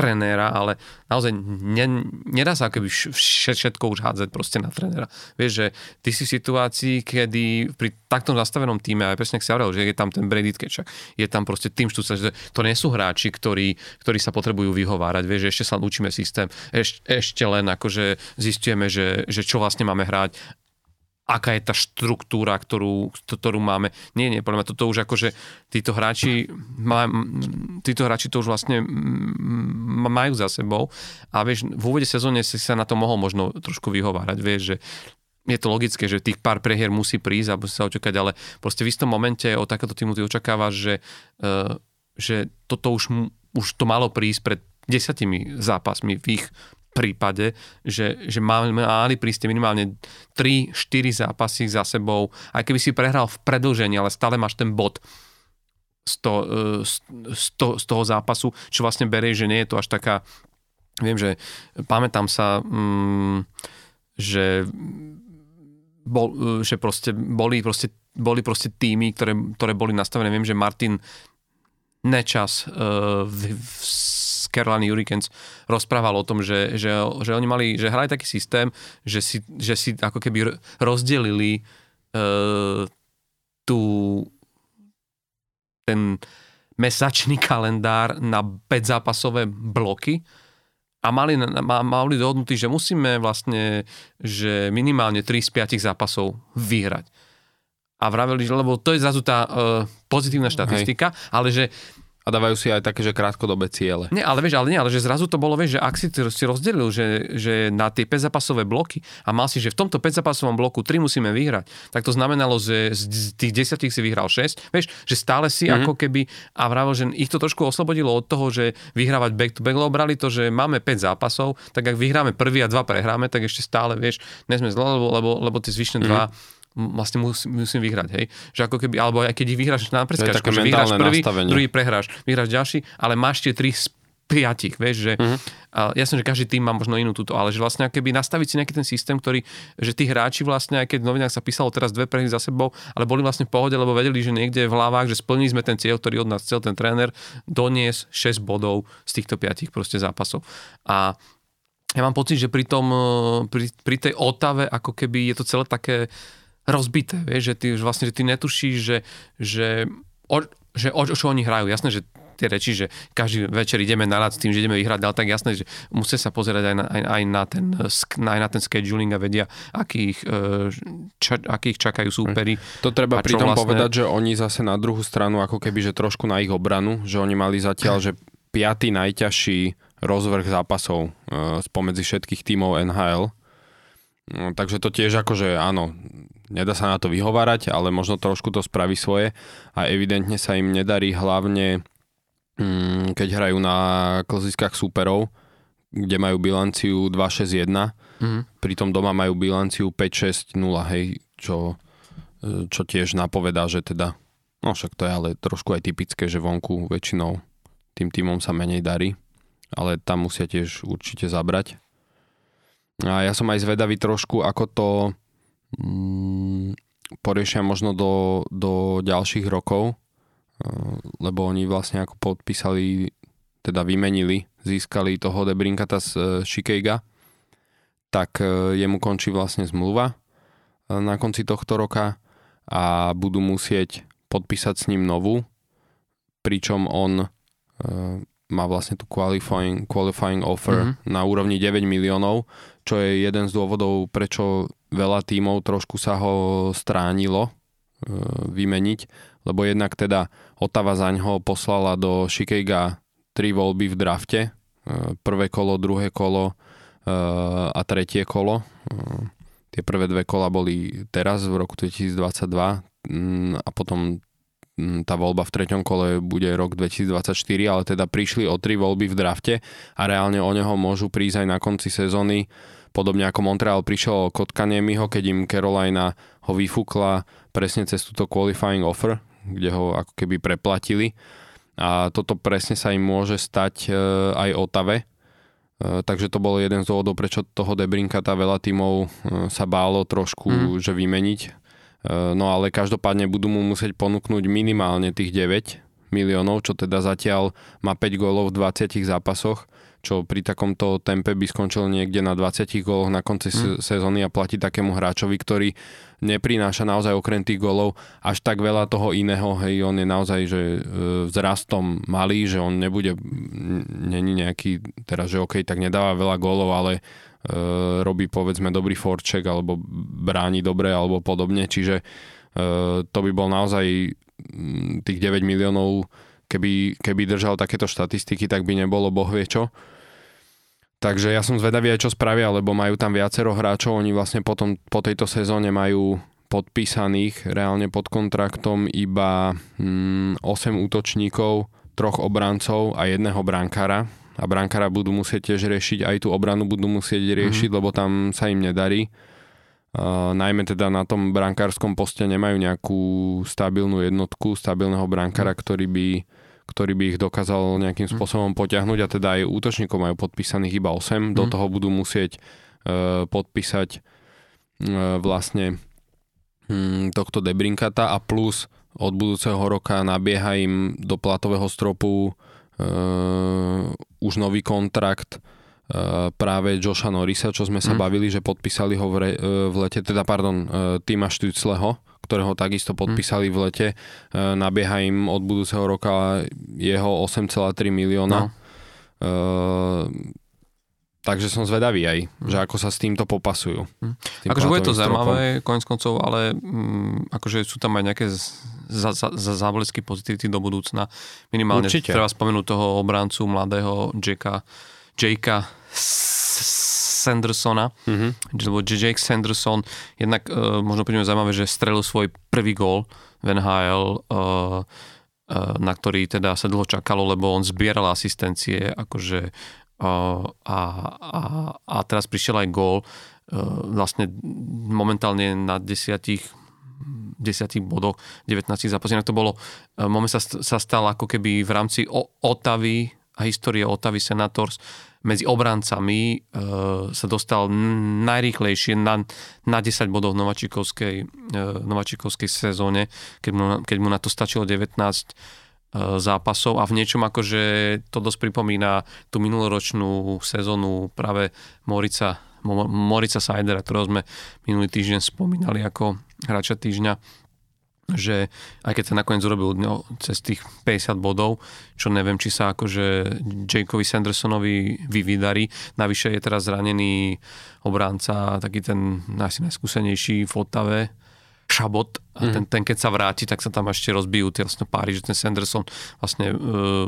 trenéra, ale naozaj ne, nedá sa akoby všetko už hádzať proste na trenéra. Vieš, že ty si v situácii, kedy pri taktom zastavenom týme, aj presne si hovoril, že je tam ten Brady Ketchuk, je tam proste tým štúca, že to nie sú hráči, ktorí, ktorí sa potrebujú vyhovárať, vieš, že ešte sa učíme systém, Eš, ešte len akože zistujeme, že, že čo vlastne máme hrať aká je tá štruktúra, ktorú, ktorú máme. Nie, nie, podľa mňa toto už akože títo hráči, títo hráči to už vlastne majú za sebou a vieš, v úvode sezóne si sa na to mohol možno trošku vyhovárať, vieš, že je to logické, že tých pár prehier musí prísť a sa očakať, ale proste v istom momente od takéto týmu ty očakávaš, že, uh, že toto už, už to malo prísť pred desiatimi zápasmi v ich prípade, že, že mali prísť minimálne 3-4 zápasy za sebou, aj keby si prehral v predlžení, ale stále máš ten bod z, to, e, z, to, z toho zápasu, čo vlastne berie, že nie je to až taká, viem, že pamätám sa, mm, že bol, e, že proste boli proste, boli proste týmy, ktoré, ktoré boli nastavené. Viem, že Martin Nečas uh, v, v Carolina Hurricanes rozprával o tom, že, že, že oni mali, že hrali taký systém, že si, že si ako keby rozdelili uh, tú ten mesačný kalendár na 5 zápasové bloky a mali, mali dohodnutý, že musíme vlastne, že minimálne 3 z 5 zápasov vyhrať. A vraveli, že lebo to je zrazu tá uh, pozitívna štatistika, Hej. ale že dávajú si aj také, že krátkodobé ciele. Nie, ale vieš, ale nie, ale že zrazu to bolo, vieš, že ak si, si rozdelil, že, že na tie 5 zápasové bloky a mal si, že v tomto 5 zápasovom bloku 3 musíme vyhrať, tak to znamenalo, že z tých 10 si vyhral 6, vieš, že stále si mm-hmm. ako keby, a vravo, že ich to trošku oslobodilo od toho, že vyhrávať back to back, lebo brali to, že máme 5 zápasov, tak ak vyhráme prvý a dva prehráme, tak ešte stále, vieš, nesme zle, lebo, lebo, lebo tie zvyšné mm-hmm. dva vlastne musím, musím vyhrať, hej. Že ako keby, alebo aj keď ich vyhráš na preskačku, že vyhráš prvý, nastavenie. druhý prehráš, vyhráš ďalší, ale máš tie tri piatich, vieš, že uh-huh. a jasne, že každý tým má možno inú túto, ale že vlastne keby nastaviť si nejaký ten systém, ktorý, že tí hráči vlastne, aj keď v novinách sa písalo teraz dve prehry za sebou, ale boli vlastne v pohode, lebo vedeli, že niekde v hlavách, že splnili sme ten cieľ, ktorý od nás chcel ten tréner, donies 6 bodov z týchto piatich proste zápasov. A ja mám pocit, že pri, tom, pri, pri tej otave, ako keby je to celé také rozbité, vieš, že ty už vlastne, že ty netušíš, že, že, o, že o, o čo oni hrajú. Jasné, že tie reči, že každý večer ideme na s tým, že ideme vyhrať, ale tak jasné, že musia sa pozerať aj na, aj, aj na, ten, aj na ten scheduling a vedia, akých, e, ča, akých čakajú súperi. To treba pri tom vlastne... povedať, že oni zase na druhú stranu, ako keby, že trošku na ich obranu, že oni mali zatiaľ, že piatý najťažší rozvrh zápasov e, spomedzi všetkých tímov NHL. No, takže to tiež akože áno, nedá sa na to vyhovárať, ale možno trošku to spraví svoje a evidentne sa im nedarí hlavne mm, keď hrajú na klasickách súperov, kde majú bilanciu 2-6-1, mm. pritom doma majú bilanciu 5-6-0, hej, čo, čo tiež napovedá, že teda, no však to je ale trošku aj typické, že vonku väčšinou tým týmom sa menej darí, ale tam musia tiež určite zabrať. A ja som aj zvedavý trošku, ako to Mm, poriešia možno do, do ďalších rokov, eh, lebo oni vlastne ako podpísali, teda vymenili, získali toho Debrinkata z Shikeiga, tak eh, jemu končí vlastne zmluva na konci tohto roka a budú musieť podpísať s ním novú, pričom on má vlastne tú qualifying, qualifying offer mm-hmm. na úrovni 9 miliónov, čo je jeden z dôvodov, prečo veľa tímov trošku sa ho stránilo uh, vymeniť, lebo jednak teda Otava zaň ho poslala do Shikega tri voľby v drafte, uh, prvé kolo, druhé kolo uh, a tretie kolo. Uh, tie prvé dve kola boli teraz v roku 2022 mm, a potom tá voľba v treťom kole bude rok 2024, ale teda prišli o tri voľby v drafte a reálne o neho môžu prísť aj na konci sezóny. Podobne ako Montreal prišiel o Kotkaniemiho, keď im Carolina ho vyfúkla presne cez túto qualifying offer, kde ho ako keby preplatili. A toto presne sa im môže stať e, aj Otave, Eh, takže to bol jeden z dôvodov, prečo toho Debrinka tá veľa tímov eh, sa bálo trošku, mm. že vymeniť. Eh, no ale každopádne budú mu musieť ponúknuť minimálne tých 9 miliónov, čo teda zatiaľ má 5 gólov v 20 zápasoch čo pri takomto tempe by skončil niekde na 20 góloch na konci mm. sezóny a platí takému hráčovi, ktorý neprináša naozaj okrem tých gólov až tak veľa toho iného, hej, on je naozaj, že vzrastom malý, že on nebude, není nejaký, teraz, že OK, tak nedáva veľa gólov, ale robí povedzme dobrý forček alebo bráni dobre alebo podobne, čiže e, to by bol naozaj tých 9 miliónov keby, keby držal takéto štatistiky, tak by nebolo boh vie čo. Takže ja som zvedavý aj čo spravia, lebo majú tam viacero hráčov, oni vlastne potom, po tejto sezóne majú podpísaných reálne pod kontraktom iba mm, 8 útočníkov, troch obrancov a jedného brankára. A brankára budú musieť tiež riešiť, aj tú obranu budú musieť riešiť, mm-hmm. lebo tam sa im nedarí. Uh, najmä teda na tom brankárskom poste nemajú nejakú stabilnú jednotku, stabilného brankára, ktorý by ktorý by ich dokázal nejakým hm. spôsobom potiahnuť a teda aj útočníkov majú podpísaných iba 8. Do hm. toho budú musieť uh, podpísať uh, vlastne um, tohto Debrinkata a plus od budúceho roka nabieha im do platového stropu už nový kontrakt uh, práve Josha Norrisa, čo sme sa mm. bavili, že podpísali ho v, re, uh, v lete, teda pardon, Tima Štücleho, ktorého takisto podpísali v lete. E, nabieha im od budúceho roka jeho 8,3 milióna. No. Uh, takže som zvedavý aj, mm. že ako sa s týmto popasujú. Mm. Akože bude to zaujímavé, koniec koncov, ale mm, akože sú tam aj nejaké za, za, za záblesky pozitivity do budúcna. Minimálne Určite. treba spomenúť toho obrancu mladého Jacka, Jakea Sandersona, mm-hmm. lebo Jake Sanderson, jednak uh, možno pri ňom zaujímavé, že strelil svoj prvý gól v NHL, uh, uh, na ktorý teda sa dlho čakalo, lebo on zbieral asistencie, akože uh, a, a, a teraz prišiel aj gól, uh, vlastne momentálne na desiatich 10 bodoch, 19 zápasov. Inak to bolo, moment sa, sa stal ako keby v rámci Otavy a histórie Otavy Senators medzi obrancami e, sa dostal najrýchlejšie na, na 10 bodov v Novačikovskej, e, Novačikovskej sezóne, keď mu, keď mu na to stačilo 19 e, zápasov a v niečom akože to dosť pripomína tú minuloročnú sezónu práve Morica, Morica Seidera, ktorého sme minulý týždeň spomínali ako hráča týždňa že aj keď sa nakoniec urobil no, cez tých 50 bodov, čo neviem, či sa akože Jakeovi Sandersonovi vyvydarí. Navyše je teraz zranený obránca, taký ten asi najskúsenejší v Otave, Šabot a ten, mhm. ten keď sa vráti, tak sa tam ešte rozbijú tie vlastne páry, že ten Sanderson vlastne e,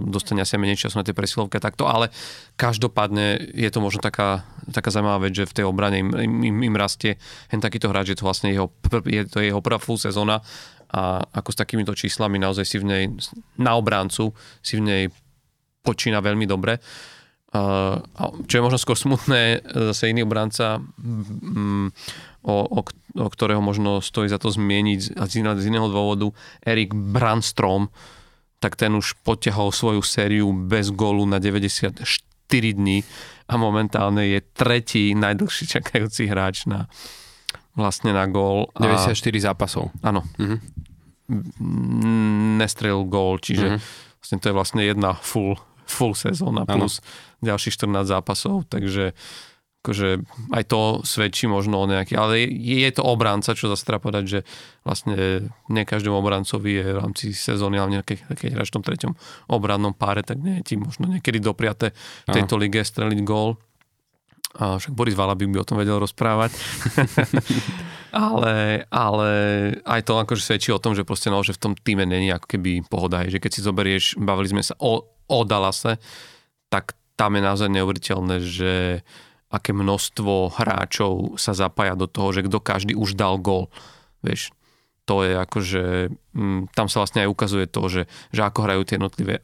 dostane asi menej času na tej presilovke takto, ale každopádne je to možno taká, taká zaujímavá vec, že v tej obrane im, im, im rastie hen takýto hráč, že to vlastne jeho, je to jeho prvá full sezóna a ako s takýmito číslami naozaj si v nej, na obráncu si v nej počína veľmi dobre. Uh, čo je možno skôr smutné, zase iný obránca, um, o, o, o ktorého možno stojí za to zmieniť a z, z iného dôvodu, Erik Brandstrom, tak ten už potiahol svoju sériu bez gólu na 94 dní a momentálne je tretí najdlhší čakajúci hráč na, vlastne na gól. 94 zápasov. Áno. Mm-hmm. Nestrelil gól, čiže mm-hmm. vlastne to je vlastne jedna full, full sezóna plus ano. ďalších 14 zápasov, takže akože aj to svedčí možno o nejaký, ale je, je to obranca, čo zase treba povedať, že vlastne nie každému obrancovi je v rámci sezóny, ale keď, keď hráš v tom treťom obrannom páre, tak nie je ti možno niekedy dopriate v tejto lige streliť gól. A však Boris Valabik by o tom vedel rozprávať. ale, ale aj to akože svedčí o tom, že proste no, že v tom týme není ako keby pohoda. Že keď si zoberieš, bavili sme sa o, o Dallase, tak tam je naozaj neuveriteľné, že aké množstvo hráčov sa zapája do toho, že kto každý už dal gol. Vieš, to je akože, mm, tam sa vlastne aj ukazuje to, že, že ako hrajú tie jednotlivé,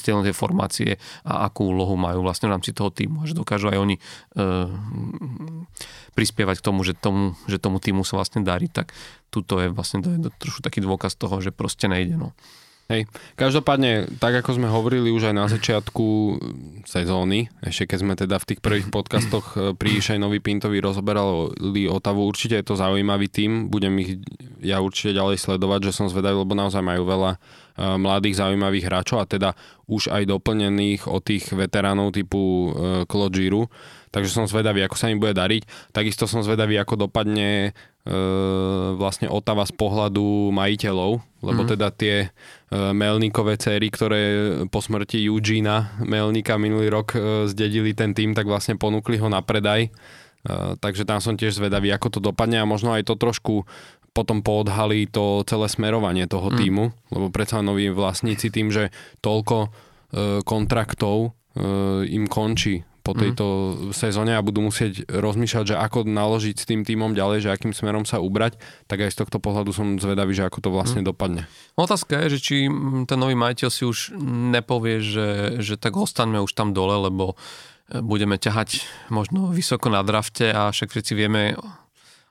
tie jednotlivé formácie a akú úlohu majú vlastne v rámci toho týmu. Že dokážu aj oni e, prispievať k tomu, že tomu, že tomu týmu sa vlastne darí, tak tuto je vlastne to je trošku taký dôkaz toho, že proste nejde. No. Hej. Každopádne, tak ako sme hovorili už aj na začiatku sezóny, ešte keď sme teda v tých prvých podcastoch eh, pri Šajnovi Pintovi rozoberali Otavu, určite je to zaujímavý tým, budem ich ja určite ďalej sledovať, že som zvedavý, lebo naozaj majú veľa uh, mladých zaujímavých hráčov a teda už aj doplnených od tých veteránov typu Claude Giroux, takže som zvedavý, ako sa im bude dariť. Takisto som zvedavý, ako dopadne vlastne Otava z pohľadu majiteľov, lebo mm-hmm. teda tie Melníkové céry, ktoré po smrti Eugene'a Melníka minulý rok zdedili ten tým, tak vlastne ponúkli ho na predaj. Takže tam som tiež zvedavý, ako to dopadne a možno aj to trošku potom poodhalí to celé smerovanie toho mm. týmu, lebo predsa noví vlastníci tým, že toľko kontraktov im končí po mhm. tejto mm. sezóne a budú musieť rozmýšľať, že ako naložiť s tým týmom ďalej, že akým smerom sa ubrať, tak aj z tohto pohľadu som zvedavý, že ako to vlastne mm. dopadne. Otázka je, že či ten nový majiteľ si už nepovie, že, že tak ostaňme už tam dole, lebo e, budeme ťahať možno vysoko na drafte a však všetci vieme,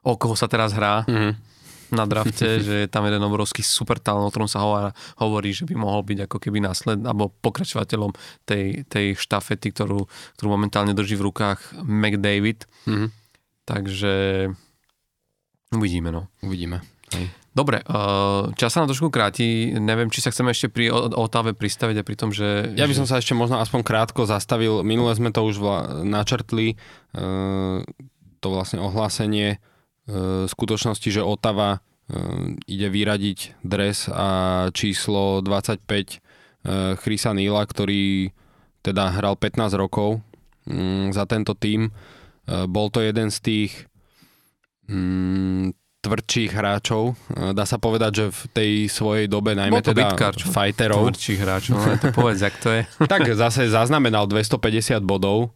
o koho sa teraz hrá. Mm na drafte, že je tam jeden obrovský super talent, o ktorom sa hovorí, hovorí, že by mohol byť ako keby násled, alebo pokračovateľom tej, tej štafety, ktorú, ktorú momentálne drží v rukách McDavid. Mm-hmm. Takže uvidíme, no. Uvidíme. Hej. Dobre, uh, čas sa nám trošku kráti. Neviem, či sa chceme ešte pri Otave pristaviť a pri tom, že... Ja by som sa ešte možno aspoň krátko zastavil. Minule sme to už vla, načrtli, uh, to vlastne ohlásenie skutočnosti, že Otava e, ide vyradiť dres a číslo 25 e, Chrisa Nila, ktorý teda hral 15 rokov mm, za tento tým. E, bol to jeden z tých mm, tvrdších hráčov. Dá sa povedať, že v tej svojej dobe, najmä teda bitkár, fighterov. Tvrdších hráčov, no, to povedz, jak to je. tak zase zaznamenal 250 bodov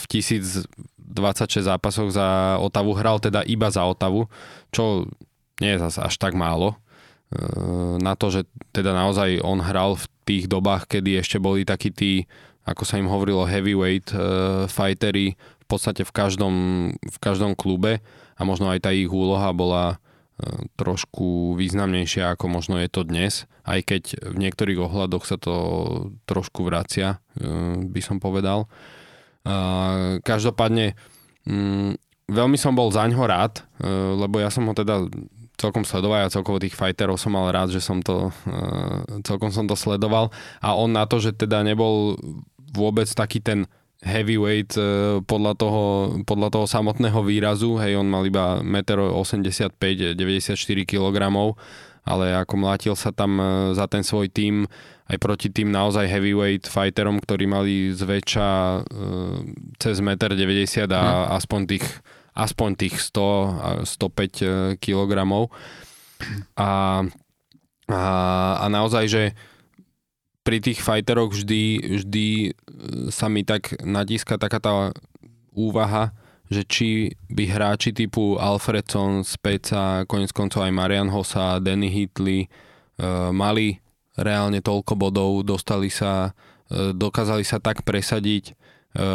v tisíc 26 zápasoch za Otavu, hral teda iba za Otavu, čo nie je zase až tak málo. E, na to, že teda naozaj on hral v tých dobách, kedy ešte boli takí tí, ako sa im hovorilo, heavyweight uh, fightery v podstate v každom, v každom klube a možno aj tá ich úloha bola uh, trošku významnejšia, ako možno je to dnes, aj keď v niektorých ohľadoch sa to trošku vracia, by som povedal. Každopádne mm, veľmi som bol zaňho rád, e, lebo ja som ho teda celkom sledoval a celkovo tých fighterov som mal rád, že som to e, celkom som to sledoval. A on na to, že teda nebol vôbec taký ten heavyweight e, podľa toho, podľa toho samotného výrazu, hej, on mal iba 1,85 m, 94 kg, ale ako mlátil sa tam za ten svoj tým aj proti tým naozaj heavyweight fighterom, ktorí mali zväčša uh, cez 1,90 m a hmm. aspoň tých aspoň tých 100 105 kg. A, a, a naozaj, že pri tých fighteroch vždy, vždy e, sa mi tak natíska taká tá úvaha, že či by hráči typu Alfredson, Speca, konec koncov aj Marian Hossa, Danny Hitley uh, mali reálne toľko bodov, dostali sa, e, dokázali sa tak presadiť e,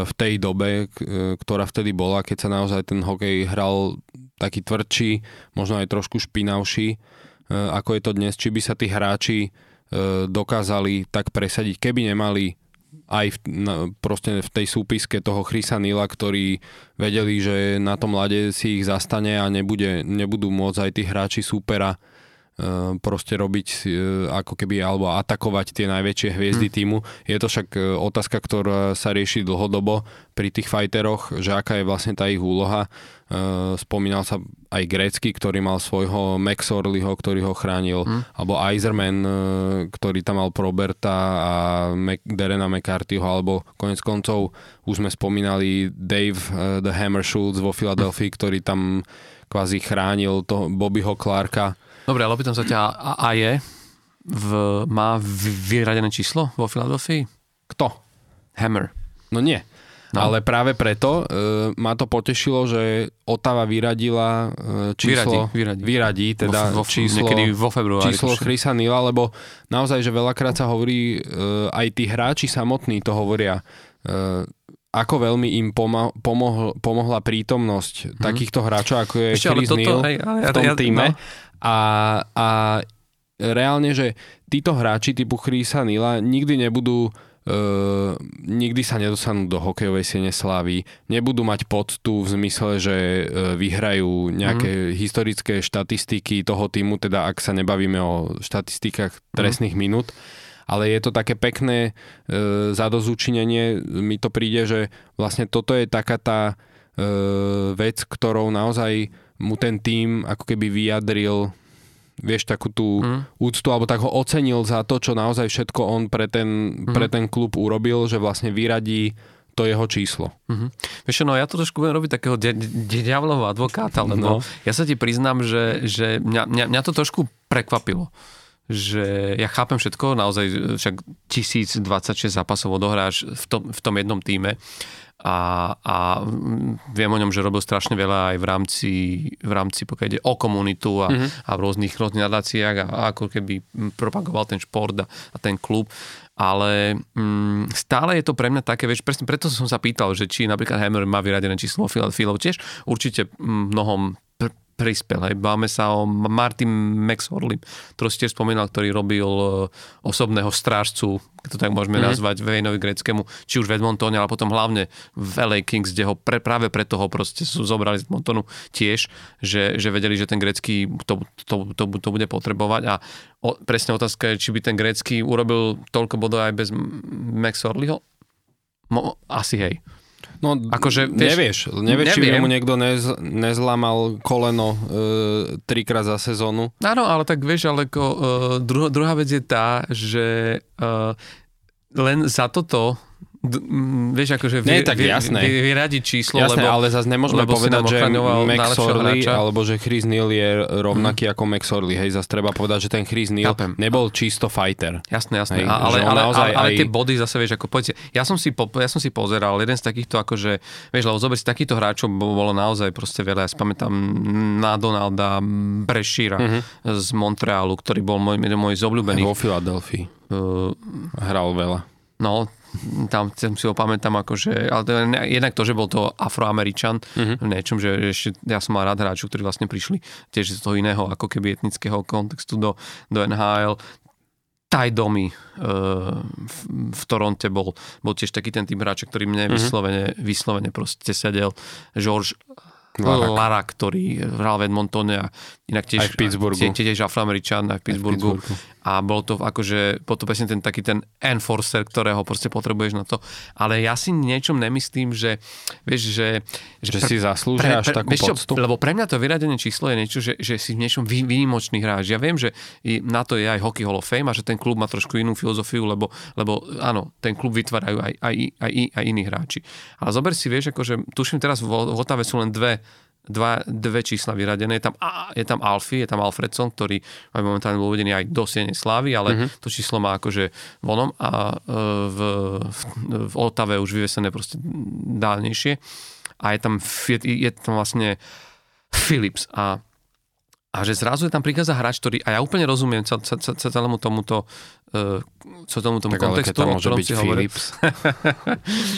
v tej dobe, e, ktorá vtedy bola, keď sa naozaj ten hokej hral taký tvrdší, možno aj trošku špinavší, ako je to dnes, či by sa tí hráči dokázali tak presadiť, keby nemali aj v, na, proste v tej súpiske toho Chrisa Nila, ktorí vedeli, že na tom lade si ich zastane a nebude, nebudú môcť aj tí hráči súpera proste robiť ako keby alebo atakovať tie najväčšie hviezdy hmm. týmu. Je to však otázka, ktorá sa rieši dlhodobo pri tých fajteroch, že aká je vlastne tá ich úloha. Spomínal sa aj grécky, ktorý mal svojho Max Orlyho, ktorý ho chránil, hmm. alebo Eiserman, ktorý tam mal Proberta a Derena McCarthyho, alebo konec koncov už sme spomínali Dave The Hammer Schultz vo Filadelfii, hmm. ktorý tam kvázi chránil to Bobbyho Clarka Dobre, ale opýtam sa ťa, a, a je, v, má vyradené číslo vo Filadelfii? Kto? Hammer. No nie. No. Ale práve preto e, ma to potešilo, že Otava vyradila e, číslo, vyradí, vyradí. vyradí teda vo, vo, číslo, vo februári, číslo Chrisa Nila, lebo naozaj, že veľakrát sa hovorí, e, aj tí hráči samotní to hovoria, e, ako veľmi im pomo- pomohla prítomnosť hmm. takýchto hráčov, ako je Ešte, Chris toto, Neal hej, ale, v tom ja, týme. No. A, a reálne, že títo hráči typu Chrisa Nila nikdy nebudú Uh, nikdy sa nedostanú do hokejovej siene slávy, nebudú mať poctu v zmysle, že uh, vyhrajú nejaké mm. historické štatistiky toho týmu, teda ak sa nebavíme o štatistikách trestných mm. minút, ale je to také pekné e, zadozučinenie. Mi to príde, že vlastne toto je taká tá e, vec, ktorou naozaj mu ten tým ako keby vyjadril vieš, takú tú mm. úctu, alebo tak ho ocenil za to, čo naozaj všetko on pre ten, mm. pre ten klub urobil, že vlastne vyradí to jeho číslo. Mm-hmm. Vieš no ja to trošku budem robiť takého diavlového advokáta, lebo no. ja sa ti priznám, že, že mňa, mňa, mňa to trošku prekvapilo že ja chápem všetko, naozaj však 1026 zápasov odohráš v tom, v tom jednom týme a, a viem o ňom, že robil strašne veľa aj v rámci, v rámci pokiaľ ide o komunitu a, mm-hmm. a v rôznych, rôznych nadáciách a, a ako keby propagoval ten šport a, a ten klub ale mm, stále je to pre mňa také, vieš, presne preto som sa pýtal, že či napríklad Hammer má vyradené číslo Filov tiež určite mnohom prispel. Hej. Báme sa o Martin McSorley, ktorý ste spomínal, ktorý robil e, osobného strážcu, keď to tak môžeme mm-hmm. nazvať, Vejnovi greckému, či už v Edmontone, ale potom hlavne v LA Kings, kde ho pre, práve preto ho proste sú zobrali z Edmontonu tiež, že, že vedeli, že ten grecký to, to, to, to bude potrebovať a o, presne otázka je, či by ten grecký urobil toľko bodov aj bez McSorleyho? Mo, asi hej. No, akože, vieš, nevieš, nevieš, neviem. či mu niekto nez, nezlamal koleno e, trikrát za sezónu. Áno, ale tak vieš, ale ko, e, druhá, druhá vec je tá, že e, len za toto vieš, akože vy, Nie, tak vy, jasné. Vy, vyradiť číslo, jasné, lebo, ale zase nemôžeme povedať, že Max Orly alebo že Chris Neal je rovnaký hmm. ako Max Orly. Hej, zase treba povedať, že ten Chris Neal Chápem. nebol čisto fighter. Jasné, jasné. Hej, ale, ale, ale, ale, aj... tie body zase, vieš, ako poďte. Ja som si, po, ja som si pozeral, jeden z takýchto, akože, vieš, lebo zober si takýchto hráčov bolo naozaj proste veľa. Ja si pamätám na Donalda Brešíra mm-hmm. z Montrealu, ktorý bol môj, môj z obľúbených. Vo Filadelfii. Uh, Hral veľa. No, tam si ho pamätám akože, ale to je jednak to, že bol to afroameričan v niečom, že ešte, ja som mal rád hráčov, ktorí vlastne prišli tiež z toho iného ako keby etnického kontextu do, do NHL. Taj Domi uh, v, v Toronte bol, bol tiež taký ten tým hráč, ktorý mne uh-huh. vyslovene, vyslovene proste sedel. George. Larak, ktorý hral v Edmontone a inak tiež, aj v Pittsburghu. Tiež, tiež afroameričan aj v Pittsburghu. Aj v Pittsburghu a bol to akože, bol to presne ten taký ten enforcer, ktorého proste potrebuješ na to. Ale ja si niečom nemyslím, že vieš, že... Že, že si zaslúžia až takú vieš čo, Lebo pre mňa to vyradené číslo je niečo, že, že si v niečom vý, výnimočný hráč. Ja viem, že na to je aj Hockey Hall of Fame a že ten klub má trošku inú filozofiu, lebo, lebo áno, ten klub vytvárajú aj, aj, aj, aj iní hráči. Ale zober si, vieš, akože tuším teraz v, v Otave sú len dve dva, dve čísla vyradené. Je tam, je tam Alfie, je tam Alfredson, ktorý momentálne uvedený aj do Siene Slávy, ale mm-hmm. to číslo má akože vonom a e, v, v, v Otave už vyvesené proste dálnejšie. A je tam, je, je tam vlastne Philips a a že zrazu je tam prichádza hráč, ktorý, a ja úplne rozumiem celému tomuto uh, tomu, tomu tak kontextu, ale tam môže byť Philips,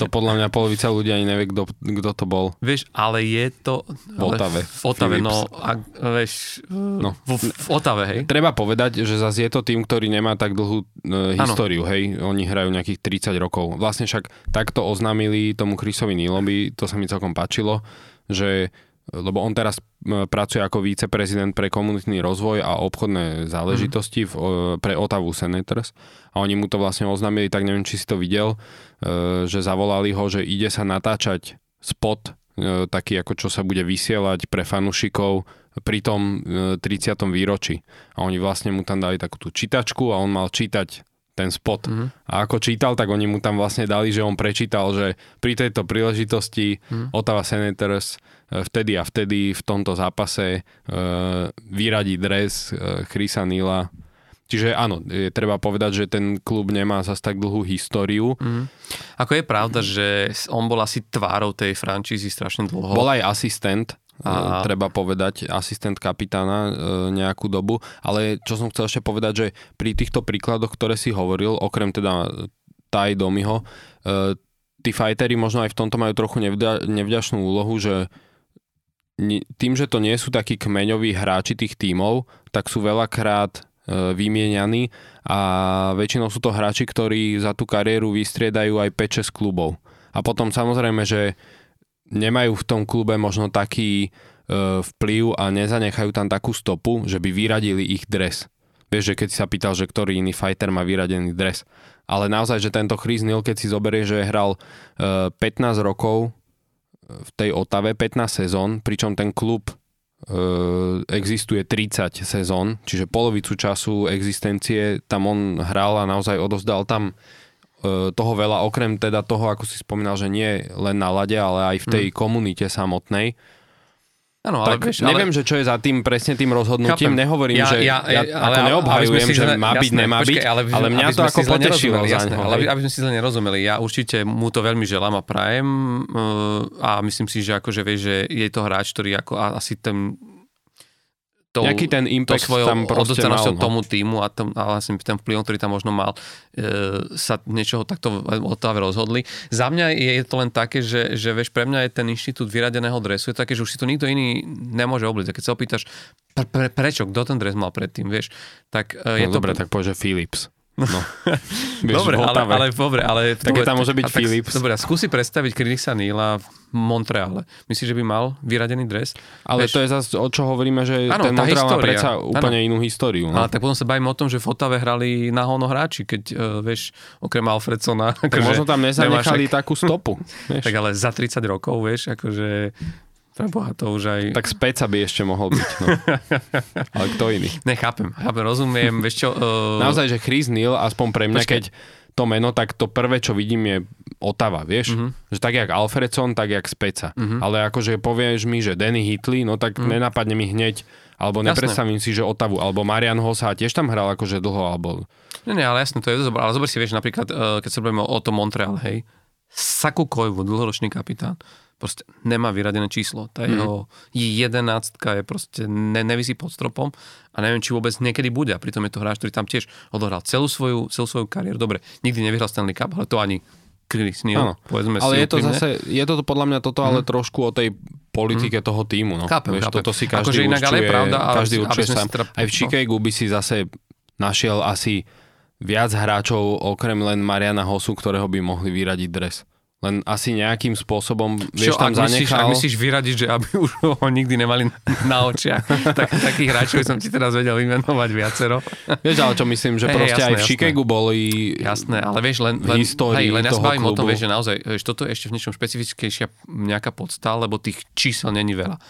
to podľa mňa polovica ľudí ani nevie, kto, kto to bol. Vieš, ale je to... V Otave. V Otave, no, a, vieš, no. V, v Otave, hej. Treba povedať, že zase je to tým, ktorý nemá tak dlhú uh, históriu, ano. hej. Oni hrajú nejakých 30 rokov. Vlastne však takto oznámili tomu Chrisovi Nilovi, to sa mi celkom páčilo, že lebo on teraz pracuje ako viceprezident pre komunitný rozvoj a obchodné záležitosti v, pre Otavu Senators a oni mu to vlastne oznámili, tak neviem, či si to videl, že zavolali ho, že ide sa natáčať spot taký, ako čo sa bude vysielať pre fanúšikov pri tom 30. výročí. A oni vlastne mu tam dali takú tú čítačku a on mal čítať ten spot. Mm-hmm. A ako čítal, tak oni mu tam vlastne dali, že on prečítal, že pri tejto príležitosti mm-hmm. Ottawa Senators e, vtedy a vtedy v tomto zápase uh, vyradí dres uh, Chrisa Nila. Čiže áno, je treba povedať, že ten klub nemá zase tak dlhú históriu. Mm. Ako je pravda, že on bol asi tvárou tej frančízy strašne dlho. Bol aj asistent a... treba povedať, asistent kapitána e, nejakú dobu. Ale čo som chcel ešte povedať, že pri týchto príkladoch, ktoré si hovoril, okrem teda Taj Domiho, e, tí fajteri možno aj v tomto majú trochu nevďa, nevďačnú úlohu, že tým, že to nie sú takí kmeňoví hráči tých tímov, tak sú veľakrát e, vymienianí a väčšinou sú to hráči, ktorí za tú kariéru vystriedajú aj 5-6 klubov. A potom samozrejme, že nemajú v tom klube možno taký e, vplyv a nezanechajú tam takú stopu, že by vyradili ich dres. Vieš, že keď si sa pýtal, že ktorý iný fighter má vyradený dres. Ale naozaj, že tento Chris Neal, keď si zoberie, že hral e, 15 rokov v tej Otave, 15 sezón, pričom ten klub e, existuje 30 sezón, čiže polovicu času existencie tam on hral a naozaj odozdal tam E, toho veľa, okrem teda toho, ako si spomínal, že nie len na lade, ale aj v tej mm. komunite samotnej. Ano, ale tak vieš, neviem, ale... že čo je za tým presne tým rozhodnutím. Chápem. Nehovorím, ja, že ja, ja, ale, ako neobhajujem, že má byť, jasné, nemá byť, ale, ale mňa to ako potešilo jasné, ale aby, aby sme si zle nerozumeli, ja určite mu to veľmi želám a prajem uh, a myslím si, že akože vieš, že je to hráč, ktorý ako asi ten tou, Nejaký ten impact to svojou tam odovzdanosťou no. tomu týmu a, tom, a vlastne ten vplyvom, ktorý tam možno mal, e, sa niečoho takto Otave rozhodli. Za mňa je, to len také, že, že vieš, pre mňa je ten inštitút vyradeného dresu je také, že už si to nikto iný nemôže obliť. Keď sa opýtaš, pre, pre, prečo, kto ten dres mal predtým, vieš, tak e, je no, to... Dobre, tak povedz, že Philips. No. Vieš, dobre, ale, ale, dobre, ale... Tak tam môže byť tak, Philips. Dobre, skúsi predstaviť Chrisa Nila v Montreale. Myslíš, že by mal vyradený dres? Ale Vieš, to je zase, o čo hovoríme, že ano, ten Montreal má predsa úplne ano. inú históriu. No? Ale tak potom sa bavíme o tom, že v Otave hrali na hono hráči, keď, uh, vieš, okrem Alfredsona. Tak akože, možno tam nezanechali takú stopu. Vieš. Tak ale za 30 rokov, vieš, akože Preboha, to už aj... Tak späť by ešte mohol byť. No. Ale kto iný? Nechápem, chápem, rozumiem. Vieš čo, uh... Naozaj, že Chris Neal, aspoň pre mňa, Počkej. keď to meno, tak to prvé, čo vidím je Otava, vieš? Uh-huh. Že tak jak Alfredson, tak jak Speca. Uh-huh. Ale akože povieš mi, že Danny Hitley, no tak uh-huh. nenapadne mi hneď, alebo nepredstavím si, že Otavu, alebo Marian Hossa tiež tam hral akože dlho, alebo... Nie, nie, ale jasne, to je dobré. Ale zober si, vieš, napríklad, uh, keď sa bavíme o tom Montreal, hej, Saku Koivu, dlhoročný kapitán proste nemá vyradené číslo. Tá mm. jeho jedenáctka je proste, ne, nevisí pod stropom a neviem, či vôbec niekedy bude. A pritom je to hráč, ktorý tam tiež odohral celú svoju, celú svoju kariéru. Dobre, nikdy nevyhral Stanley Cup, ale to ani Chris Neal, povedzme ale si je to úprimne. zase, je to podľa mňa toto mm. ale mhm. trošku o tej politike mm. toho týmu. No. Chápem, Vieš, chápem. Toto si každý akože inak, určuje, ale je pravda, každý určuje sám. Teda, Aj v Chicagu by si zase našiel asi viac hráčov okrem len Mariana Hosu, ktorého by mohli vyradiť dres. Len asi nejakým spôsobom, vieš, Čo, tam ak zanechal... Myslíš, ak myslíš vyradiť, že aby už ho nikdy nemali na očiach, tak takých hráčov som ti teraz vedel vymenovať viacero. Vieš, ale čo myslím, že hey, proste jasné, aj v Chicagu boli Jasné, ale vieš, len, len, hej, len ja sa bavím o tom, vieš, že naozaj, vieš, toto je ešte v niečom špecifickejšia nejaká podsta, lebo tých čísel není veľa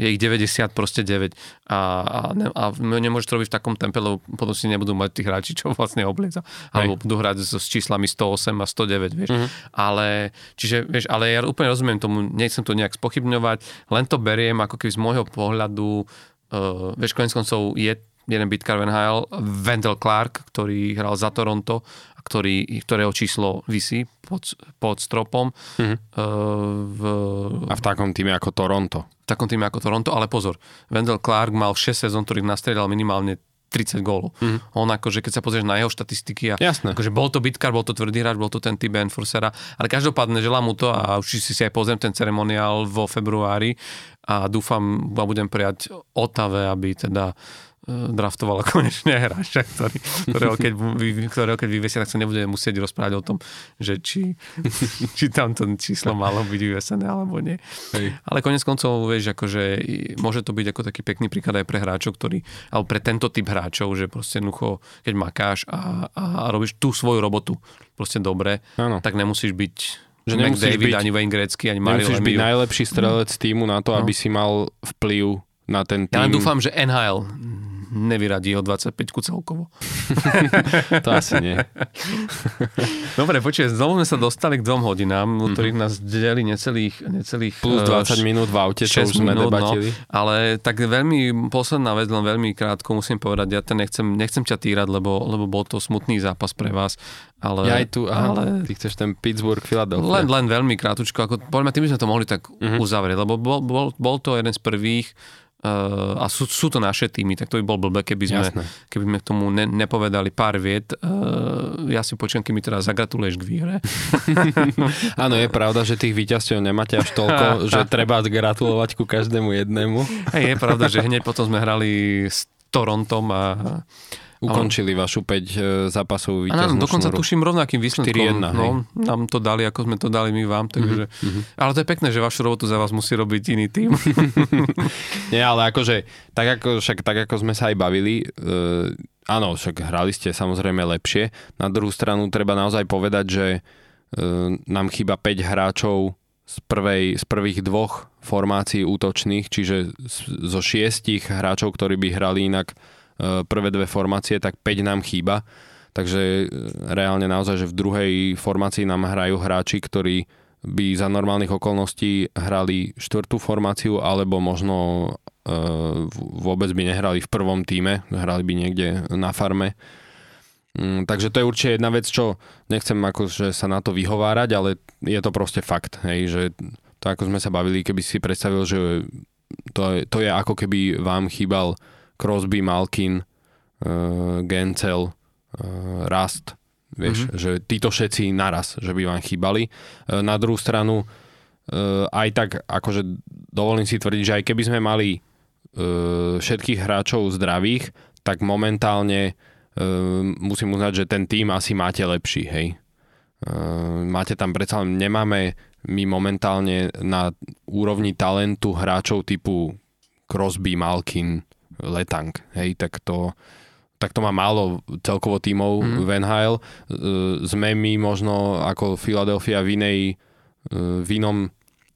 je ich 90, proste 9 a, a, ne, a nemôžeš to robiť v takom tempe, lebo potom si nebudú mať tých hráči, čo vlastne oblieza. Alebo budú hrať so, s číslami 108 a 109, vieš. Mm-hmm. Ale, čiže, vieš, ale ja úplne rozumiem tomu, nechcem to nejak spochybňovať, len to beriem ako keby z môjho pohľadu, uh, vieš, konec koncov je jeden bytkár Van Wendell Clark, ktorý hral za Toronto ktorý, ktorého číslo vysí pod, pod stropom. Mm-hmm. v, a v takom týme ako Toronto. V takom týme ako Toronto, ale pozor, Wendell Clark mal 6 sezón, ktorých nastrieľal minimálne 30 gólov. Mm. On akože, keď sa pozrieš na jeho štatistiky, a Jasné. akože bol to bitkár, bol to tvrdý hráč, bol to ten typ Enforcera, ale každopádne želám mu to a už si si aj pozriem ten ceremoniál vo februári a dúfam a budem prijať Otave, aby teda draftovala konečne hráča, ktorý, ktorého, keď, ktorého keď vyvesia, tak sa nebudeme musieť rozprávať o tom, že či, či tam to číslo malo byť vyvesené alebo nie. Hej. Ale konec koncov, vieš, akože môže to byť ako taký pekný príklad aj pre hráčov, ktorí, alebo pre tento typ hráčov, že proste jednoducho, keď makáš a, a, robíš tú svoju robotu proste dobre, ano. tak nemusíš byť že nemusíš David, byť, ani Wayne Gretzky, ani Mario Nemusíš byť najlepší strelec týmu na to, no. aby si mal vplyv na ten tým. Ja len dúfam, že NHL nevyradí ho 25 celkovo. to asi nie. Dobre, počuj, znovu sme sa dostali k dvom hodinám, mm-hmm. ktorých nás delili necelých, necelých... Plus 20 uh, eh, minút v aute, čo už sme minút, no. debatili. No, ale tak veľmi, posledná vec, len veľmi krátko musím povedať, ja ten nechcem, nechcem ťa týrať, lebo, lebo bol to smutný zápas pre vás. Ale, ja aj tu, aha, ale, ty chceš ten Pittsburgh, Philadelphia. Len, len veľmi krátko, ako, poďme, tým by sme to mohli tak mm-hmm. uzavrieť, lebo bol, bol, bol to jeden z prvých Uh, a sú, sú to naše týmy, tak to by bol blbé, keby sme, keby sme k tomu ne, nepovedali pár viet. Uh, ja si počujem, keď mi teraz zagratuluješ k výhre. Áno, je pravda, že tých víťazstiev nemáte až toľko, že treba gratulovať ku každému jednému. Je pravda, že hneď potom sme hrali s Torontom a ukončili vašu 5 e, zápasovú víťaznú Áno, dokonca šnúru. tuším rovnakým výsledkom. 4-1, no, nám to dali, ako sme to dali my vám. Takže, mm-hmm. Ale to je pekné, že vašu robotu za vás musí robiť iný tým. Nie, ale akože, tak ako, však, tak ako sme sa aj bavili, uh, áno, však hrali ste samozrejme lepšie. Na druhú stranu treba naozaj povedať, že uh, nám chýba 5 hráčov z, prvej, z prvých dvoch formácií útočných, čiže zo šiestich hráčov, ktorí by hrali inak prvé dve formácie, tak 5 nám chýba. Takže e, reálne naozaj, že v druhej formácii nám hrajú hráči, ktorí by za normálnych okolností hrali štvrtú formáciu, alebo možno e, vôbec by nehrali v prvom týme, hrali by niekde na farme. Mm, takže to je určite jedna vec, čo nechcem akože sa na to vyhovárať, ale je to proste fakt, hej, že to ako sme sa bavili, keby si predstavil, že to, je, to je ako keby vám chýbal Crosby, Malkin, uh, Gencel, uh, Rast, vieš, mm-hmm. že títo všetci naraz, že by vám chýbali. Uh, na druhú stranu, uh, aj tak, akože dovolím si tvrdiť, že aj keby sme mali uh, všetkých hráčov zdravých, tak momentálne uh, musím uznať, že ten tým asi máte lepší, hej. Uh, máte tam predsa, nemáme my momentálne na úrovni talentu hráčov typu Crosby, Malkin, Letang, hej, tak to, tak to má málo celkovo tímov mm. v NHL. E, sme my možno ako Philadelphia v inej, e, v inom,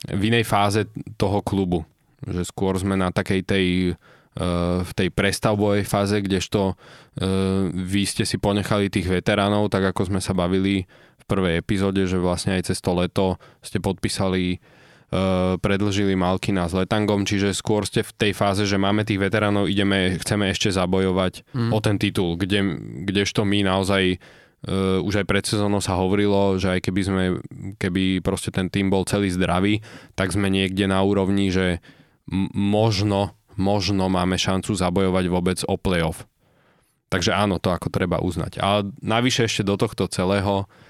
v inej fáze toho klubu. Že skôr sme na takej tej e, v tej prestavbovej fáze, kdežto vy ste si ponechali tých veteránov, tak ako sme sa bavili v prvej epizóde, že vlastne aj cez to leto ste podpísali predlžili Malkina s Letangom, čiže skôr ste v tej fáze, že máme tých veteránov, ideme, chceme ešte zabojovať mm. o ten titul, kde, kdežto my naozaj uh, už aj pred sezónou sa hovorilo, že aj keby sme, keby proste ten tým bol celý zdravý, tak sme niekde na úrovni, že m- možno, možno máme šancu zabojovať vôbec o playoff. Takže áno, to ako treba uznať. A navyše ešte do tohto celého Ehm,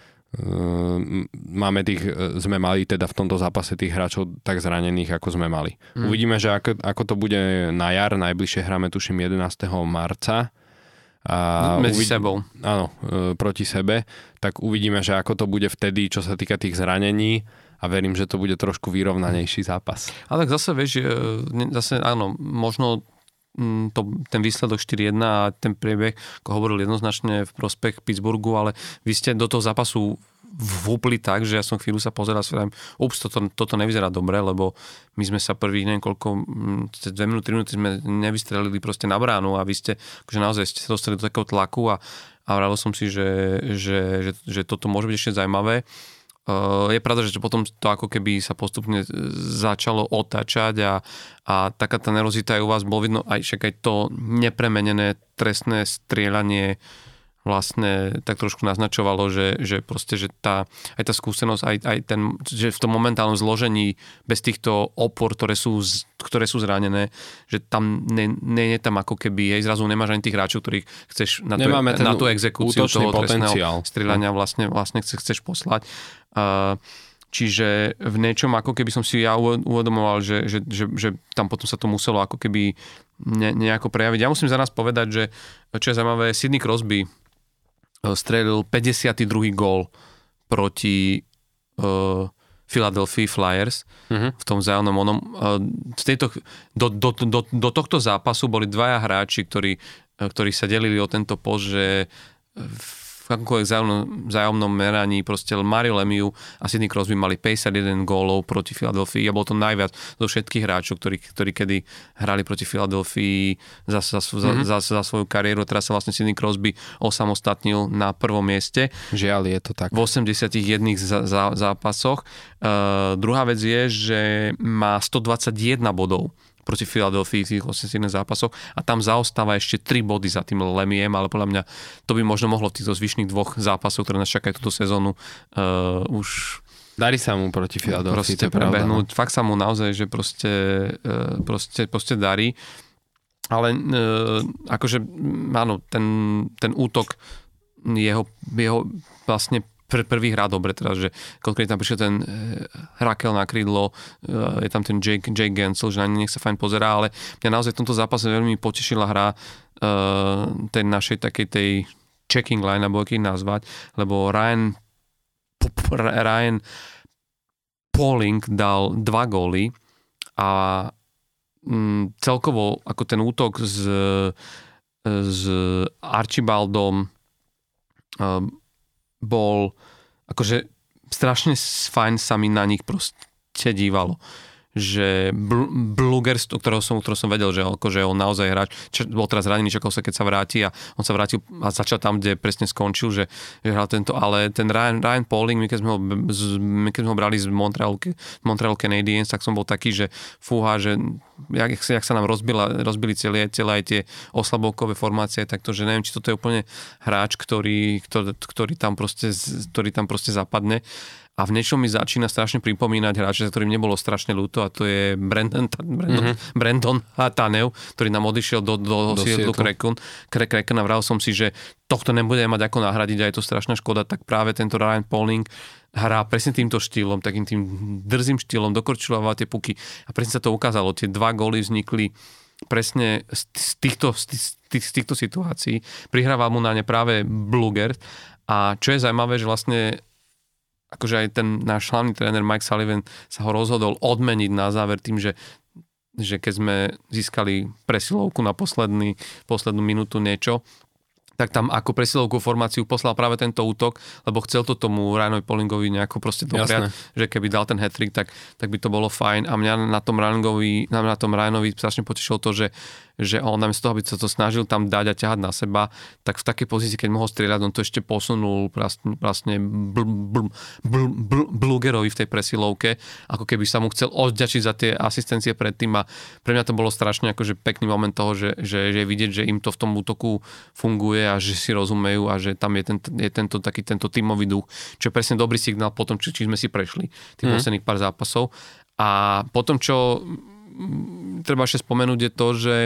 máme tých, e, sme mali teda v tomto zápase tých hráčov tak zranených, ako sme mali. Hmm. Uvidíme, že ako, ako to bude na jar, najbližšie hráme tuším 11. marca. A Medzi uvid- sebou. Áno, e, proti sebe. Tak uvidíme, že ako to bude vtedy, čo sa týka tých zranení a verím, že to bude trošku vyrovnanejší zápas. Ale tak zase, vieš, e, zase áno, možno Mm, to, ten výsledok 4-1 a ten priebeh, ako hovoril jednoznačne v prospech Pittsburghu, ale vy ste do toho zápasu vúpli tak, že ja som chvíľu sa pozeral a vravím, ups, toto, toto nevyzerá dobre, lebo my sme sa prvých neviem koľko, mm, cez 2 minúty, 3 minúty sme nevystrelili proste na bránu a vy ste, akože naozaj ste sa dostali do takého tlaku a, a som si, že, že, že, že toto môže byť ešte zaujímavé. Uh, je pravda, že potom to ako keby sa postupne začalo otáčať a, a taká tá nervozita aj u vás bol vidno aj však aj to nepremenené trestné strieľanie vlastne tak trošku naznačovalo, že, že proste, že tá, aj tá skúsenosť, aj, aj ten, že v tom momentálnom zložení bez týchto opor, ktoré sú, ktoré sú zranené, že tam nie, nie je tam ako keby, aj zrazu nemáš ani tých hráčov, ktorých chceš na, tú, na tú exekúciu toho trestného strieľania vlastne, vlastne chceš, chceš poslať. Čiže v niečom ako keby som si ja uvedomoval, že, že, že, že tam potom sa to muselo ako keby ne, nejako prejaviť. Ja musím za nás povedať, že čo je zaujímavé, Sidney Crosby strelil 52. gól proti uh, Philadelphia Flyers uh-huh. v tom vzájomnom onom. Uh, z tejto, do, do, do, do tohto zápasu boli dvaja hráči, ktorí, ktorí sa delili o tento post, že v v akomkoľvek vzájomnom meraní proste Mario Lemiu a Sidney Crosby mali 51 gólov proti Filadelfii a bol to najviac zo všetkých hráčov, ktorí, ktorí kedy hrali proti Filadelfii za, za, mm-hmm. za, za, za svoju kariéru. Teraz sa vlastne Sidney Crosby osamostatnil na prvom mieste. Žiaľ, je to tak. V 81 za, za, zápasoch. Uh, druhá vec je, že má 121 bodov proti Filadelfii v tých 81 zápasoch a tam zaostáva ešte 3 body za tým Lemiem, ale podľa mňa to by možno mohlo v týchto zvyšných dvoch zápasoch, ktoré nás čakajú túto sezónu, uh, už Darí sa mu proti Filadelfii, proste prebehnúť. Fakt sa mu naozaj, že proste, uh, proste, proste darí. Ale uh, akože, áno, ten, ten útok jeho, jeho vlastne pr- prvý hrá dobre, teda, že konkrétne tam prišiel ten e, Rakel na krídlo, e, je tam ten Jake, Jake Gensel, že na nech sa fajn pozerá, ale mňa naozaj v tomto zápase veľmi potešila hra e, tej našej takej tej checking line, alebo aký nazvať, lebo Ryan Ryan Pauling dal dva góly a mm, celkovo ako ten útok s, s Archibaldom bol akože strašne fajn sa mi na nich proste dívalo že Bl- Blugers, o ktorého som, ktorého som vedel, že, akože on naozaj hráč, bol teraz zranený, čakal sa, keď sa vráti a on sa vrátil a začal tam, kde presne skončil, že, že hral tento, ale ten Ryan, Ryan Pauling, my keď sme ho, my keď sme ho brali z Montreal, Montreal Canadiens, tak som bol taký, že fúha, že jak, jak sa nám rozbila, rozbili celé, celé aj tie oslabovkové formácie, tak to, že neviem, či toto je úplne hráč, ktorý, ktorý, ktorý, tam, proste, ktorý tam proste zapadne a v niečom mi začína strašne pripomínať hráče, za ktorým nebolo strašne ľúto a to je Brandon, Brandon, mm-hmm. Brandon Tanev, ktorý nám odišiel do, do, do Seattle Kraken. Kraken a vral som si, že tohto nebude mať ako nahradiť a je to strašná škoda, tak práve tento Ryan Pauling hrá presne týmto štýlom, takým tým drzým štýlom, dokorčuláva tie puky a presne sa to ukázalo. Tie dva góly vznikli presne z týchto, z tých, z týchto situácií. Prihrával mu na ne práve Bluger a čo je zaujímavé, že vlastne akože aj ten náš hlavný tréner Mike Sullivan sa ho rozhodol odmeniť na záver tým, že že keď sme získali presilovku na posledný, poslednú minútu niečo, tak tam ako presilovku formáciu poslal práve tento útok, lebo chcel to tomu Ryanovi Polingovi nejako proste dopriať, že keby dal ten hat tak, tak by to bolo fajn. A mňa na tom Ryanovi, na, na tom Ryanovi strašne potešilo to, že že on namiesto toho, aby sa to snažil tam dať a ťahať na seba, tak v takej pozícii, keď mohol strieľať, on to ešte posunul vlastne, vlastne bl, bl, bl, bl, Blugerovi v tej presilovke, ako keby sa mu chcel odďačiť za tie asistencie predtým a pre mňa to bolo strašne akože pekný moment toho, že, že, že vidieť, že im to v tom útoku funguje a že si rozumejú a že tam je, ten, je tento taký tento tímový duch, čo je presne dobrý signál po tom, či, či sme si prešli tých mm. posledných pár zápasov. A potom, čo treba ešte spomenúť je to, že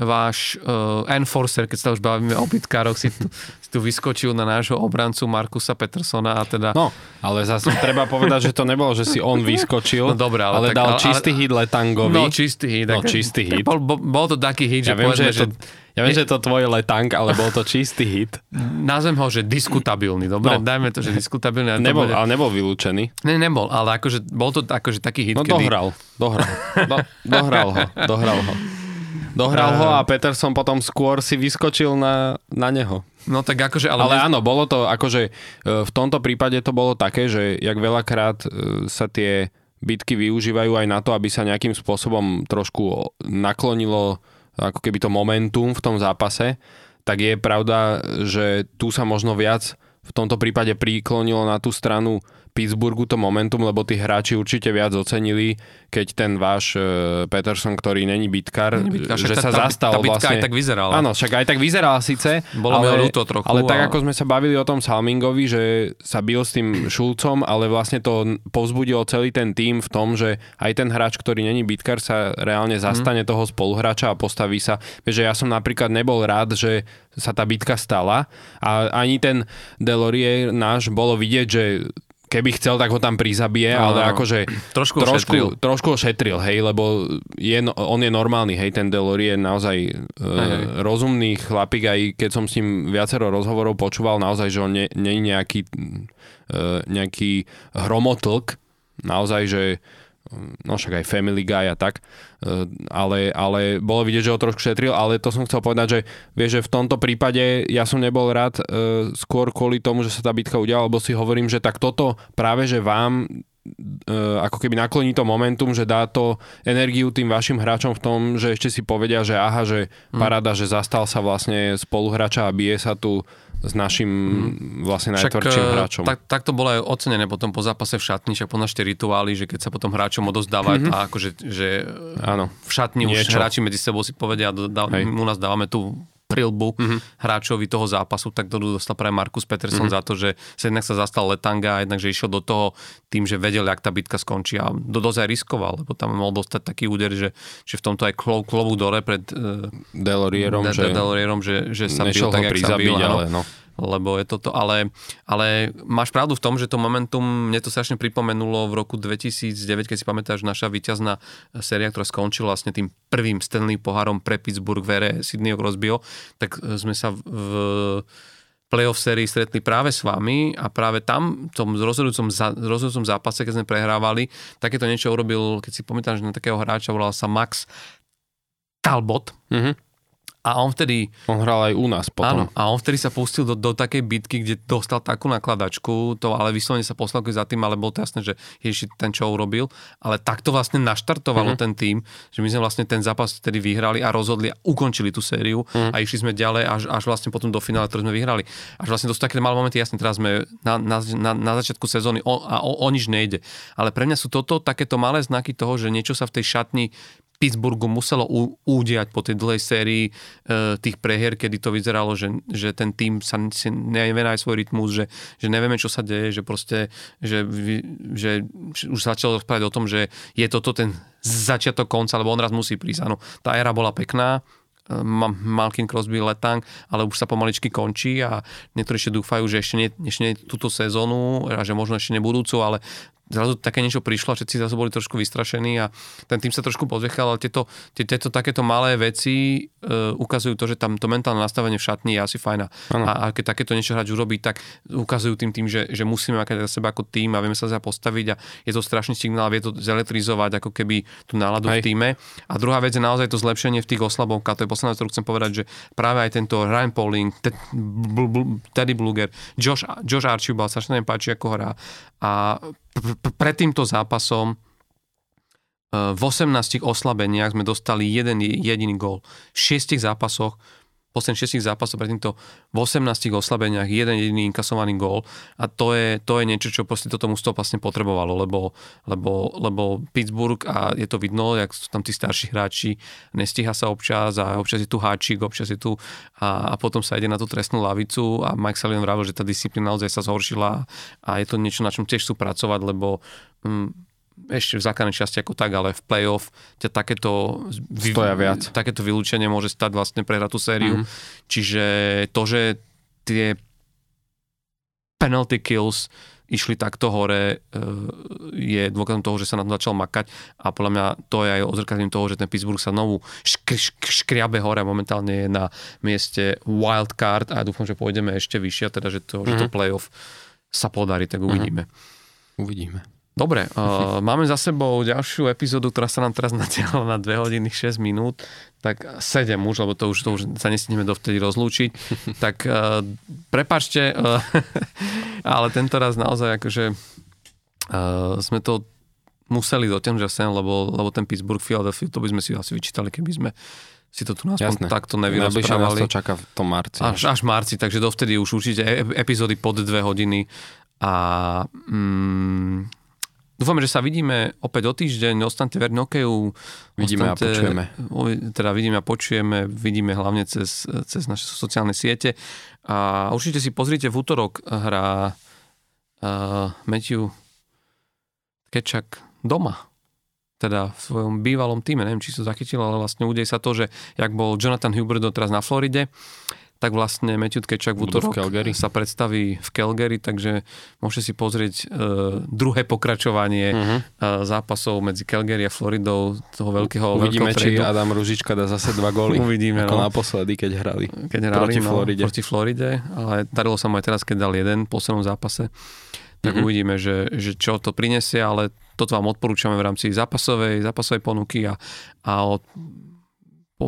váš uh, enforcer, keď sa už bavíme o bitkároch, si tu, si tu vyskočil na nášho obrancu Markusa Petersona a teda... No, ale zase treba povedať, že to nebolo, že si on vyskočil, no dobré, ale, ale tak, dal ale, čistý hit Letangovi. No, čistý hit. No, čistý hit. Bol, bol, bol to taký hit, ja že viem, povedzme, že, to, ja viem, že je to tvoj letang, ale bol to čistý hit. Nazvem ho, že diskutabilný, dobre? No. Dajme to, že diskutabilný. Ale nebol, bude... ale nebol vylúčený. Ne, nebol, ale akože bol to akože taký hit, No kedy... dohral, dohral. Do, dohral ho, dohral ho. Dohral ho a Peterson potom skôr si vyskočil na, na neho. No tak akože... Ale, ale áno, bolo to akože v tomto prípade to bolo také, že jak veľakrát sa tie bitky využívajú aj na to, aby sa nejakým spôsobom trošku naklonilo ako keby to momentum v tom zápase, tak je pravda, že tu sa možno viac v tomto prípade priklonilo na tú stranu Pittsburghu to momentum, lebo tí hráči určite viac ocenili, keď ten váš uh, Peterson, ktorý není bitkár, že sa tá, zastal tá, tá vlastne. aj tak vyzerala. Áno, však aj tak vyzerala síce. Bolo ale, ľúto trochu. Ale tak ako sme sa bavili o tom Salmingovi, že sa bil s tým Šulcom, ale vlastne to povzbudilo celý ten tým v tom, že aj ten hráč, ktorý není bitkár, sa reálne mhm. zastane mm. toho spoluhráča a postaví sa. Vieš, že ja som napríklad nebol rád, že sa tá bitka stala a ani ten Delorier náš bolo vidieť, že keby chcel, tak ho tam prizabije, No, ale akože Trošku ho šetril. trošku, trošku ho šetril, hej, lebo je, no- on je normálny, hej, ten Delori je naozaj hej. uh, rozumný chlapík, aj keď som s ním viacero rozhovorov počúval, naozaj, že on nie, nie je nejaký, uh, nejaký hromotlk, naozaj, že no však aj Family Guy a tak, eh, ale, ale bolo vidieť, že ho trošku šetril, ale to som chcel povedať, že vieš, že v tomto prípade ja som nebol rád eh, skôr kvôli tomu, že sa tá bitka udiala, lebo si hovorím, že tak toto práve, že vám eh, ako keby nakloní to momentum, že dá to energiu tým vašim hráčom v tom, že ešte si povedia, že aha, že paráda, že zastal sa vlastne spoluhráča a bije sa tu s našim vlastne najtvrdším eh, hráčom. Tak, tak to bolo aj ocenené potom po zápase v šatni, však poznáš tie rituály, že keď sa potom hráčom odozdáva, mm-hmm. tá akože, že Áno. v šatni už Niečo. hráči medzi sebou si povedia, dá, Hej. u nás dávame tú prilbu mm-hmm. hráčovi toho zápasu, tak to dostal práve Markus Peterson mm-hmm. za to, že sa jednak sa zastal Letanga a jednak, že išiel do toho tým, že vedel, jak tá bitka skončí a do dosť aj riskoval, lebo tam mohol dostať taký úder, že, že v tomto aj klov, klobúk dore pred uh, Delorierom, že Delorierom, že, že sa bil tak, jak sa bil, ale no. Lebo je toto, ale, ale máš pravdu v tom, že to momentum, mne to strašne pripomenulo v roku 2009, keď si pamätáš, naša víťazná séria, ktorá skončila vlastne tým prvým Stanley pohárom pre Pittsburgh v ére Sydneyho Crosbyho, tak sme sa v playoff sérii stretli práve s vami a práve tam, v tom rozhodujúcom, rozhodujúcom zápase, keď sme prehrávali, takéto niečo urobil, keď si pamätáš na takého hráča, volal sa Max Talbot Mhm. A on vtedy On hral aj u nás Áno, potom. a on vtedy sa pustil do, do takej bitky, kde dostal takú nakladačku, to ale vyslovene sa poslal za tým, ale bolo to jasné, že ježiš, ten čo urobil, ale takto vlastne naštartovalo mm-hmm. ten tým, že my sme vlastne ten zápas vtedy vyhrali a rozhodli a ukončili tú sériu mm-hmm. a išli sme ďalej až, až vlastne potom do finále, ktoré sme vyhrali. Až vlastne to sú také malé momenty, jasne, teraz sme na, na, na, na začiatku sezóny o, a o, o nič nejde. Ale pre mňa sú toto takéto malé znaky toho, že niečo sa v tej šatni Pittsburghu muselo u, udiať po tej dlhej sérii e, tých prehier, kedy to vyzeralo, že, že ten tým sa si nevie nájsť svoj rytmus, že, že nevieme, čo sa deje, že proste, že, že, že už začal rozprávať o tom, že je toto ten začiatok konca, lebo on raz musí prísť. Áno, tá éra bola pekná, e, Ma- Malkin Crosby Letang, ale už sa pomaličky končí a niektorí ešte dúfajú, že ešte nie, ešte nie túto sezónu a že možno ešte nebudúcu, ale zrazu také niečo prišlo a všetci zase boli trošku vystrašení a ten tým sa trošku pozviechal, ale tieto, tie- tieto takéto malé veci e, ukazujú to, že tam to mentálne nastavenie v šatni je asi fajn a, a, a keď takéto niečo hráč urobí, tak ukazujú tým tým, že, že musíme mať za seba ako tým a vieme sa za postaviť a je to strašný signál, vie to zelektrizovať ako keby tú náladu v Hej. týme. A druhá vec je naozaj to zlepšenie v tých oslabovkách. To je posledná ktorú chcem povedať, že práve aj tento Ryan Pauling, Teddy Bluger, Josh, Josh Archibald, sa páči, ako hrá. A pred týmto zápasom eh, v 18 oslabeniach sme dostali jeden jediný gól. V šiestich zápasoch posledných 6 zápasov pred týmto v 18 oslabeniach jeden jediný inkasovaný gól a to je, to je niečo, čo proste toto mústvo vlastne potrebovalo, lebo, lebo, lebo Pittsburgh a je to vidno, jak sú tam tí starší hráči, nestíha sa občas a občas je tu háčik, občas je tu a, a potom sa ide na tú trestnú lavicu a Mike Sullivan vravil, že tá disciplína naozaj sa zhoršila a je to niečo, na čom tiež chcú pracovať, lebo mm, ešte v základnej časti ako tak, ale v playoff ťa takéto, Stoja viac. takéto vylúčenie môže stať vlastne prehrať tú sériu. Mm-hmm. Čiže to, že tie penalty kills išli takto hore, e, je dôkazom toho, že sa na to začal makať a podľa mňa to je aj odzrkadlením toho, že ten Pittsburgh sa znovu šk- šk- škriabe hore a momentálne je na mieste wildcard a ja dúfam, že pôjdeme ešte vyššie, teda, že to, mm-hmm. že to playoff sa podarí, tak uvidíme. Uvidíme. Dobre, uh, máme za sebou ďalšiu epizódu, ktorá sa nám teraz natiahla na 2 hodiny 6 minút, tak 7 už, lebo to už, to už sa nestihneme dovtedy rozlúčiť. tak uh, prepačte, uh, ale tento raz naozaj akože uh, sme to museli dotiahnuť sem, lebo, lebo ten Pittsburgh Philadelphia, to by sme si asi vyčítali, keby sme si to tu Jasné. takto Najbližšie nás nevyrozprávali. to čaká v tom marci. Až, až marci, takže dovtedy už určite e- epizódy pod dve hodiny a mm, dúfame, že sa vidíme opäť o týždeň, ostaňte verní okeju. Vidíme a ostaňte- počujeme. o- Teda vidíme a počujeme, vidíme hlavne cez, cez naše sociálne siete. A určite si pozrite v útorok hrá uh, Matthew Kečak doma. Teda v svojom bývalom týme, neviem, či sa zachytil, ale vlastne udeje sa to, že jak bol Jonathan Huberto teraz na Floride, tak vlastne Matthew Kečak v Budú v útorok Calgary. sa predstaví v Calgary, takže môžete si pozrieť uh, druhé pokračovanie uh-huh. uh, zápasov medzi Calgary a Floridou, toho veľkého, Uvidíme, veľkého či. Adam Ružička dá zase dva góly. Uvidíme, Ako no. naposledy, keď hrali. keď hrali proti no, Floride. proti Floride, ale darilo sa mu aj teraz, keď dal jeden v poslednom zápase. Tak Mhm. uvidíme, že, že čo to prinesie, ale toto vám odporúčame v rámci zápasovej, zápasovej ponuky a, a od,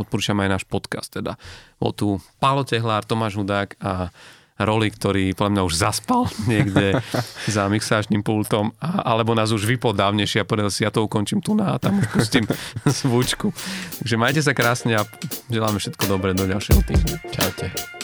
odporúčame aj náš podcast. Teda. Bol tu Pálo Tehlár, Tomáš Hudák a Roli, ktorý podľa mňa už zaspal niekde za mixážnym pultom, a, alebo nás už vypol dávnejšie a povedal si, ja to ukončím tu na a tam už pustím zvučku. Takže majte sa krásne a želáme všetko dobré do ďalšieho týždňa. Čaute.